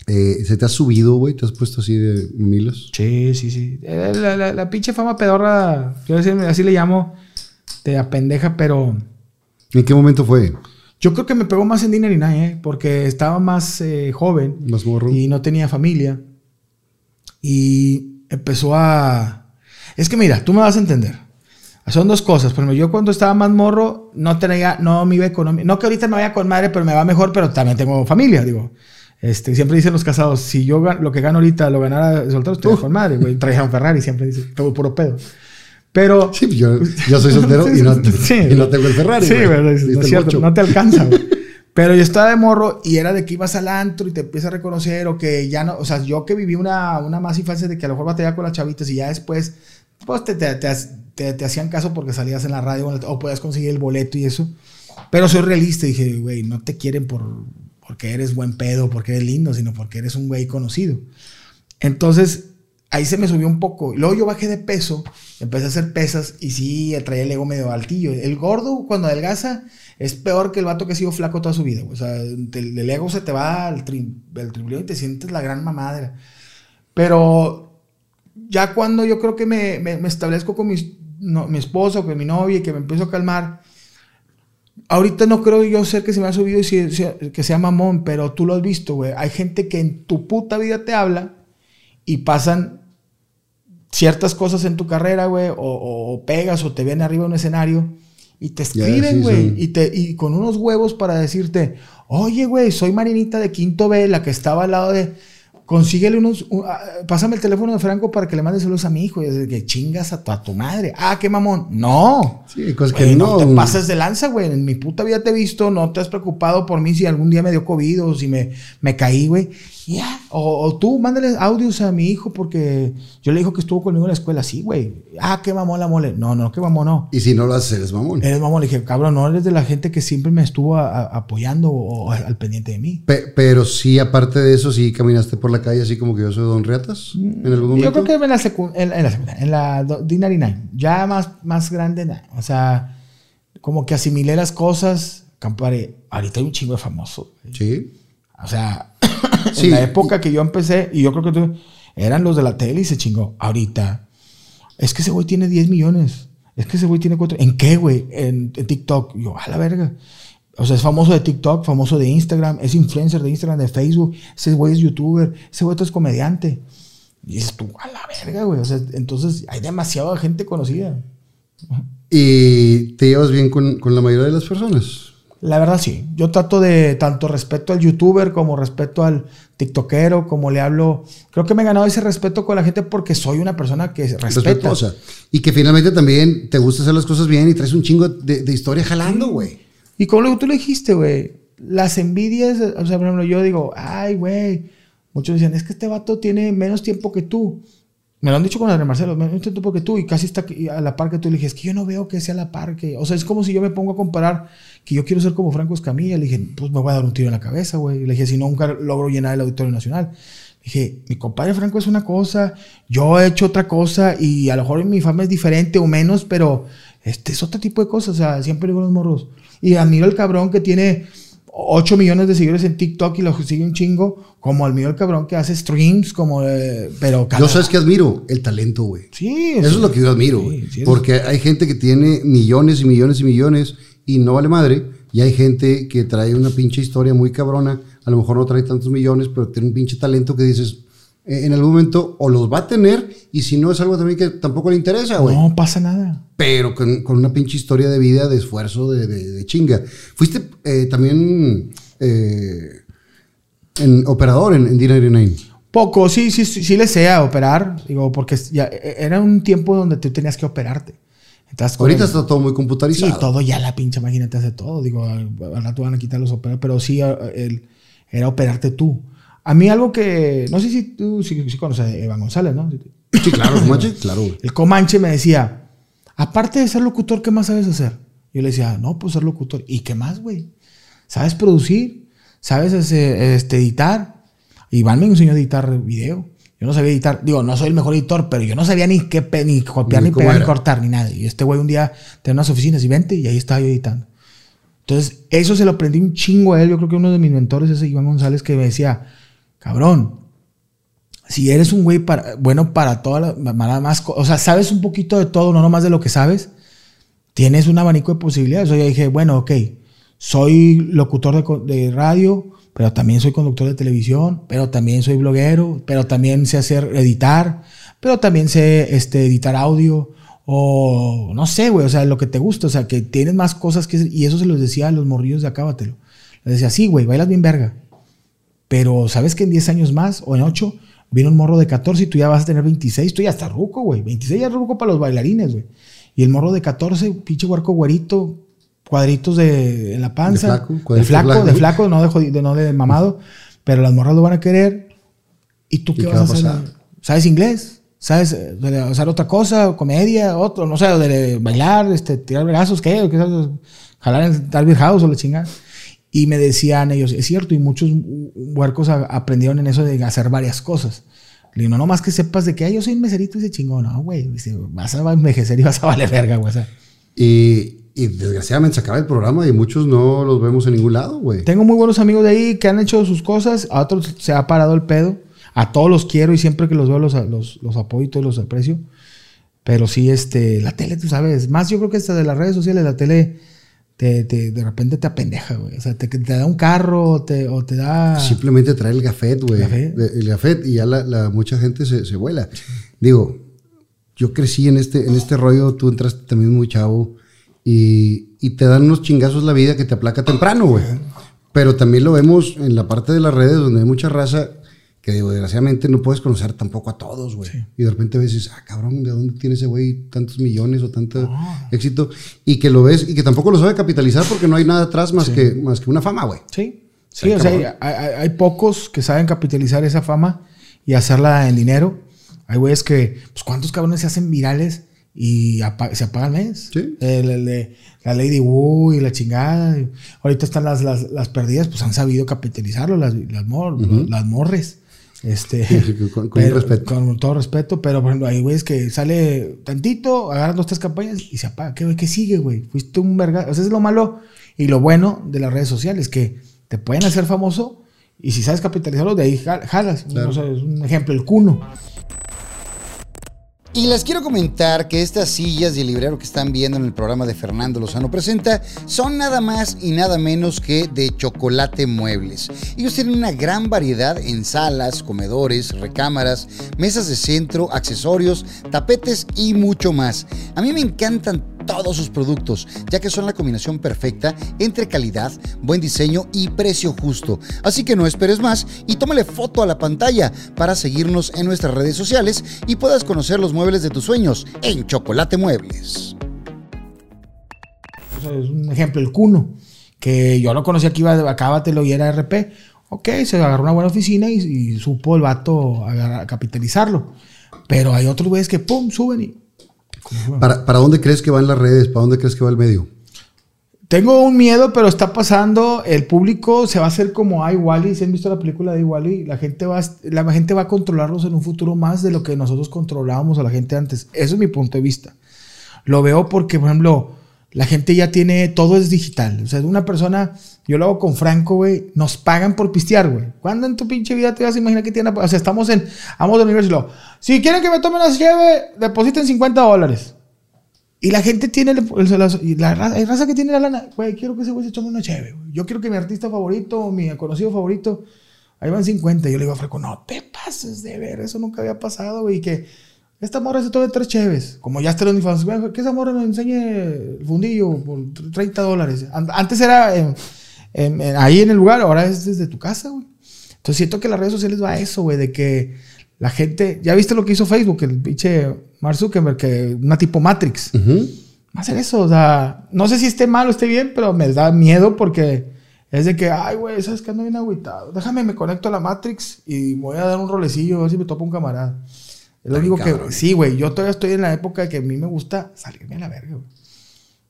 eh, ¿se te ha subido, güey? ¿Te has puesto así de milos? Sí, sí, sí. Eh, La, la- la pinche fama pedorra, quiero decir, así le llamo, te apendeja, pero ¿En qué momento fue? yo creo que me pegó más en Dinner y Nine, ¿eh? porque estaba más eh, joven Más morro. y no tenía familia. Y empezó a... Es que mira, tú me vas a entender. Son dos cosas. Por ejemplo, yo cuando estaba más morro no tenía, no me iba económico. No que ahorita me vaya con madre, pero me va mejor, pero también tengo familia, digo. Este, siempre dicen los casados, si yo lo que gano ahorita lo ganara soltero, estoy con madre, güey. Traía un Ferrari, siempre dice, todo puro pedo. Pero... Sí, yo, yo soy soltero y, no, Sí. y no tengo el Ferrari. Sí, güey. No, es cierto, no te alcanza, güey. Pero yo estaba de morro y era de que ibas al antro y te empiezas a reconocer o que ya no, o sea, yo que viví una, una más infancia de que a lo mejor batallaba con las chavitas y ya después, pues te, te, te, te- te hacían caso porque salías en la radio o podías conseguir el boleto y eso. Pero soy realista y dije, güey, no te quieren por, porque eres buen pedo, porque eres lindo, sino porque eres un güey conocido. Entonces, ahí se me subió un poco. Luego yo bajé de peso, empecé a hacer pesas y sí, traía el ego medio altillo. El gordo, cuando adelgaza, es peor que el vato que ha sido flaco toda su vida. O sea, el, ego se te va al, tri, al y te sientes la gran mamadera. Pero ya cuando yo creo que me, me- establezco con mis- mi esposo, con mi novia y que me empiezo a calmar, Ahorita no creo yo ser que se me ha subido y si- si- que sea mamón, pero tú lo has visto, güey. Hay gente que en tu puta vida te habla y pasan ciertas cosas en tu carrera, güey, o, pegas o te ven arriba de un escenario y te escriben, sí, güey, y, te- y con unos huevos para decirte, oye, güey, soy Marinita de Quinto B, la que estaba al lado de... Consíguele unos... un- ah, pásame el teléfono de Franco para que le mande saludos a mi hijo. Y es que chingas a tu, a tu madre. Ah, qué mamón. No. Sí, cosas que no. te pases de lanza, güey. En mi puta vida te he visto, no te has preocupado por mí si algún día me dio COVID o si me, me caí, güey. Y Ya. O, o tú, mándale audios a mi hijo porque yo le dijo que estuvo conmigo en la escuela. Sí, güey. Ah, qué mamón la mole. No, no, qué mamón no. Y si no lo haces, eres mamón. Eres mamón. Le dije, cabrón, no eres de la gente que siempre me estuvo a- a- apoyando o, al pendiente de mí. Pe- pero sí, aparte de eso, sí caminaste por la calle así como que yo soy Don Reatas en algún momento. Yo creo que en la, secu- en, en la secundaria, en la do- D99, ya más, más grande, nah. o sea, como que asimilé las cosas. Campare, ahorita hay un chingo de famosos. güey. Sí. O sea, Sí. en la época que yo empecé, y yo creo que tú, eran los de la tele y se chingó. Ahorita, es que ese güey tiene 10 millones. Es que ese güey tiene 4. ¿En qué, güey? En, en TikTok. Yo, a la verga. O sea, es famoso de TikTok, famoso de Instagram, es influencer de Instagram, de Facebook. Ese güey es youtuber, ese güey es comediante. Y dices tú, a la verga, güey. O sea, entonces hay demasiada gente conocida. ¿Y te llevas bien con, con la mayoría de las personas? La verdad sí. Yo trato de tanto respeto al youtuber como respeto al tiktokero, como le hablo. Creo que me he ganado ese respeto con la gente porque soy una persona que respeta. Y que finalmente también te gusta hacer las cosas bien y traes un chingo de, de historia jalando, güey. Y como tú lo dijiste, güey, las envidias, o sea, por ejemplo, yo digo, ay, güey, muchos dicen, es que este vato tiene menos tiempo que tú. Me lo han dicho con Adrián Marcelo, me un tipo que tú y casi está a la par que tú. Le dije, que yo no veo que sea a la par que... O sea, es como si yo me pongo a comparar que yo quiero ser como Franco Escamilla. Le dije, pues me voy a dar un tiro en la cabeza, güey. Le dije, si nunca logro llenar el Auditorio Nacional. Dije, mi compadre Franco es una cosa, yo he hecho otra cosa y a lo mejor mi fama es diferente o menos, pero este es otro tipo de cosas. O sea, siempre digo los morros. Y admiro al cabrón que tiene 8 millones de seguidores en TikTok y lo sigue un chingo, como al mío el cabrón que hace streams, como, eh, pero cada- Yo sabes que admiro el talento, güey. Sí, Eso es lo que yo admiro, sí, Porque hay gente que tiene millones y millones y millones y no vale madre. Y hay gente que trae una pinche historia muy cabrona. A lo mejor no trae tantos millones, pero tiene un pinche talento que dices, eh, en algún momento o los va a tener y si no es algo también que tampoco le interesa, güey. No pasa nada. Pero con, con una pinche historia de vida, de esfuerzo, de, de- de chinga. Fuiste eh, también eh, en operador en, en D99. Poco, sí, sí, sí, sí le sé a operar, digo, porque ya eh, era un tiempo donde tú tenías que operarte. Entonces, Ahorita el- está todo muy computarizado. Sí, todo ya la pinche máquina te hace todo. Digo, al rato van a quitar los operadores, pero sí el- era operarte tú. A mí algo que, no sé si tú sí, sí conoces a Evan González, ¿no? Sí, claro, Comanche, claro, güey. El Comanche me decía, aparte de ser locutor, ¿qué más sabes hacer? Yo le decía, no, pues ser locutor. ¿Y qué más, güey? ¿Sabes producir? ¿Sabes ese- este, editar? Iván me enseñó a editar video. Yo no sabía editar. Digo, no soy el mejor editor, pero yo no sabía ni qué ni copiar, Ni ni, pegar, ni era. cortar, ni nada. Y este güey un día tenía unas oficinas y vente, y ahí estaba yo editando. Entonces, eso se lo aprendí un chingo a él. Yo creo que uno de mis mentores es Iván González, que me decía, cabrón, si eres un güey para, bueno para todas las o sea, sabes un poquito de todo, no nomás de lo que sabes, tienes un abanico de posibilidades. O sea, yo dije, bueno, ok, soy locutor de radio, pero también soy conductor de televisión, pero también soy bloguero, pero también sé hacer, editar, pero también sé este, editar audio, o no sé, güey, o sea, lo que te gusta, o sea, que tienes más cosas que... Y eso se los decía a los morrillos de Acábatelo. Les decía, sí, güey, bailas bien verga. Pero sabes que en 10 años más o en 8 viene un morro de 14 y tú ya vas a tener 26. Tú ya estás ruco, güey. 26 ya es ruco para los bailarines, güey. Y el morro de 14, pinche huarco güerito, cuadritos de, en la panza. De flaco, de flaco, de flaco, no de, no de mamado. Pero las morras lo van a querer. ¿Y tú ¿Y qué, qué vas a hacer? pasar? ¿Sabes inglés? ¿Sabes eh, de hacer otra cosa? ¿Comedia? Otro, no sé, de bailar, este, tirar brazos, ¿qué? ¿Qué sabes? Jalar en Darby House o la chingada. Y me decían ellos, es cierto, y muchos huercos a- aprendieron en eso de hacer varias cosas. Le digo, no nomás que sepas de que "Ay, yo soy un meserito y ese chingón, no, güey, vas a envejecer y vas a valer verga, güey. Y, y desgraciadamente se acaba el programa y muchos no los vemos en ningún lado, güey. Tengo muy buenos amigos de ahí que han hecho sus cosas, a otros se ha parado el pedo, a todos los quiero y siempre que los veo los, los, los apoyo y todos los aprecio. Pero sí, este, la tele, tú sabes, más yo creo que hasta de las redes sociales, la tele te, te- de repente te apendeja, güey. O sea, te, te da un carro o te, o te da... Simplemente traer el gafet, güey. El gafet y ya la, la- mucha gente se, se vuela. Digo, yo crecí en este, en este rollo, tú entraste también muy chavo y, y te dan unos chingazos la vida que te aplaca temprano, güey. Pero también lo vemos en la parte de las redes donde hay mucha raza que, digo, desgraciadamente no puedes conocer tampoco a todos, güey. Y de repente ves y dices, ah, cabrón, ¿de dónde tiene ese güey tantos millones o tanto éxito? Y que lo ves y que tampoco lo sabe capitalizar porque no hay nada atrás más, que, más que una fama, güey. Sí, sí, o sea, hay, hay- hay pocos que saben capitalizar esa fama y hacerla en dinero. Hay güeyes que, pues, ¿cuántos cabrones se hacen virales y apa- se apagan el mes? Sí. El- el de la Lady Wu y la chingada. ahorita están las, las, las perdidas, pues han sabido capitalizarlo, las, las, mor- las morres. Este, con- con pero- respeto. Con todo respeto, pero por ejemplo, hay güeyes que sale tantito, agarran dos, tres campañas y se apaga. ¿Qué, qué sigue, güey? Fuiste un verga. O sea, es lo malo y lo bueno de las redes sociales, que te pueden hacer famoso y si sabes capitalizarlo, de ahí jal- jalas. Claro. Es un ejemplo, el cuno. Y les quiero comentar que estas sillas el librero que están viendo en el programa de Fernando Lozano Presenta son nada más y nada menos que de chocolate muebles. Ellos tienen una gran variedad en salas, comedores, recámaras, mesas de centro, accesorios, tapetes y mucho más. A mí me encantan todos sus productos, ya que son la combinación perfecta entre calidad, buen diseño y precio justo. Así que no esperes más y tómale foto a la pantalla para seguirnos en nuestras redes sociales y puedas conocer los muebles de tus sueños en Chocolate Muebles. Es un ejemplo, el cuno. Que yo lo conocí aquí, acábatelo y era RP. Ok, se agarró una buena oficina y, y supo el vato agarrar- capitalizarlo. Pero hay otros güeyes que, pum, suben y... ¿Para, ¿Para dónde crees que van las redes? ¿Para dónde crees que va el medio? Tengo un miedo, pero está pasando. El público se va a hacer como I Wally. Si han visto la película de Wally, la gente va, a- la gente va a controlarlos en un futuro más de lo que nosotros controlábamos a la gente antes. Eso es mi punto de vista. Lo veo porque, por ejemplo, la gente ya tiene todo es digital. O sea, una persona, yo lo hago con Franco, güey, nos pagan por pistear, güey. ¿Cuándo en tu pinche vida te vas a imaginar que tiene? O sea, estamos en, vamos de universo y lo, si quieren que me tomen las lleve, depositen 50 dólares. Y la gente tiene, el- las- y la, ra- hay raza que tiene la lana, güey, quiero que ese güey se tome una chévere, güey. Yo quiero que mi artista favorito, mi conocido favorito, ahí van 50. Yo le digo a Franco, no te pases de ver, eso nunca había pasado, güey. y Que esta morra se tome tres cheves. Como ya está en OnlyFans, güey, que esa morra nos enseñe el fundillo por 30 dólares. An- Antes era en- en- en- ahí en el lugar, ahora es desde tu casa, güey. Entonces siento que las redes sociales va a eso, güey, de que la gente, ya viste lo que hizo Facebook, el pinche Mark Zuckerberg, que una tipo Matrix. Ujú. Va a hacer eso, o sea, no sé si esté mal o esté bien, pero me da miedo porque es de que, ay, güey, sabes que ando bien agüitado. Déjame, me conecto a la Matrix y voy a dar un rolecillo a ver si me topa un camarada. Es lo único que, cabrón. sí, güey, yo todavía estoy en la época que a mí me gusta salirme a la verga, güey.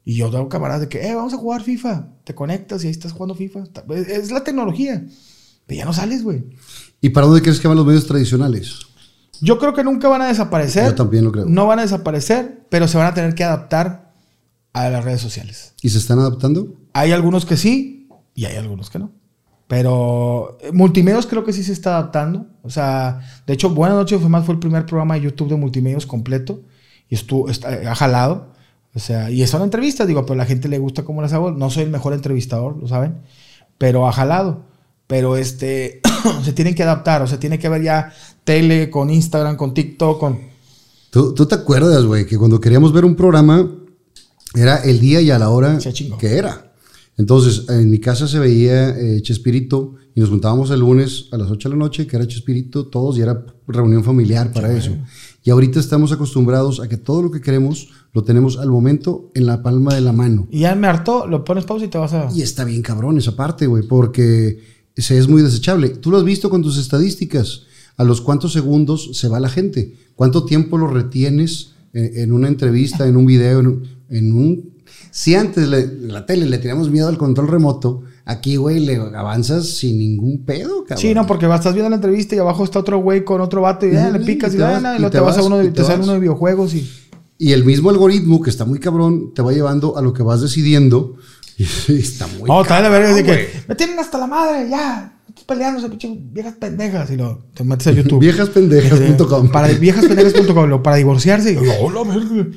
Y yo tengo camaradas de que, eh, vamos a jugar FIFA. Te conectas y ahí estás jugando FIFA. Es la tecnología. Pero ya no sales, güey. ¿Y para dónde crees que van los medios tradicionales? Yo creo que nunca van a desaparecer. Yo también lo creo. No van a desaparecer, pero se van a tener que adaptar a las redes sociales. ¿Y se están adaptando? Hay algunos que sí y hay algunos que no. Pero eh, Multimedios creo que sí se está adaptando. O sea, de hecho, Buenas noches fue más fue el primer programa de YouTube de Multimedios completo y estuvo está- ha jalado. O sea, y son entrevistas, digo, pero a la gente le gusta cómo las hago. No soy el mejor entrevistador, lo saben, pero ha jalado. Pero este se tienen que adaptar, o sea, tiene que haber ya tele con Instagram, con TikTok, con ¿Tú, tú te acuerdas, güey, que cuando queríamos ver un programa era el día y a la hora que era? Entonces, en mi casa se veía eh, Chespirito y nos juntábamos el lunes a las 8 de la noche, que era Chespirito, todos, y era reunión familiar para eso. Y ahorita estamos acostumbrados a que todo lo que queremos lo tenemos al momento en la palma de la mano. Y ya me hartó, lo pones pausa y te vas a. Y está bien cabrón esa parte, güey, porque se es muy desechable. Tú lo has visto con tus estadísticas. A los cuántos segundos se va la gente. ¿Cuánto tiempo lo retienes en, en una entrevista, en un video, en un- Si antes le- la tele le teníamos miedo al control remoto, aquí, güey, le avanzas sin ningún pedo, cabrón. Sí, no, porque vas- estás viendo la entrevista y abajo está otro güey con otro vato y eh, le picas y te vas, gana, y y luego te vas a vas, uno de, te te sale vas. uno de videojuegos y. Y el mismo algoritmo, que está muy cabrón, te va llevando a lo que vas decidiendo. Y está muy No, trae la verga de que me tienen hasta la madre, ya. Estoy peleando, pinche viejas pendejas. Y lo te metes a YouTube. Viejaspendejas.com. Para viejaspendejas.com, para divorciarse. Y yo, "Oh, la verga.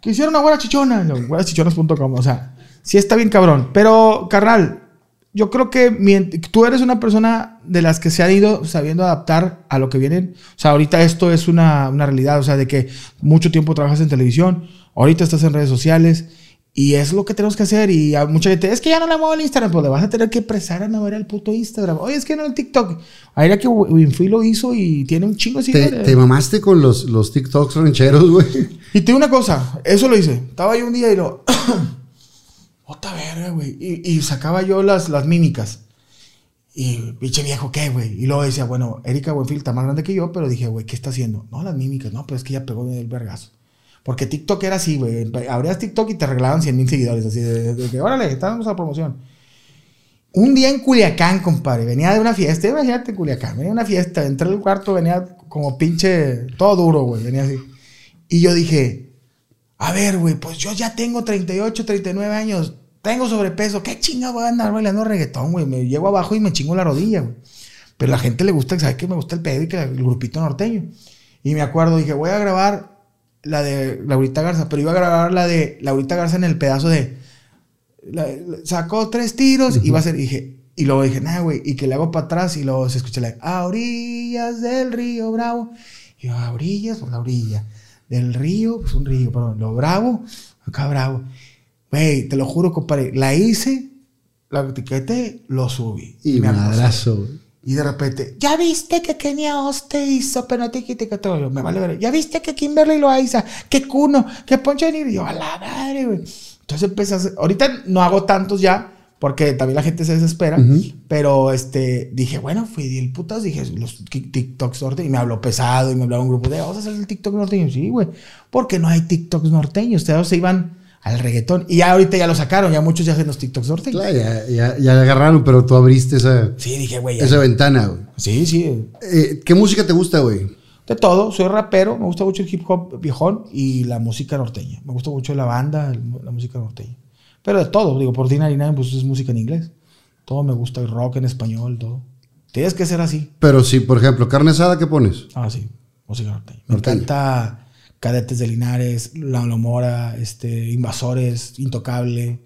Quisiera una güera chichona. güerachichonas.com. O sea, sí está bien cabrón. Pero, carnal, yo creo que tú eres una persona de las que se han ido sabiendo adaptar a lo que vienen. O sea, ahorita esto es una, una realidad. O sea, de que mucho tiempo trabajas en televisión, ahorita estás en redes sociales. Y es lo que tenemos que hacer. Y a mucha gente, es que ya no le muevo el Instagram, pues le vas a tener que presar a mover el puto Instagram. Oye, es que no el TikTok. Ahí era que Winfrey lo hizo y tiene un chingo de Te, te mamaste con los, los TikToks rancheros, güey. Y te digo una cosa, eso lo hice. Estaba yo un día y lo. Otra verga, güey. Y, y sacaba yo las, las mímicas. Y pinche viejo, ¿qué, güey? Y luego decía, bueno, Erika Buenfil está más grande que yo, pero dije, güey, ¿qué está haciendo? No, las mímicas, no, pero es que ya pegó el vergazo. Porque TikTok era así, güey. Abrías TikTok y te regalaban 100 mil seguidores, así de, que, órale, estábamos a promoción. Un día en Culiacán, compadre, venía de una fiesta, imagínate Culiacán, venía de una fiesta, entré al cuarto, venía como pinche, todo duro, güey, venía así. Y yo dije, a ver, güey, pues yo ya tengo 38, 39 años, tengo sobrepeso, ¿qué chinga voy a andar bailando reggaetón, güey? Me llego abajo y me chingo la rodilla, güey. Pero la gente le gusta, sabe que me gusta el pedo y que el grupito norteño. Y me acuerdo, dije, voy a grabar la de Laurita Garza, pero iba a grabar la de Laurita Garza en el pedazo de la- la- sacó tres tiros y va a ser, y dije, y luego dije, nah, güey, y que le hago para atrás y luego se escucha la, a orillas del río Bravo. Y yo, a orillas, pues la orilla. Del río, pues un río, perdón, lo bravo, acá bravo. Güey, te lo juro, compadre, la hice, la etiqueté, lo subí. Y me madrazo. Y de repente, ¿ya viste que Kenia Oste hizo penalti que todo? Me vale ver. ¿Ya viste que Kimberly lo hizo? Que Kuno, que Poncho. Y yo, a la madre, güey. Entonces empecé a hacer. Ahorita no hago tantos ya, porque también la gente se desespera. Pero este, dije, bueno, fui el putas, dije, los TikToks norteños. Y me habló pesado y me hablaba un grupo de, vamos a hacer el TikTok norteño. Sí, güey, porque no hay TikToks norteños. Ustedes se iban al reggaetón. Y ya ahorita ya lo sacaron, ya muchos ya hacen los TikToks norteños. Claro, ya, ya, ya agarraron, pero tú abriste esa, Sí, dije, güey. esa ventana, güey. Sí, sí. Eh, ¿Qué música te gusta, güey? De todo, soy rapero, me gusta mucho el hip hop viejón y la música norteña. Me gusta mucho la banda, la música norteña. Pero de todo, digo, por Dinari Nine, pues es música en inglés. Todo me gusta, el rock en español, todo. Tienes que ser así. Pero sí, por ejemplo, carne asada, ¿qué pones? Ah, sí, música norteña. Me Norteña. encanta Cadetes de Linares, La Mora, este, Invasores, Intocable.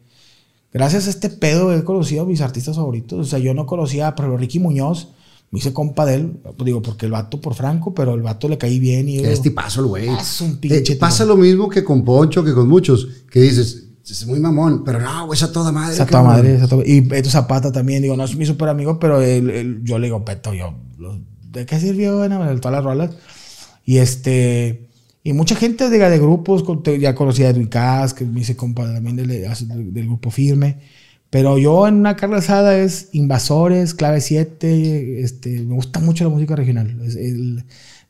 Gracias a este pedo he conocido a mis artistas favoritos. O sea, yo no conocía, pero Ricky Muñoz, me hice compa de él. Digo, porque el vato por Franco, pero el vato le caí bien y Es tipazo el güey. Es un pinche Eh, pasa lo mismo que con Poncho, que con muchos, que dices, es muy mamón, pero no, güey, es a toda madre. Esa toda madre, esa toda- Y Beto Zapata también, digo, no es mi super amigo, pero él- él- yo le digo, Beto, yo, ¿de qué sirvió? Bueno, todas las rolas. Y este, y mucha gente diga, de grupos, ya conocía a Edwin Cass, que me hice compa también del, del- grupo Firme. Pero yo en una carne asada es Invasores, Clave 7, este, me gusta mucho la música regional, es el-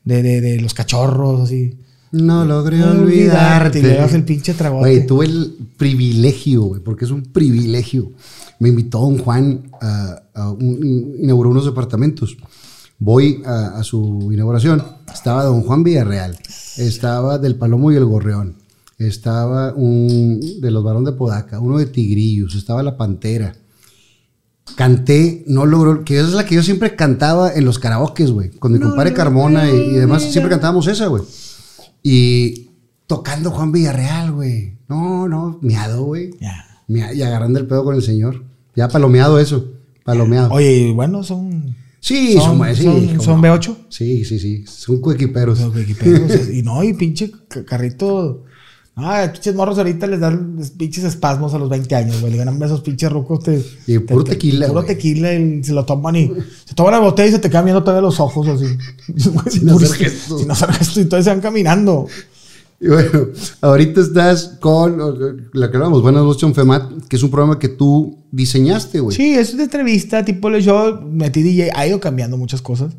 de, de, de los cachorros, así. No logré olvidarte. olvidarte, le das el pinche tragote. Güey, tuve el privilegio, güey, porque es un privilegio. Me invitó don Juan a, a un- inauguró unos departamentos. Voy a, a su inauguración. Estaba don Juan Villarreal. Estaba del Palomo y el Gorreón. Estaba un de los Barón de Podaca. Uno de Tigrillos. Estaba la Pantera. Canté, no logró, que esa es la que yo siempre cantaba en los karaokes, güey. Con mi compadre Carmona y, y demás. Siempre cantábamos esa, güey. Y tocando Juan Villarreal, güey. No, no, miado, güey. Ya. Y agarrando el pedo con el señor. Ya palomeado eso. Palomeado. Oye, bueno, son... sí, son- son, sí, son- cómo son no. B8. Sí, sí, sí. Son coequiperos. Pedo, o sea, y no, y pinche ca- carrito. Ah, pinches morros ahorita les dan pinches espasmos a los 20 años, güey. Le ganan esos pinches rucos. Te, Y puro te- te- tequila, Puro tequila y se lo toman y se toman la botella y se te quedan viendo todavía los ojos así. Sin hacer gestos. Sin hacer gestos y entonces se van caminando. Y bueno, ahorita estás con la que hablamos, Buenas noches, Femat, que es un programa que tú diseñaste, güey. Sí, es de entrevista, tipo yo metí DJ, ha ido cambiando muchas cosas.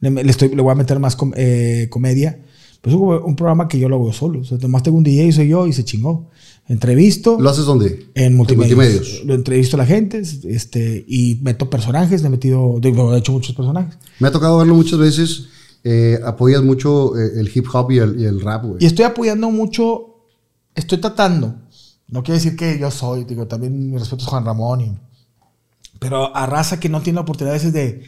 Le, le estoy, le voy a meter más com- eh, comedia. Pues es un, un programa que yo lo hago solo. O sea, además tengo un DJ y soy yo y se chingó. Entrevisto. ¿Lo haces dónde? En multimedios. multimedios. Lo entrevisto a la gente este, y meto personajes. Le he metido, digo, he hecho muchos personajes. Me ha tocado verlo muchas veces. Eh, apoyas mucho eh, el hip hop y el, y el rap, güey. Y estoy apoyando mucho, estoy tratando. No quiere decir que yo soy, digo, también mi respeto es Juan Ramón. y- pero a raza que no tiene la oportunidad a veces de.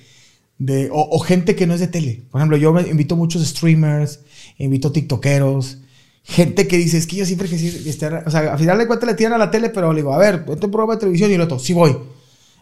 de o, o gente que no es de tele. Por ejemplo, yo me invito muchos streamers, invito tiktokeros. Gente que dice, es que yo siempre que este, o sea, a final de cuentas le tiran a la tele, pero le digo, a ver, vete un programa de televisión y el otro, sí voy.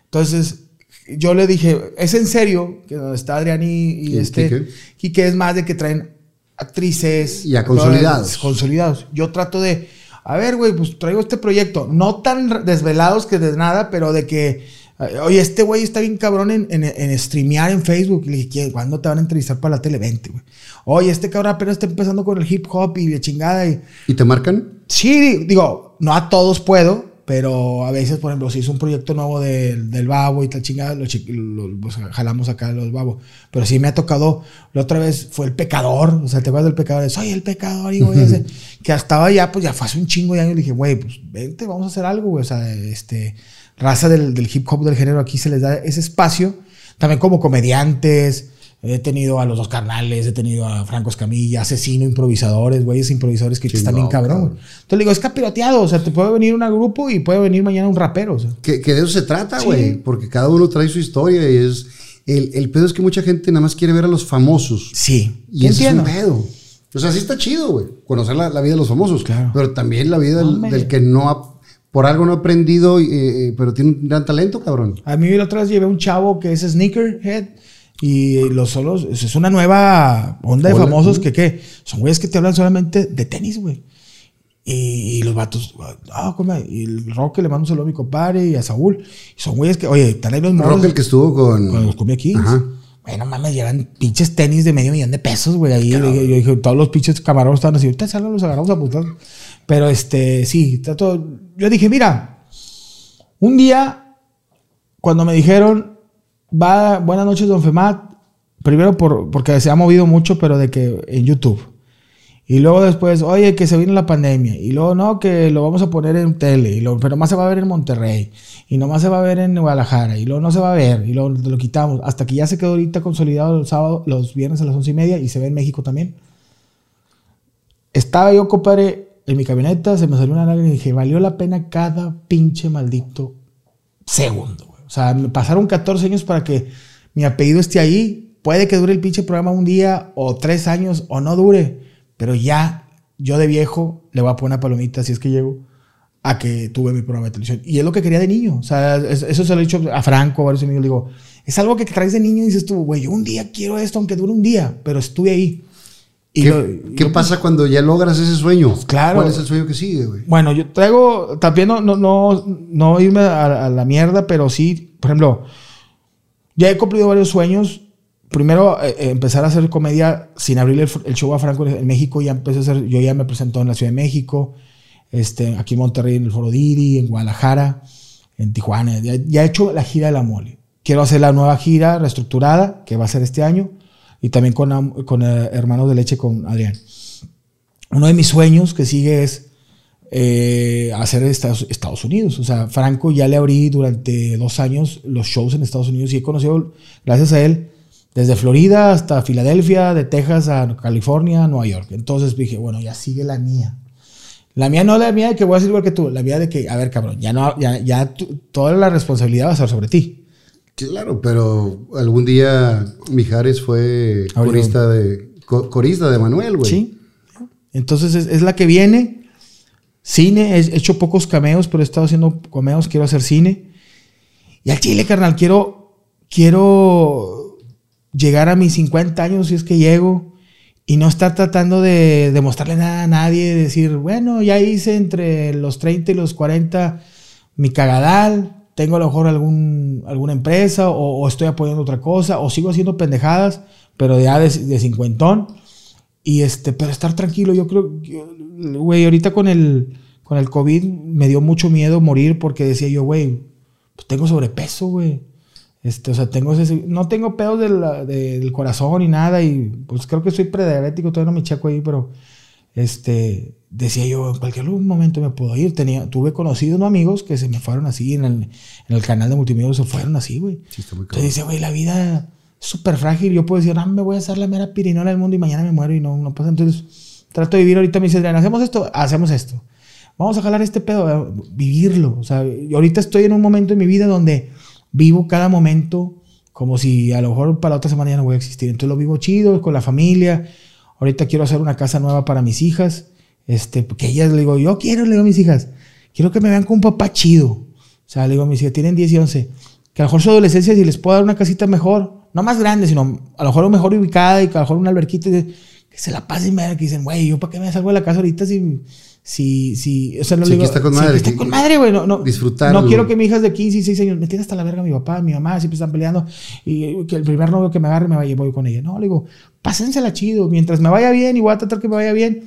Entonces, yo le dije, ¿es en serio? Que donde está Adrián y, y Y este, Quique. Quique es más de que traen actrices. Ya consolidados. Consolidados. Yo trato de, a ver, güey, pues traigo este proyecto, no tan desvelados que de nada, pero de que, eh, oye, este güey está bien cabrón en, en, en streamear en Facebook. Y le dije. ¿cuándo te van a entrevistar para la tele? Vente, güey. Oye, este cabrón apenas está empezando con el hip hop y de chingada. Y, ¿Y te marcan? Sí, digo, no a todos puedo, pero a veces, por ejemplo, si es un proyecto nuevo del, del babo y tal chingada, lo, chi- lo- pues, jalamos acá los babos. Pero sí me ha tocado, la otra vez fue el pecador, o sea, te vas del pecador, soy el pecador, y güey, ese, que estaba ya, pues ya fue hace un chingo de años, le dije, güey, pues vente, vamos a hacer algo, güey, o sea, este, raza del, del hip hop del género, aquí se les da ese espacio, también como comediantes, He tenido a los dos carnales, he tenido a Franco Escamilla, asesino, improvisadores, güeyes improvisadores que están bien cabrón. güey. Entonces le digo, es capiroteado, o sea, te puede venir un grupo y puede venir mañana un rapero. O sea. Que, que de eso se trata, Sí. güey. Porque cada uno trae su historia y es. El, el pedo es que mucha gente nada más quiere ver a los famosos. Sí, Y ese entiendo. es un pedo. O sea, sí está chido, güey. Conocer la, la vida de los famosos. Claro. Pero también la vida del, del que no ha. Por algo no ha aprendido, eh, eh, pero tiene un gran talento, cabrón. A mí la otra vez llevé un chavo que es sneakerhead y los solos, es una nueva onda de Hola. famosos que, ¿qué? Son güeyes que te hablan solamente de tenis, güey. Y, y los vatos, ah, ¿cómo? Y el Roque le mando un saludo a mi compadre y a Saúl. Y son güeyes que, oye, están ahí los morros. Rock el que estuvo con. Con los Cumbia Kings. Ajá. Bueno, mames, llevan pinches tenis de medio millón de pesos, güey. Ahí yo, yo dije, todos los pinches camarones estaban así, ahorita salgan, los agarramos a putas. Pero este, sí, trato. Yo dije, mira, un día cuando me dijeron, va, buenas noches, don Femat, primero por, porque se ha movido mucho, pero de que en YouTube. Y luego después, oye, que se viene la pandemia. Y luego, no, que lo vamos a poner en tele. Y luego, pero más se va a ver en Monterrey. Y nomás se va a ver en Guadalajara. Y luego no se va a ver. Y luego lo quitamos. Hasta que ya se quedó ahorita consolidado los sábados, los viernes a las once y media. Y se ve en México también. Estaba yo, compadre, en mi camioneta. Se me salió una lágrima y dije, valió la pena cada pinche maldito segundo. O sea, pasaron 14 años para que mi apellido esté ahí. Puede que dure el pinche programa un día o tres años o no dure. Pero ya yo de viejo le voy a poner una palomita si es que llego a que tuve mi programa de televisión. Y es lo que quería de niño. O sea, es- eso se lo he dicho a Franco, a varios amigos. Le digo, es algo que traes de niño y dices tú, güey, un día quiero esto, aunque dure un día, pero estuve ahí. Y ¿Qué, lo- qué yo- pasa cuando ya logras ese sueño? claro. ¿Cuál es el sueño que sigue, güey? Bueno, yo traigo, también no, no, no, no irme a, a la mierda, pero sí, por ejemplo, ya he cumplido varios sueños. Primero, eh, eh, empezar a hacer comedia sin abrir el, el show a Franco en México. Ya empecé a hacer, yo ya me presento en la Ciudad de México, este, aquí en Monterrey, en el Foro Didi, en Guadalajara, en Tijuana. Ya, ya he hecho la gira de la mole. Quiero hacer la nueva gira reestructurada, que va a ser este año, y también con, con eh, Hermanos de Leche con Adrián. Uno de mis sueños que sigue es eh, hacer Estados, Estados Unidos. O sea, Franco ya le abrí durante dos años los shows en Estados Unidos y he conocido, gracias a él, desde Florida hasta Filadelfia, de Texas a California, Nueva York. Entonces dije, bueno, ya sigue la mía. La mía no la mía de que voy a ser igual que tú, la mía de que, a ver, cabrón, ya no, ya, ya toda la responsabilidad va a estar sobre ti. Claro, pero algún día Mijares fue corista de, co- corista de Manuel, güey. Sí. Entonces es, es la que viene. Cine, he hecho pocos cameos, pero he estado haciendo cameos, quiero hacer cine. Y al chile, carnal, quiero, quiero llegar a mis 50 años si es que llego y no estar tratando de demostrarle nada a nadie, decir, bueno, ya hice entre los 30 y los 40 mi cagadal, tengo a lo mejor algún, alguna empresa o, o estoy apoyando otra cosa o sigo haciendo pendejadas, pero ya de, de cincuentón. Y este, pero estar tranquilo, yo creo, güey, ahorita con el, con el COVID me dio mucho miedo morir porque decía yo, güey, pues tengo sobrepeso, güey. Este, o sea, tengo ese, no tengo pedos del, del corazón ni nada y pues creo que soy prediabético, todavía no me checo ahí, pero este, decía yo, en cualquier momento me puedo ir. Tenía, tuve conocidos, ¿no? amigos que se me fueron así en el, en el canal de multimedia, se fueron así, güey. Sí, Entonces dice, güey, la vida es súper frágil. Yo puedo decir, no, me voy a hacer la mera pirinola del mundo y mañana me muero y no, no pasa. Entonces, trato de vivir ahorita. Me dice, hacemos esto, hacemos esto. Vamos a jalar este pedo, eh, vivirlo. O sea, yo ahorita estoy en un momento en mi vida donde vivo cada momento como si a lo mejor para la otra semana ya no voy a existir. Entonces lo vivo chido, con la familia. Ahorita quiero hacer una casa nueva para mis hijas. Este, porque ellas le digo, yo quiero, le digo a mis hijas, quiero que me vean con un papá chido. O sea, le digo a mis hijas, tienen 10 y 11. Que a lo mejor su adolescencia, si les puedo dar una casita mejor, no más grande, sino a lo mejor mejor ubicada y que a lo mejor una alberquita, y que se la pasen, que dicen, güey, ¿yo para qué me salgo de la casa ahorita si, si, si, o sea, no Sí, le digo, está con sí, madre, está que- con madre, güey, no, no, no quiero que mi hija de 15 y 6 años me tiene hasta la verga mi papá, mi mamá, siempre están peleando y que el primer novio que me agarre me vaya, voy con ella. No, le digo, pásensela chido, mientras me vaya bien y voy a tratar que me vaya bien,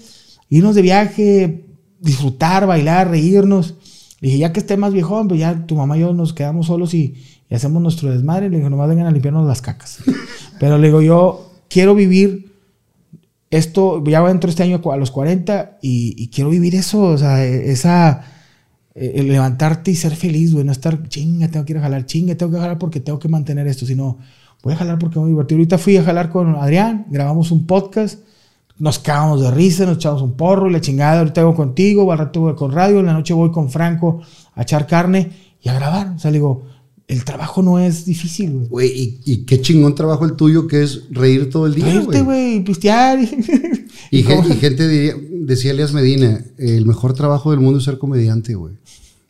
irnos de viaje, disfrutar, bailar, reírnos. Le dije, ya que esté más viejón, pues ya tu mamá y yo nos quedamos solos y, y hacemos nuestro desmadre. Le dije, nomás vengan a limpiarnos las cacas. Pero le digo, yo quiero vivir esto, ya entro este año a los 40 y, y quiero vivir eso, o sea, esa, eh, el levantarte y ser feliz, güey, no estar chinga, tengo que ir a jalar, chinga, tengo que jalar porque tengo que mantener esto, sino voy a jalar porque me voy a divertir. Ahorita fui a jalar con Adrián, grabamos un podcast, nos cagamos de risa, nos echamos un porro y la chingada, ahorita voy contigo, al rato voy con radio, en la noche voy con Franco a echar carne y a grabar. O sea, le digo, el trabajo no es difícil, güey. Güey, y, y qué chingón trabajo el tuyo que es reír todo el día, Reírte, güey. güey, y pistear. Y, y y gente diría- decía Elias Medina, el mejor trabajo del mundo es ser comediante, güey.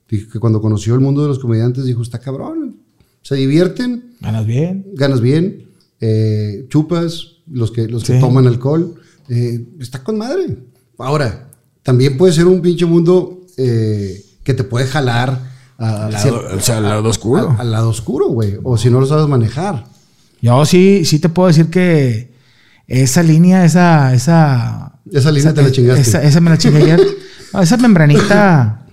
Que cuando conoció el mundo de los comediantes dijo, está cabrón. Se divierten, Ganas bien. ganas bien, eh, chupas, los que, los que Sí. toman alcohol. Eh, está con madre. Ahora, también puede ser un pinche mundo eh, que te puede jalar a- Al hacia- lado- o sea, al lado oscuro. a- al lado oscuro, güey. O si no lo sabes manejar. Yo sí, sí te puedo decir que esa línea, esa, esa. Esa línea te la chingaste. Esa, esa me la chingué ayer. No, esa membranita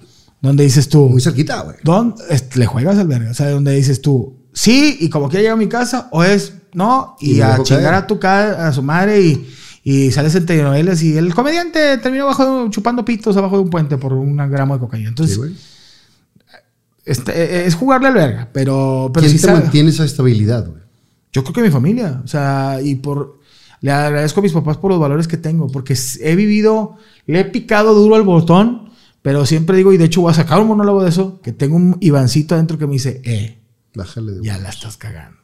Donde dices tú, Muy cerquita, güey. ¿dónde este, le juegas al verga? O sea, donde dices tú, sí, y como quiera llegar a mi casa, o es no, y, a chingar caer. a tu ca- a su madre y, y sales en telenovelas y el comediante terminó bajo chupando pitos abajo de un puente por un gramo de cocaína. Entonces, Sí, güey. este, es jugarle al verga, pero, pero ¿Quién sí te sabe- mantiene esa estabilidad, güey? Yo creo que mi familia, o sea, y por le agradezco a mis papás por los valores que tengo, porque he vivido, le he picado duro al botón, pero siempre digo, y de hecho voy a sacar un monólogo de eso, que tengo un Ivancito adentro que me dice, eh, Bájale de ya la estás cagando.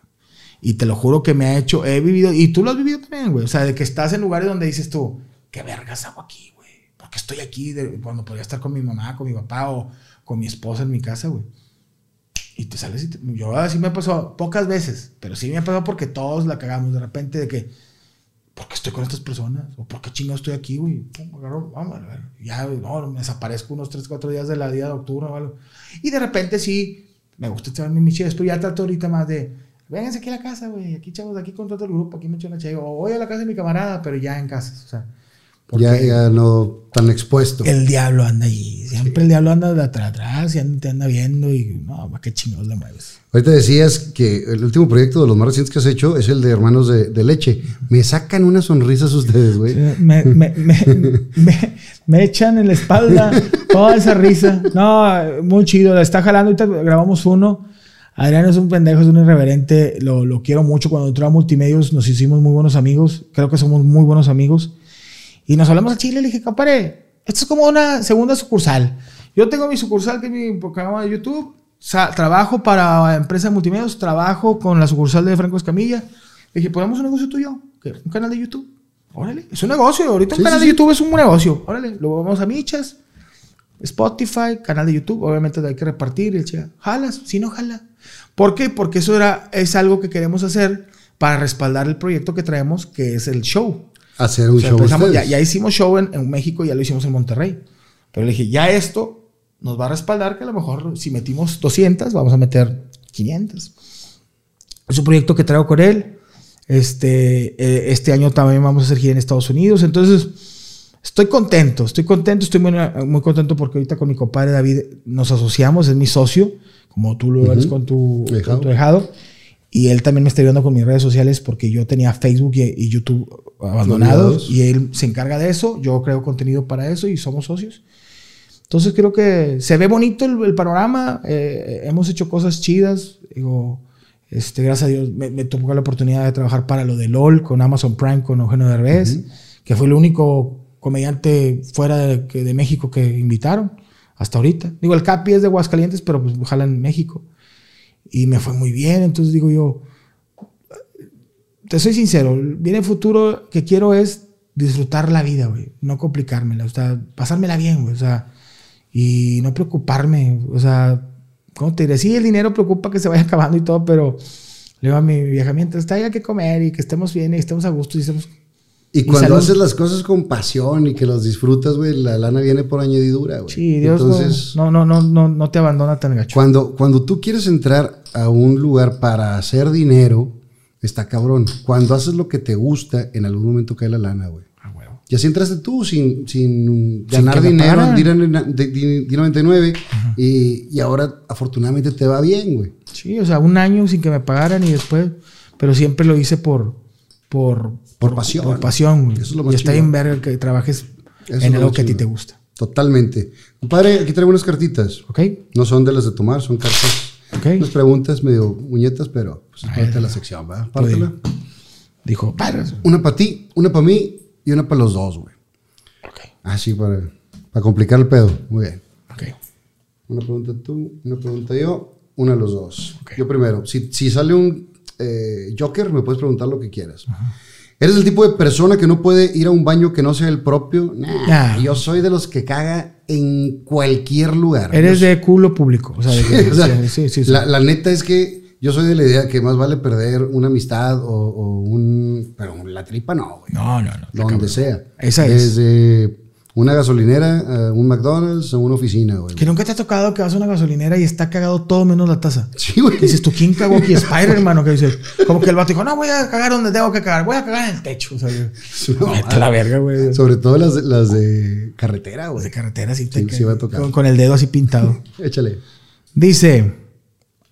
Y te lo juro que me ha hecho, he vivido, y tú lo has vivido también, güey, o sea, de que estás en lugares donde dices tú, ¿qué vergas hago aquí, güey? Porque estoy aquí de- cuando podría estar con mi mamá, con mi papá o con mi esposa en mi casa, güey. Y te sales y te- yo así me pasado pocas veces, pero sí me ha pasado porque todos la cagamos de repente de que, ¿por qué estoy con estas personas? ¿O por qué chingados estoy aquí, güey? Vamos, a ver. ya, no, me desaparezco unos 3, 4 días de la día de octubre o algo. Y de repente sí, me gusta echarme mis chidas, pero ya trato ahorita más de, vénganse aquí a la casa, güey, aquí chavos, aquí con todo el grupo, aquí me echo una chave, o voy a la casa de mi camarada, pero ya en casa, o sea. Ya, ya no tan expuesto. El diablo anda ahí, siempre el diablo anda de atrás, atrás y anda- te anda viendo y, no, ¿para qué chingados le mueves? Ahorita decías que el último proyecto de los más recientes que has hecho es el de Hermanos de, de Leche. Me sacan unas sonrisas ustedes, güey. Me, me, me, me- me echan en la espalda toda esa risa. No, muy chido. La está jalando. Ahorita grabamos uno. Adrián es un pendejo, es un irreverente. Lo, lo quiero mucho. Cuando entró a Multimedios nos hicimos muy buenos amigos. Creo que somos muy buenos amigos. Y nos hablamos a Chile. Le dije, compadre, esto es como una segunda sucursal. Yo tengo mi sucursal, que es mi programa de YouTube. Trabajo para empresa de multimedios. Trabajo con la sucursal de Franco Escamilla. Le dije, ponemos un negocio tuyo. Un canal de YouTube. Órale, es un negocio. Ahorita Sí, un canal sí, de sí. YouTube es un negocio. Órale, lo vamos a michas. Spotify, canal de YouTube, obviamente hay que repartir. Y el chica, jalas, si no jala. ¿Por qué? Porque eso era, es algo que queremos hacer para respaldar el proyecto que traemos, que es el show. Hacer un O sea, show empezamos- ya, ya hicimos show en, en México ya lo hicimos en Monterrey. Pero le dije, ya esto nos va a respaldar que a lo mejor si metimos 200, vamos a meter 500. Es un proyecto que traigo con él. Este, eh, este año también vamos a hacer gira en Estados Unidos. Entonces, estoy contento, estoy contento, estoy muy, muy contento porque ahorita con mi compadre David nos asociamos, es mi socio, como tú lo eres con tu, Ahijado. con tu ahijado. Y él también me está ayudando con mis redes sociales porque yo tenía Facebook y, y YouTube abandonados y él se encarga de eso. Yo creo contenido para eso y somos socios. Entonces creo que se ve bonito el, el panorama. eh, hemos hecho cosas chidas. Digo, este, gracias a Dios me, me tocó la oportunidad de trabajar para lo de LOL con Amazon Prime con Eugenio Derbez, que fue el único comediante fuera de, de México que invitaron hasta ahorita. Digo, el Capi es de Aguascalientes, pero pues ojalá en México. Y me fue muy bien. Entonces digo yo, te soy sincero, viene el futuro que quiero es disfrutar la vida, güey. No complicármela, o sea, pasármela bien, güey. O sea, y no preocuparme, o sea, ¿cómo te diré? Sí, el dinero preocupa que se vaya acabando y todo, pero le digo a mi vieja, mientras haya que comer y que estemos bien y estemos a gusto y estemos... Y Y cuando salud. haces las cosas con pasión y que los disfrutas, güey, la lana viene por añadidura, güey. Sí, Dios no- Entonces, no, no, no, no, no te abandona tan gacho. cuando, cuando tú quieres entrar a un lugar para hacer dinero, está cabrón. Cuando haces lo que te gusta, en algún momento cae la lana, güey. Ah, huevo. Y así entraste tú sin, sin ganar me dinero en Dina- de- de- Dina 99 y, y ahora afortunadamente te va bien, güey. Sí, o sea, un año sin que me pagaran y después, pero siempre lo hice por, por, Por pasión. Por pasión. Eso es lo más y está chingón. en verga que trabajes Eso es en algo que a ti te gusta. Totalmente. Compadre, aquí traigo unas cartitas. ¿Ok? No son de las de tomar, son cartas. Ok. Unas preguntas medio muñetas, pero pues, es parte de la sección, ¿verdad? Pártela. Dijo, padres. Una para ti, una para mí y una para los dos, güey. Ok, Ah, sí, para, para complicar el pedo. Muy bien. ok. Una pregunta tú, una pregunta yo, una de los dos. Ok. Yo primero. Si, si sale un eh, Joker, me puedes preguntar lo que quieras. ¿Eres el tipo de persona que no puede ir a un baño que no sea el propio? Nah, Nah. Yo soy de los que caga en cualquier lugar. Eres Yo de culo público. O sea, de que- o sea, sí, sí, sí. La, la neta es que yo soy de la idea que más vale perder una amistad o, o un... Pero la tripa no, güey. No, no, no. Donde sea. Esa es. Desde Una gasolinera, eh, un McDonald's o una oficina, güey. Que nunca te ha tocado que vas a una gasolinera y está cagado todo menos la taza. Sí, güey. Dices, ¿tú quién cagó aquí? Spider, hermano. Que dice, como que el vato dijo, no, voy a cagar donde tengo que cagar. Voy a cagar en el techo. O sea, a la verga, güey. Sobre todo las, las de carretera, güey. de carretera sí te Sí, sí va a tocar. Con, con el dedo así pintado. Échale. Dice,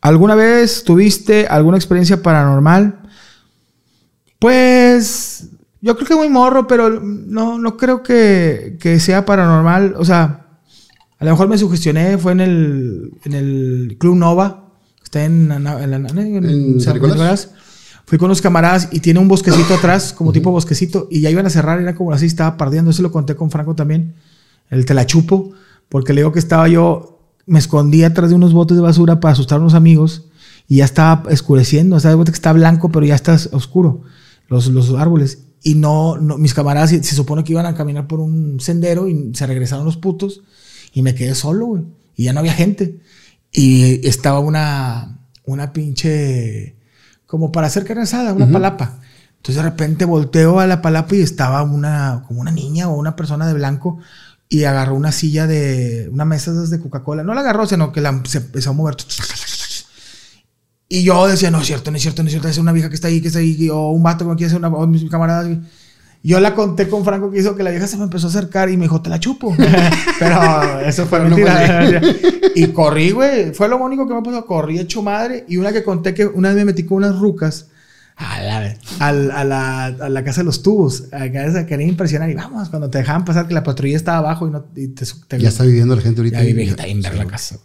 ¿alguna vez tuviste alguna experiencia paranormal? Pues yo creo que muy morro, pero no, no creo que, que sea paranormal. O sea, a lo mejor me sugestioné, fue en el, en el Club Nova, que está en, en, la- en- ¿En San Nicolás? Fui con unos camaradas y tiene un bosquecito atrás, como tipo bosquecito, y ya iban a cerrar, era como así, estaba pardiendo. Eso lo conté con Franco también. El te la chupo, porque le digo que estaba yo, me escondí atrás de unos botes de basura para asustar a unos amigos y ya estaba escureciendo. O sea, que está blanco, pero ya está oscuro, los, los árboles. Y no, no, mis camaradas se, se supone que iban a caminar por un sendero y se regresaron los putos y me quedé solo, güey. Y ya no había gente. Y estaba una, una pinche, como para hacer carne asada, una palapa. Entonces de repente volteo a la palapa y estaba una, como una niña o una persona de blanco y agarró una silla de, una mesa de Coca-Cola. No la agarró, sino que la, se empezó a mover. Y yo decía, no es cierto, no es cierto, no es cierto, es una vieja que está ahí, que está ahí, o un vato que me quiere hacer una, o mis camaradas. y- Yo la conté con Franco que hizo que la vieja se me empezó a acercar y me dijo, te la chupo. Pero eso fue mentira. y corrí, güey. Fue lo único que me pasó. Corrí hecho madre. Y una que conté que una vez me metí con unas rucas a la, al- a la, a la casa de los tubos. A que quería impresionar. Y vamos, cuando te dejaban pasar que la patrulla estaba abajo y, no, y te, te- Ya está viviendo la gente ahorita. ya vive está en ver la casa.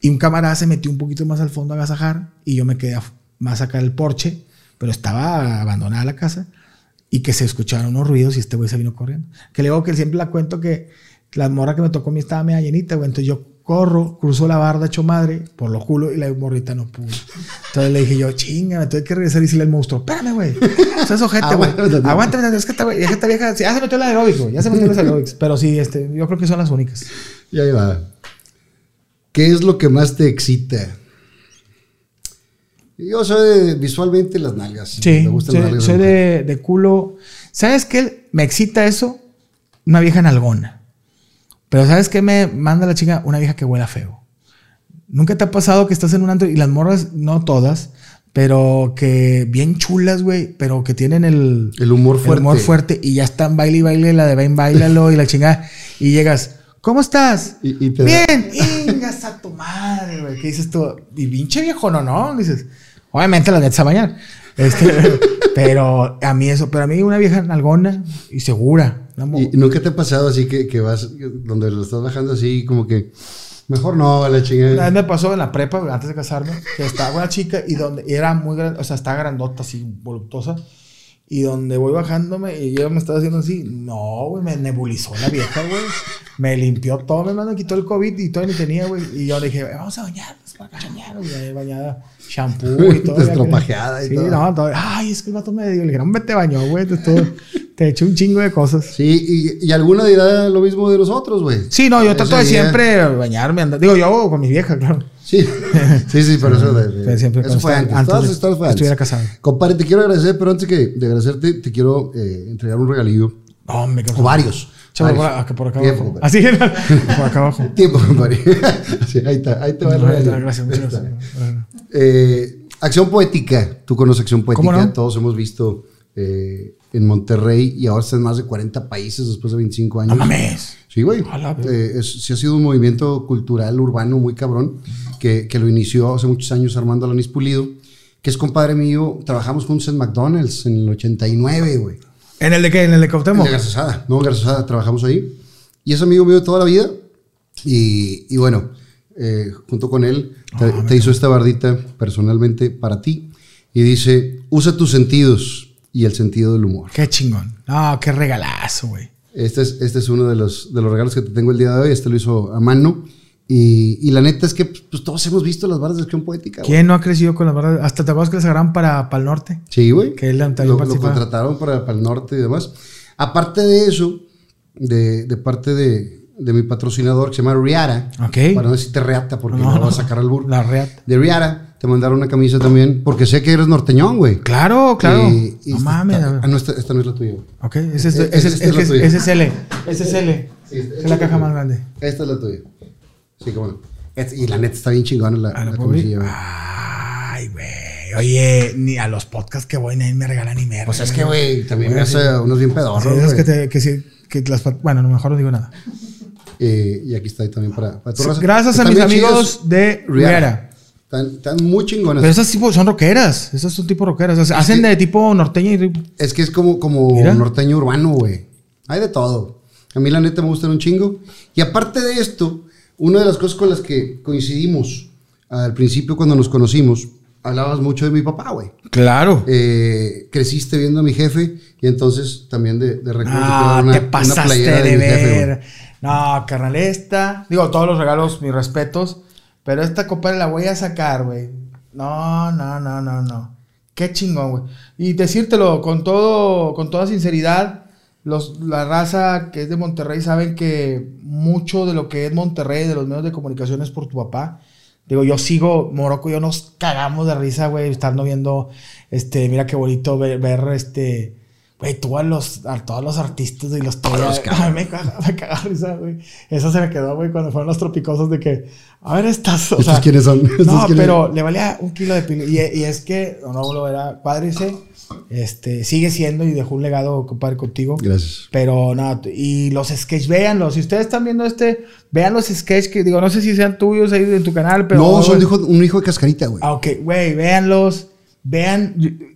Y un camarada se metió un poquito más al fondo a agasajar y yo me quedé más acá del porche, pero estaba abandonada la casa y que se escucharon unos ruidos y este güey se vino corriendo. Que le digo que siempre la cuento que la morra que me tocó a mí estaba media llenita, güey. Entonces yo corro, cruzo la barda hecho madre por los culos y la morrita no pudo. Entonces le dije yo, chinga, me tuve que regresar y decirle al monstruo, espérame, güey. O sea, es ojete, güey. Aguántame es que esta, vieja, ya se metió la aeróbic, güey. Ya se metió las aeróbics. Pero sí, este, yo creo que son las únicas. Y ahí va. ¿Qué es lo que más te excita? Yo soy de visualmente las nalgas. Sí, Me gustan soy, las nalgas. soy de culo. ¿Sabes qué? Me excita eso. Una vieja nalgona. Pero ¿sabes qué me manda la chica? Una vieja que huela feo. ¿Nunca te ha pasado que estás en un antro y las morras, no todas, pero que bien chulas, güey, pero que tienen el, El humor el fuerte. humor fuerte y ya están baile y baile, la de ven, bailalo y la chingada. Y llegas, ¿cómo estás? Y- y te bien, ingas a tu madre, güey. ¿Qué dices tú? Y pinche viejo, no, no. Dices, obviamente la metes a bañar. Este, pero a mí eso, pero a mí una vieja nalgona y segura. una ¿Y nunca te ha pasado así que, que vas, donde lo estás bajando así, como que, mejor no, a la Una chingada? vez me pasó en la prepa, antes de casarme, que estaba una chica y donde era muy grande, o sea, estaba grandota, así, voluptuosa. Y donde voy bajándome y yo me estaba haciendo así, no, güey, me nebulizó la vieja, güey. Me limpió todo, me mandó, quitó el COVID y todo ni tenía, güey. Y yo le dije, vamos a bañarnos, para bañar, güey. Bañada, shampoo y todo. Destropajeada y sí, todo. no, todo. Ay, es que el vato me dio, le dije, no, me te bañó, güey. Te, eché un chingo de cosas. Sí, y, y alguna dirá lo mismo de nosotros, güey. Sí, no, yo trato de siempre bañarme. andar- Digo, yo con mi vieja, claro. Sí, sí, sí, pero eso, de- siempre eso fue antes. antes de antes. estuviera casado. Compadre, te quiero agradecer, pero antes que de agradecerte, te quiero eh, entregar un regalillo. No, me O varios. Chavo, por, acá, por acá Tiempo, abajo. Así que por acá abajo. Tiempo, compadre. Sí, ahí está, ahí te va el regalillo. Gracias, muchas gracias. Eh, acción poética. Tú conoces acción poética. Todos hemos visto eh, en Monterrey y ahora está en más de 40 países después de 25 años. No mames. Sí, güey. Eh, es- sí ha sido un movimiento cultural urbano muy cabrón que, que lo inició hace muchos años Armando Alanis Pulido, que es compadre mío. Trabajamos juntos en McDonald's en el 89, güey. ¿En el de qué? ¿En el de En Cuauhtémoc? de Garzasada. No, en Garzasada trabajamos ahí. Y es amigo mío de toda la vida. Y, y bueno, eh, junto con él, te, Ah, te hizo esta bardita personalmente para ti. Y dice, usa tus sentidos y el sentido del humor. Qué chingón. No, qué regalazo, güey. Este es, este es uno de los, de los regalos que te tengo el día de hoy. Este lo hizo a mano. Y, y la neta es que pues, todos hemos visto las barras de acción poética. güey. ¿Quién no ha crecido con la verdad? Hasta te acuerdas que les agarran para, para el norte. Sí, güey. Que él lo, lo contrataron para, para el norte y demás. Aparte de eso, de, de parte de, de mi patrocinador que se llama Riara, Ok. para no decirte Reata porque No, no, no. va a sacar al burro. La reat. De Riara, te mandaron una camisa también, porque sé que eres norteñón, güey. Claro, claro. Y- y no esta- mames. Ah, no, esta, esta no es la tuya. Ok, ese es, Eh, ese, es- es ese es L. Ese es L. Sí, esta- Es la caja más grande. Esta es la tuya. Sí, cómo no. Y la neta está bien chingona la, la la camisilla, güey. Ay, güey. Oye, ni a los podcasts que voy nadie me regala ni merda. Pues es que, güey, también me hace unos bien pedorros, Sí, güey. que te, que sí, que las, bueno, a lo mejor no digo nada. Eh, y aquí está ahí también para, para tu raza. Gracias a mis amigos de Riera. Están, están muy chingonas. Pero esas tipo, son rockeras. Esas son tipo rockeras. O sea, hacen que- de tipo norteña y. Es que es como, como Mira. norteño urbano, güey. Hay de todo. A mí la neta me gustan un chingo. Y aparte de esto, una de las cosas con las que coincidimos al principio cuando nos conocimos, hablabas mucho de mi papá, güey. Claro. Eh, creciste viendo a mi jefe y entonces también de, de recuerdo Ah, te una- te una pasaste playera de, mi jefe, ver. no, carnal, esta. Digo, todos los regalos, mis respetos. Pero esta copa la voy a sacar, güey. No, no, no, no, no. Qué chingón, güey. Y decírtelo con todo, con toda sinceridad. Los, la raza que es de Monterrey saben que mucho de lo que es Monterrey, de los medios de comunicación, es por tu papá. Digo, yo sigo, Morocco y yo nos cagamos de risa, güey, estando viendo, este, mira qué bonito ver, ver, este, güey, tú a los, a todos los artistas y los Todos, Ay, me caga, me caga de risa, güey. Eso se me quedó, güey, cuando fueron los tropicosos de que, a ver, estas, o ¿Estos sea, quiénes son? ¿Estos no, quiénes pero le valía un kilo de pilo. Y, y es que, no lo era cuádrice, este, sigue siendo y dejó un legado, compadre, contigo. Gracias. Pero no, y los sketches, véanlos. Si ustedes están viendo este, vean los sketches que digo, no sé si sean tuyos ahí en tu canal, pero. no, son güey, de hijo- un hijo de cascarita, güey. Ah, ok, güey, véanlos. Vean,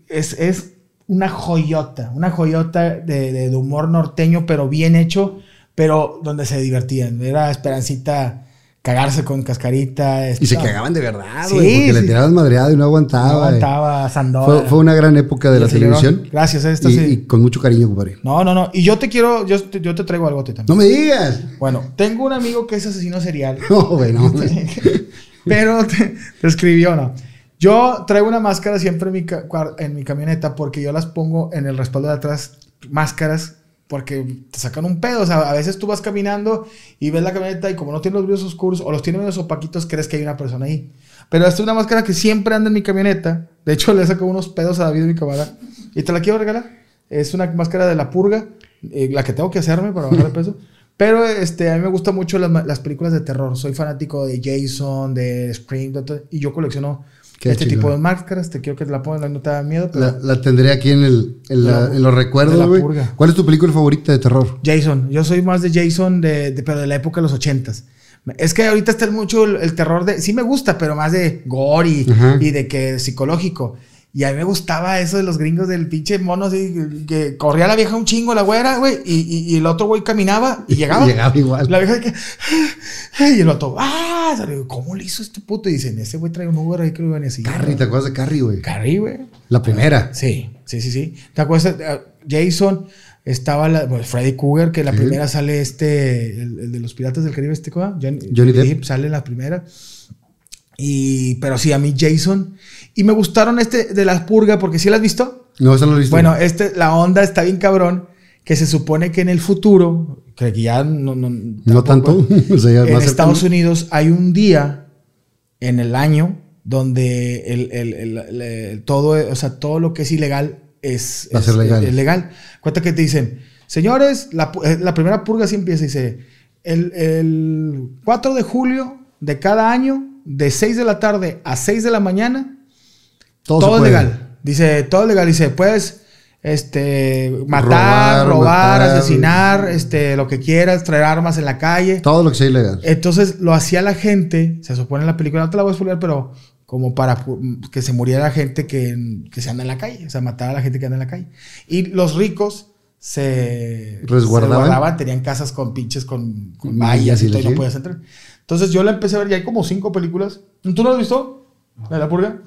es, es una joyota, una joyota de, de- de humor norteño, pero bien hecho, pero donde se divertían. Era Esperancita cagarse con cascarita. y se cagaban de verdad, Sí, porque le sí. tirabas madreado y no aguantaba. No güey. aguantaba, Sandoval. Fue, fue una gran época de la televisión. Gracias, esta y, sí. y con mucho cariño, compadre. No, no, no. Y yo te quiero, yo, te- yo te traigo algo a ti también. No me digas. Bueno, tengo un amigo que es asesino serial. No, güey, no. pero te, te escribió, ¿no? Yo traigo una máscara siempre en mi, en mi camioneta porque yo las pongo en el respaldo de atrás, máscaras, porque te sacan un pedo. O sea, a veces tú vas caminando y ves la camioneta y como no tiene los brillos oscuros o los tiene medio opaquitos, crees que hay una persona ahí. Pero esta es una máscara que siempre anda en mi camioneta. De hecho, le saco unos pedos a David mi camarada. Y te la quiero regalar. Es una máscara de la purga, eh, la que tengo que hacerme para bajar de peso. Pero este, a mí me gustan mucho las, las películas de terror. Soy fanático de Jason, de todo, y yo colecciono Qué este chingón. tipo de máscaras. Te quiero que te la pongas, no te da miedo. Pero La, la tendré aquí en, el, en, la- la- en los recuerdos, güey. ¿Cuál es tu película favorita de terror? Jason, yo soy más de Jason, de, de- pero de la época de los ochentas. Es que ahorita está mucho el, el terror de. Sí me gusta, pero más de gore y, y de que psicológico. Y a mí me gustaba eso de los gringos del pinche mono así, que, corría la vieja un chingo, la güera, güey, y, y- y el otro güey caminaba y llegaba. Llegaba igual. La vieja de que. Y el otro, ¡ah! Digo, ¿Cómo le hizo este puto? Y dicen, ese güey trae un Uber ahí que lo iban a decir. Carrie, ¿te acuerdas de Carrie, güey? Carrie, güey. La primera. Sí, sí, sí, sí. ¿Te acuerdas? Eh, Jason estaba la, bueno, Freddy Krueger, que la Sí. primera sale este, el, el de los Piratas del Caribe, este Johnny, Johnny Depp. sale en la primera. Y, pero sí, a mí Jason. Y me gustaron este de la purga, porque sí la has visto. No, esa no la he visto. Bueno, este, la onda está bien cabrón, que se supone que en el futuro, que ya no, no, no tampoco- tanto. o sea, en Estados cercano. Unidos hay un día en el año donde el, el- el- todo, o sea, todo lo que es ilegal es, Va a es- ser legal. es legal. Cuenta que te dicen, señores, la, eh, la primera purga sí empieza, dice, el, el 4 de julio de cada año, de 6 de la tarde a 6 de la mañana, Todo, es legal. Dice, todo es legal. Dice, puedes este, matar, Robar, robar, matar. asesinar, este, lo que quieras, traer armas en la calle. Todo lo que sea ilegal. Entonces lo hacía la gente, se supone en la película, no te la voy a spoiler, pero como para que se muriera gente que, que se anda en la calle, o sea, matar a la gente que anda en la calle. Y los ricos se Resguardaban. se tenían casas con pinches con, con Mallas vallas y y todo, y la no podías entrar. Entonces yo la empecé a ver, ya hay como cinco películas. ¿Tú no lo has visto? ¿De la purga?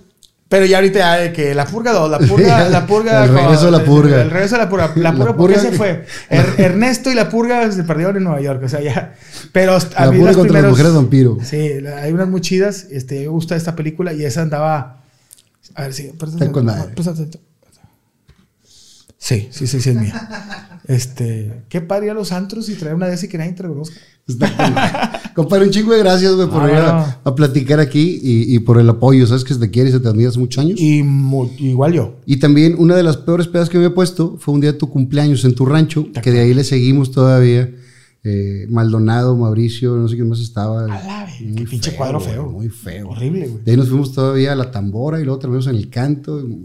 Pero ya ahorita ya de que la purga 2, la purga, la purga. El regreso de la purga. El, regreso de la purga. La La purga, ¿por qué purga. se fue? Er- Ernesto y la purga se perdieron en Nueva York, o sea, ya. Pero a La mí purga las contra las mujeres vampiro. Sí, la- hay unas muy chidas. Este, me gusta esta película y esa andaba. A ver si. Está con presta atención. Sí, sí, sí, sí, es mía. Este, qué padre ir a los antros y traer una de esas y que nadie te reconozca. Compadre, un chingo de gracias, güey, por Ah, venir a, platicar aquí y, y por el apoyo. Sabes que se te quiere y se te admira hace muchos años. Y, Y igual yo. también una de las peores pedas que me he puesto fue un día de tu cumpleaños en tu rancho, que de ahí le seguimos todavía. Eh, Maldonado, Mauricio, no sé quién más estaba. A la verga, Muy qué pinche cuadro güey, feo. Muy feo. Horrible, güey. De ahí nos fuimos todavía a la tambora y luego terminamos en el canto. De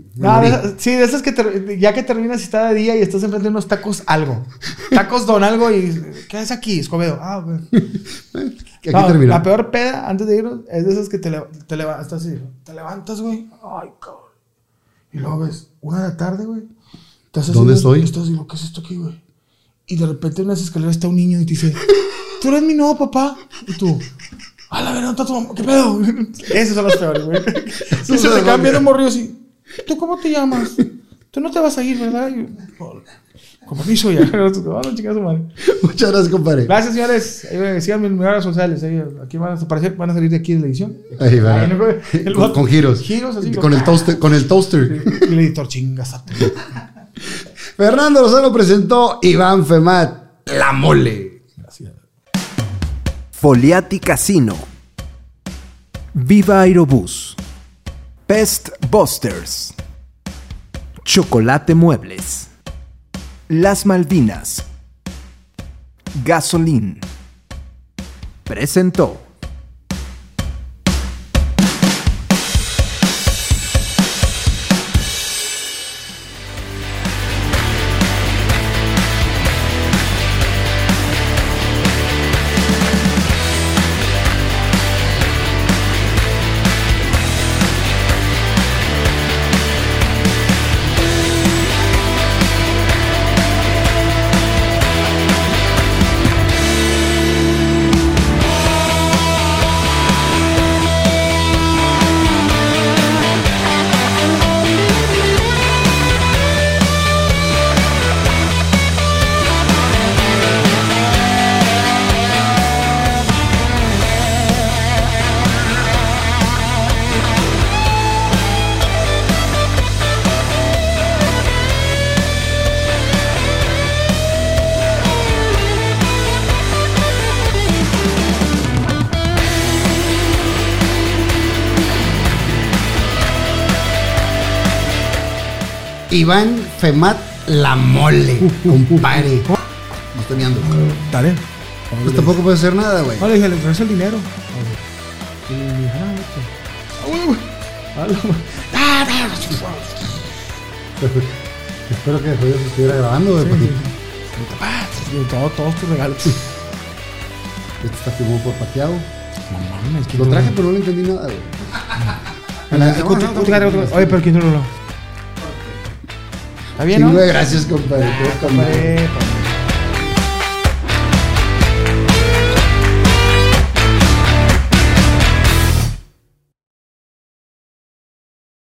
esas- sí, de esas que ya que terminas y está de día y estás enfrente de unos tacos algo. Tacos don algo y ¿qué es aquí? Escobedo. Ah, güey. Aquí No, terminó. La peor peda antes de irnos es de esas que te, te levantas así. Te levantas, güey. Ay, cabrón. Y luego ves, una de la tarde, güey. ¿Dónde estoy? y Estás digo, ¿qué es esto aquí, güey? Y de repente en unas escaleras está un niño y te dice, ¿tú eres mi nuevo papá? Y tú, a la verdad, está tu mamá. ¿Qué pedo? Esas son las peores, güey. Y se te cambia de morrillo así. ¿Tú cómo te llamas? Tú no te vas a ir, ¿verdad? Y, "Oh, con permiso ya. Vamos, chicas, madre. Muchas gracias, compadre. Gracias, señores. Síganme en mis redes sociales. ahí, aquí van a aparecer, van a salir de aquí de la edición. Ahí va. Ahí, ¿no? El con, giros. Giros así. Con el toaster. Con el toaster. El editor, chingas Fernando Lozano presentó Iván Femat, La Mole. Gracias. Foliati Casino. Viva Aerobús. Pest Busters. Chocolate Muebles. Las Malvinas. Gasolín. Presentó. Iván Femat, La Mole. Compadre. No estoy mirando. Dale. Pues tampoco puede hacer nada, güey. No, le dije, le regreso el dinero. No. No. Espero que después se estuviera grabando, güey. porque Ah, sí, todo- Todos tus regalos. Este está firmado por pateado. No mames, ¿quién Lo traje, pero no le entendí nada, güey. Oye, pero ¿quién lo lo? Está bien, ¿no? Chingo de gracias, compadre. Mal. Compadre,